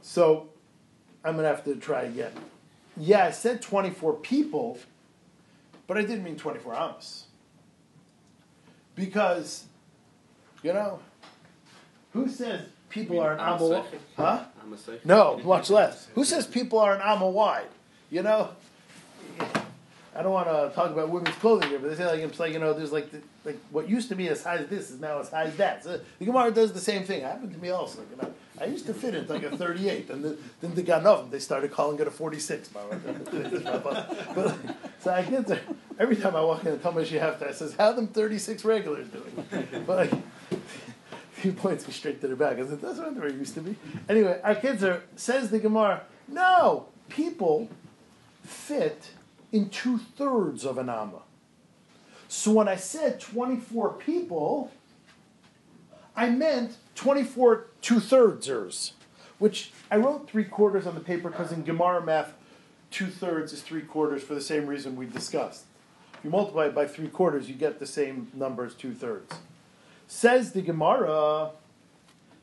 So I'm going to have to try again. Yeah, I said 24 people, but I didn't mean 24 amos. Because, you know, who says people are an amma? Huh? No, much less. Who says people are an amma wide? You know, I don't want to talk about women's clothing here, but they say like it's like you know, there's like the, like what used to be as high as this is now as high as that. So the Gemara does the same thing. It happened to me also. You know, I used to fit into like a 38, and the, then the Ganov they started calling it a 46. but, so I get there every time I walk in the Talmud Shehefta, I says, "How them 36 regulars doing?" But like, he points me straight to the back. I said, "That's not where it used to be." Anyway, our kids are says the Gemara. No, people fit in two thirds of an amma. So when I said 24 people, I meant 24 two thirdsers, which I wrote three quarters on the paper because in Gemara math, two thirds is three quarters for the same reason we discussed. If you multiply it by three quarters, you get the same number as two thirds. Says the Gemara,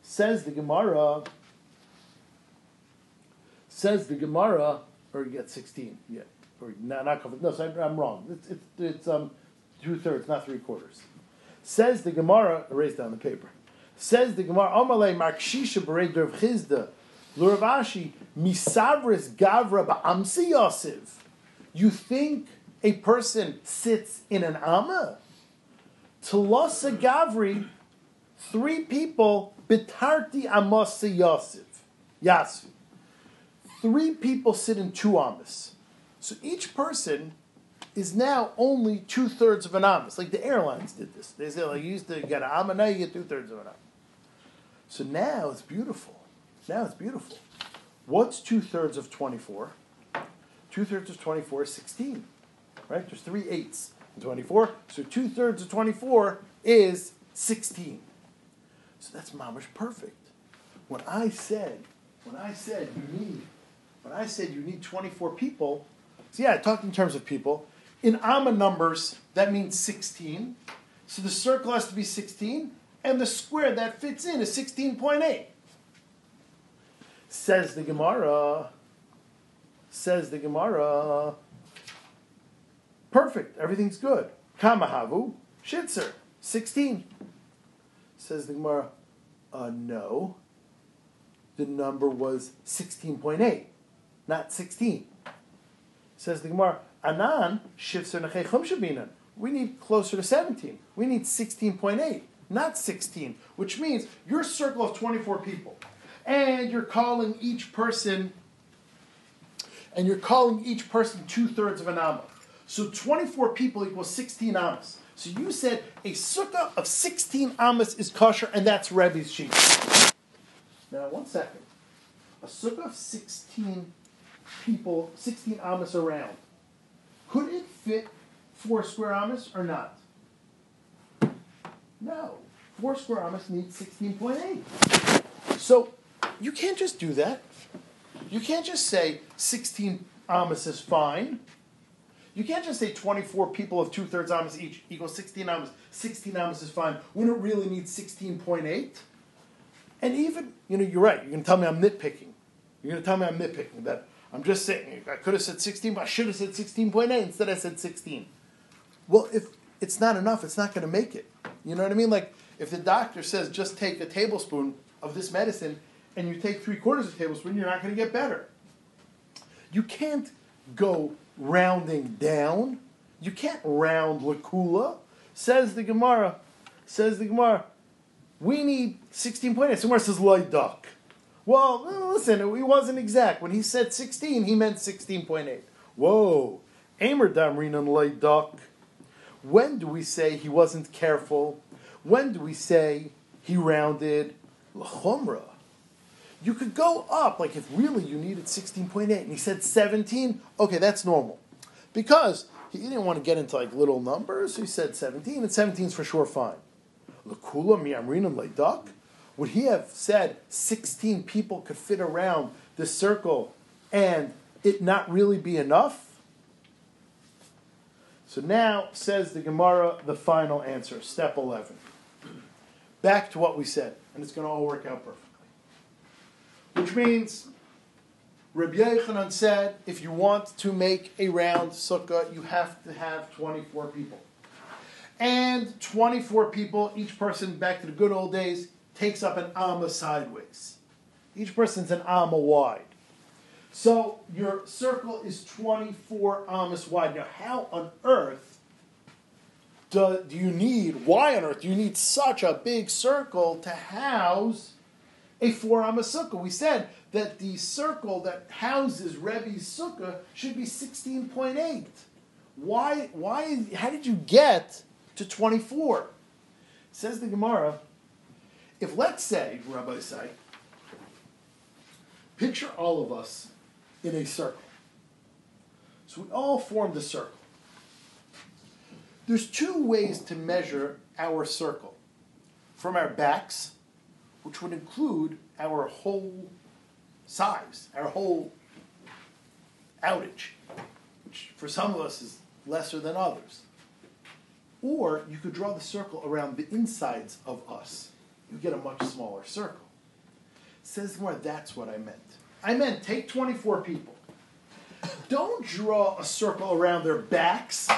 says the Gemara, says the Gemara, or get 16, yeah or not, not covered. No, so I'm wrong. It's, it's, it's um, two thirds, not three quarters. Says the Gemara, erase down the paper. Says the Gemara, Amalei Markshisha Berei Derv Chizda, Luravashi, Misavris Gavra Ba'amsi Yosef. You think a person sits in an Amma? Talosa Gavri, three people, Bitarti Amasa Yosef. Yasvi. Three people sit in two Ammas. So each person is now only two thirds of an amas. Like the airlines did this. They said, like, you used to get an amma, now you get two thirds of an amma. So now it's beautiful. Now it's beautiful. What's two thirds of 24? Two thirds of 24 is 16. Right? There's three eighths 24. So two thirds of 24 is 16. So that's mamish perfect. When I said, when I said you need, when I said you need 24 people, so yeah, I talked in terms of people. In Amma numbers, that means 16. So the circle has to be 16, and the square that fits in is 16.8. Says the Gemara. Says the Gemara. Perfect. Everything's good. Kamahavu. Shitzer. 16. Says the Gemara. Uh, no. The number was 16.8, not 16. Says the Gemara. Anan. Shitzer nechechum shabinan. We need closer to 17. We need 16.8, not 16, which means your circle of 24 people and you're calling each person, and you're calling each person two thirds of an amma. So 24 people equals 16 ammas. So you said a sukkah of 16 ammas is kosher, and that's Rebbe's sheet. Now, one second. A sukkah of 16 people, 16 ammas around, could it fit four square ammas or not? No. Four square ammas need 16.8. So you can't just do that. You can't just say 16 amas is fine. You can't just say 24 people of two thirds amas each equals 16 amas. 16 amas is fine when it really needs 16.8. And even, you know, you're right. You're going to tell me I'm nitpicking. You're going to tell me I'm nitpicking. That I'm just saying, I could have said 16, but I should have said 16.8. Instead, I said 16. Well, if it's not enough, it's not going to make it. You know what I mean? Like, if the doctor says just take a tablespoon of this medicine and you take three quarters of a tablespoon, you're not going to get better. You can't go rounding down. You can't round lakula. Says the Gemara. Says the Gemara. We need 16.8. Somewhere says light duck. Well, listen, he wasn't exact. When he said 16, he meant 16.8. Whoa. Amer damrinan light duck. When do we say he wasn't careful? When do we say he rounded l'chumra? You could go up, like if really you needed 16.8 and he said 17, okay, that's normal. Because he didn't want to get into like little numbers, so he said 17, and 17 is for sure fine. Le'dak? Would he have said 16 people could fit around this circle and it not really be enough? So now says the Gemara the final answer, step 11. Back to what we said, and it's going to all work out perfectly. Which means, Rabbi Yochanan said, if you want to make a round sukkah, you have to have 24 people. And 24 people, each person, back to the good old days, takes up an amma sideways. Each person's an amma wide. So your circle is 24 amas wide. Now, how on earth do, do you need, why on earth do you need such a big circle to house a four amma sukkah? We said that the circle that houses Rebbe's sukkah should be 16.8. Why, why, how did you get to 24? Says the Gemara, if let's say, Rabbi say, picture all of us in a circle. So we all formed a circle. There's two ways to measure our circle from our backs, which would include our whole size, our whole outage, which for some of us is lesser than others. Or you could draw the circle around the insides of us. You get a much smaller circle. says more, that's what I meant. I meant take 24 people. Don't draw a circle around their backs.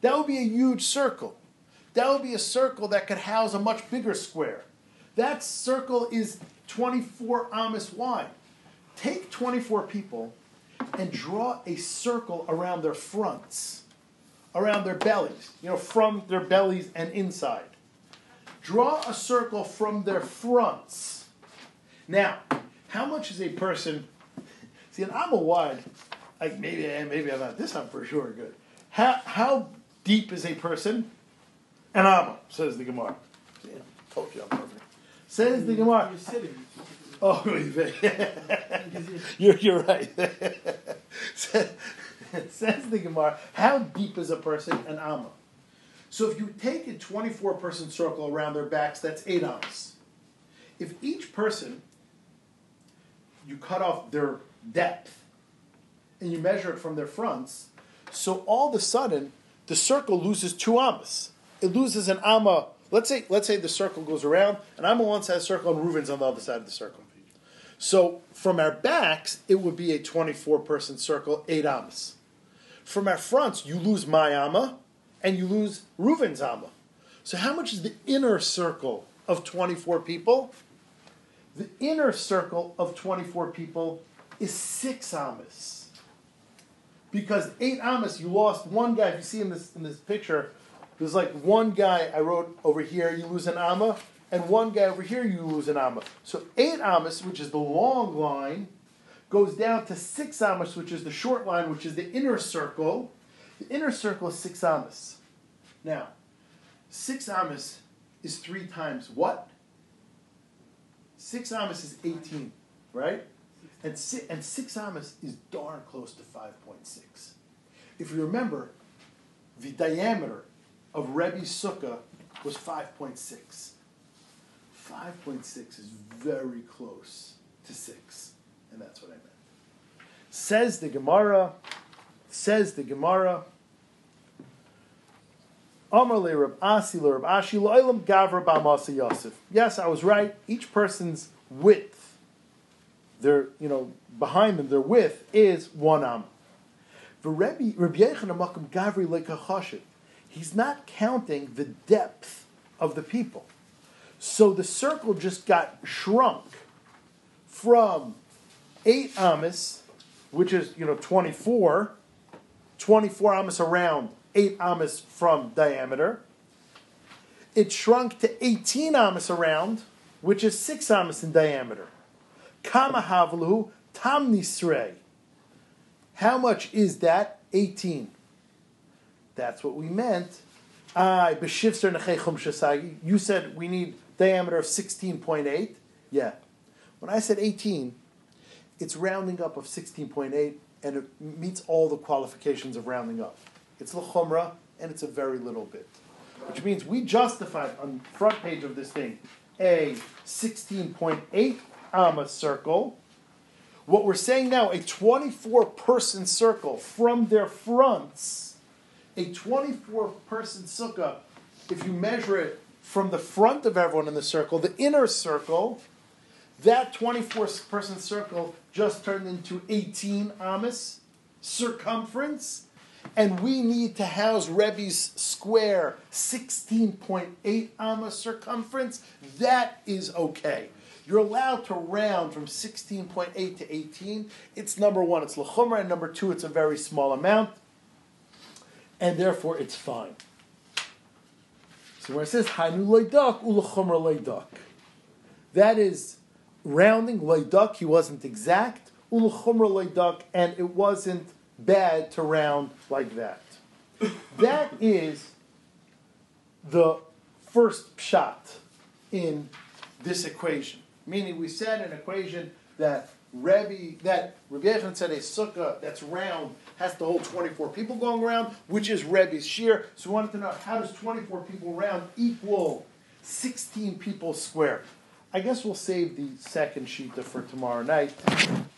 That would be a huge circle. That would be a circle that could house a much bigger square. That circle is 24 amas wide. Take 24 people and draw a circle around their fronts, around their bellies, you know, from their bellies and inside. Draw a circle from their fronts. Now, how much is a person? See, an amma wide, like maybe I am, maybe I'm not this I'm for sure good. How, how deep is a person? An amma, says the Gemara. I told you I'm perfect. Says the Gemara. You're sitting. Oh, you're, you're right. says, the Gemara, how deep is a person? An amma. So if you take a 24 person circle around their backs, that's eight ammas. If each person, you cut off their depth and you measure it from their fronts, so all of a sudden the circle loses two ammas. It loses an amma. Let's say let's say the circle goes around, and I'm on one side of the circle, and Reuven's on the other side of the circle. So from our backs, it would be a 24 person circle, eight ammas. From our fronts, you lose my amma, and you lose Reuven's amma. So how much is the inner circle of 24 people? The inner circle of 24 people is six ammas. Because eight ammas, you lost one guy. If you see in this in this picture, there's like one guy I wrote over here, you lose an amma, and one guy over here, you lose an amma. So eight ammas, which is the long line, goes down to six ammas, which is the short line, which is the inner circle. The inner circle is six ammas. Now, six ammas is three times what? Six ammas is 18, right? And, si- and six ammas is darn close to 5.6. If you remember, the diameter of Rebbe sukkah was 5.6. 5.6 is very close to 6. And that's what I meant. Says the Gemara, says the Gemara, Amar le Rab Asi Rab Ashi lo'ilam gavra ba'masa Yosef. Yes, I was right. Each person's width, their you know behind them, their width is one am. Rabbi Yochanan Makam Gavri lekachashiv. He's not counting the depth of the people. So the circle just got shrunk from eight amas, which is you know 24, 24 amas around, eight amas from diameter. It shrunk to 18 amas around, which is six amas in diameter. Kama havlu tam. How much is that? 18. That's what we meant. Shasagi. You said we need diameter of 16.8. Yeah. When I said 18, it's rounding up of 16.8, and it meets all the qualifications of rounding up. It's l'chumra, and it's a very little bit. Which means we justified on front page of this thing a 16.8 amma circle. What we're saying now, a 24 person circle from their fronts, a 24 person sukkah, if you measure it from the front of everyone in the circle, the inner circle, that 24 person circle just turned into 18 amas circumference. And we need to house Rebbe's square 16.8 amma circumference. That is okay. You're allowed to round from 16.8 to 18. It's number one, it's lechumra, and number two, it's a very small amount, and therefore it's fine. So where it says hainu loidak ulechumra loidak, that is rounding loidak. He wasn't exact ulechumra loidak, and it wasn't bad to round like that. That is the first shot in this equation. Meaning, we said an equation that Rebbe, that Rebbe said a sukkah that's round has to hold 24 people going around, which is Rebbe's shear. So we wanted to know how does 24 people round equal 16 people square? I guess we'll save the second sheet for tomorrow night,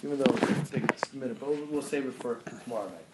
even though it'll take a minute, but we'll save it for tomorrow night.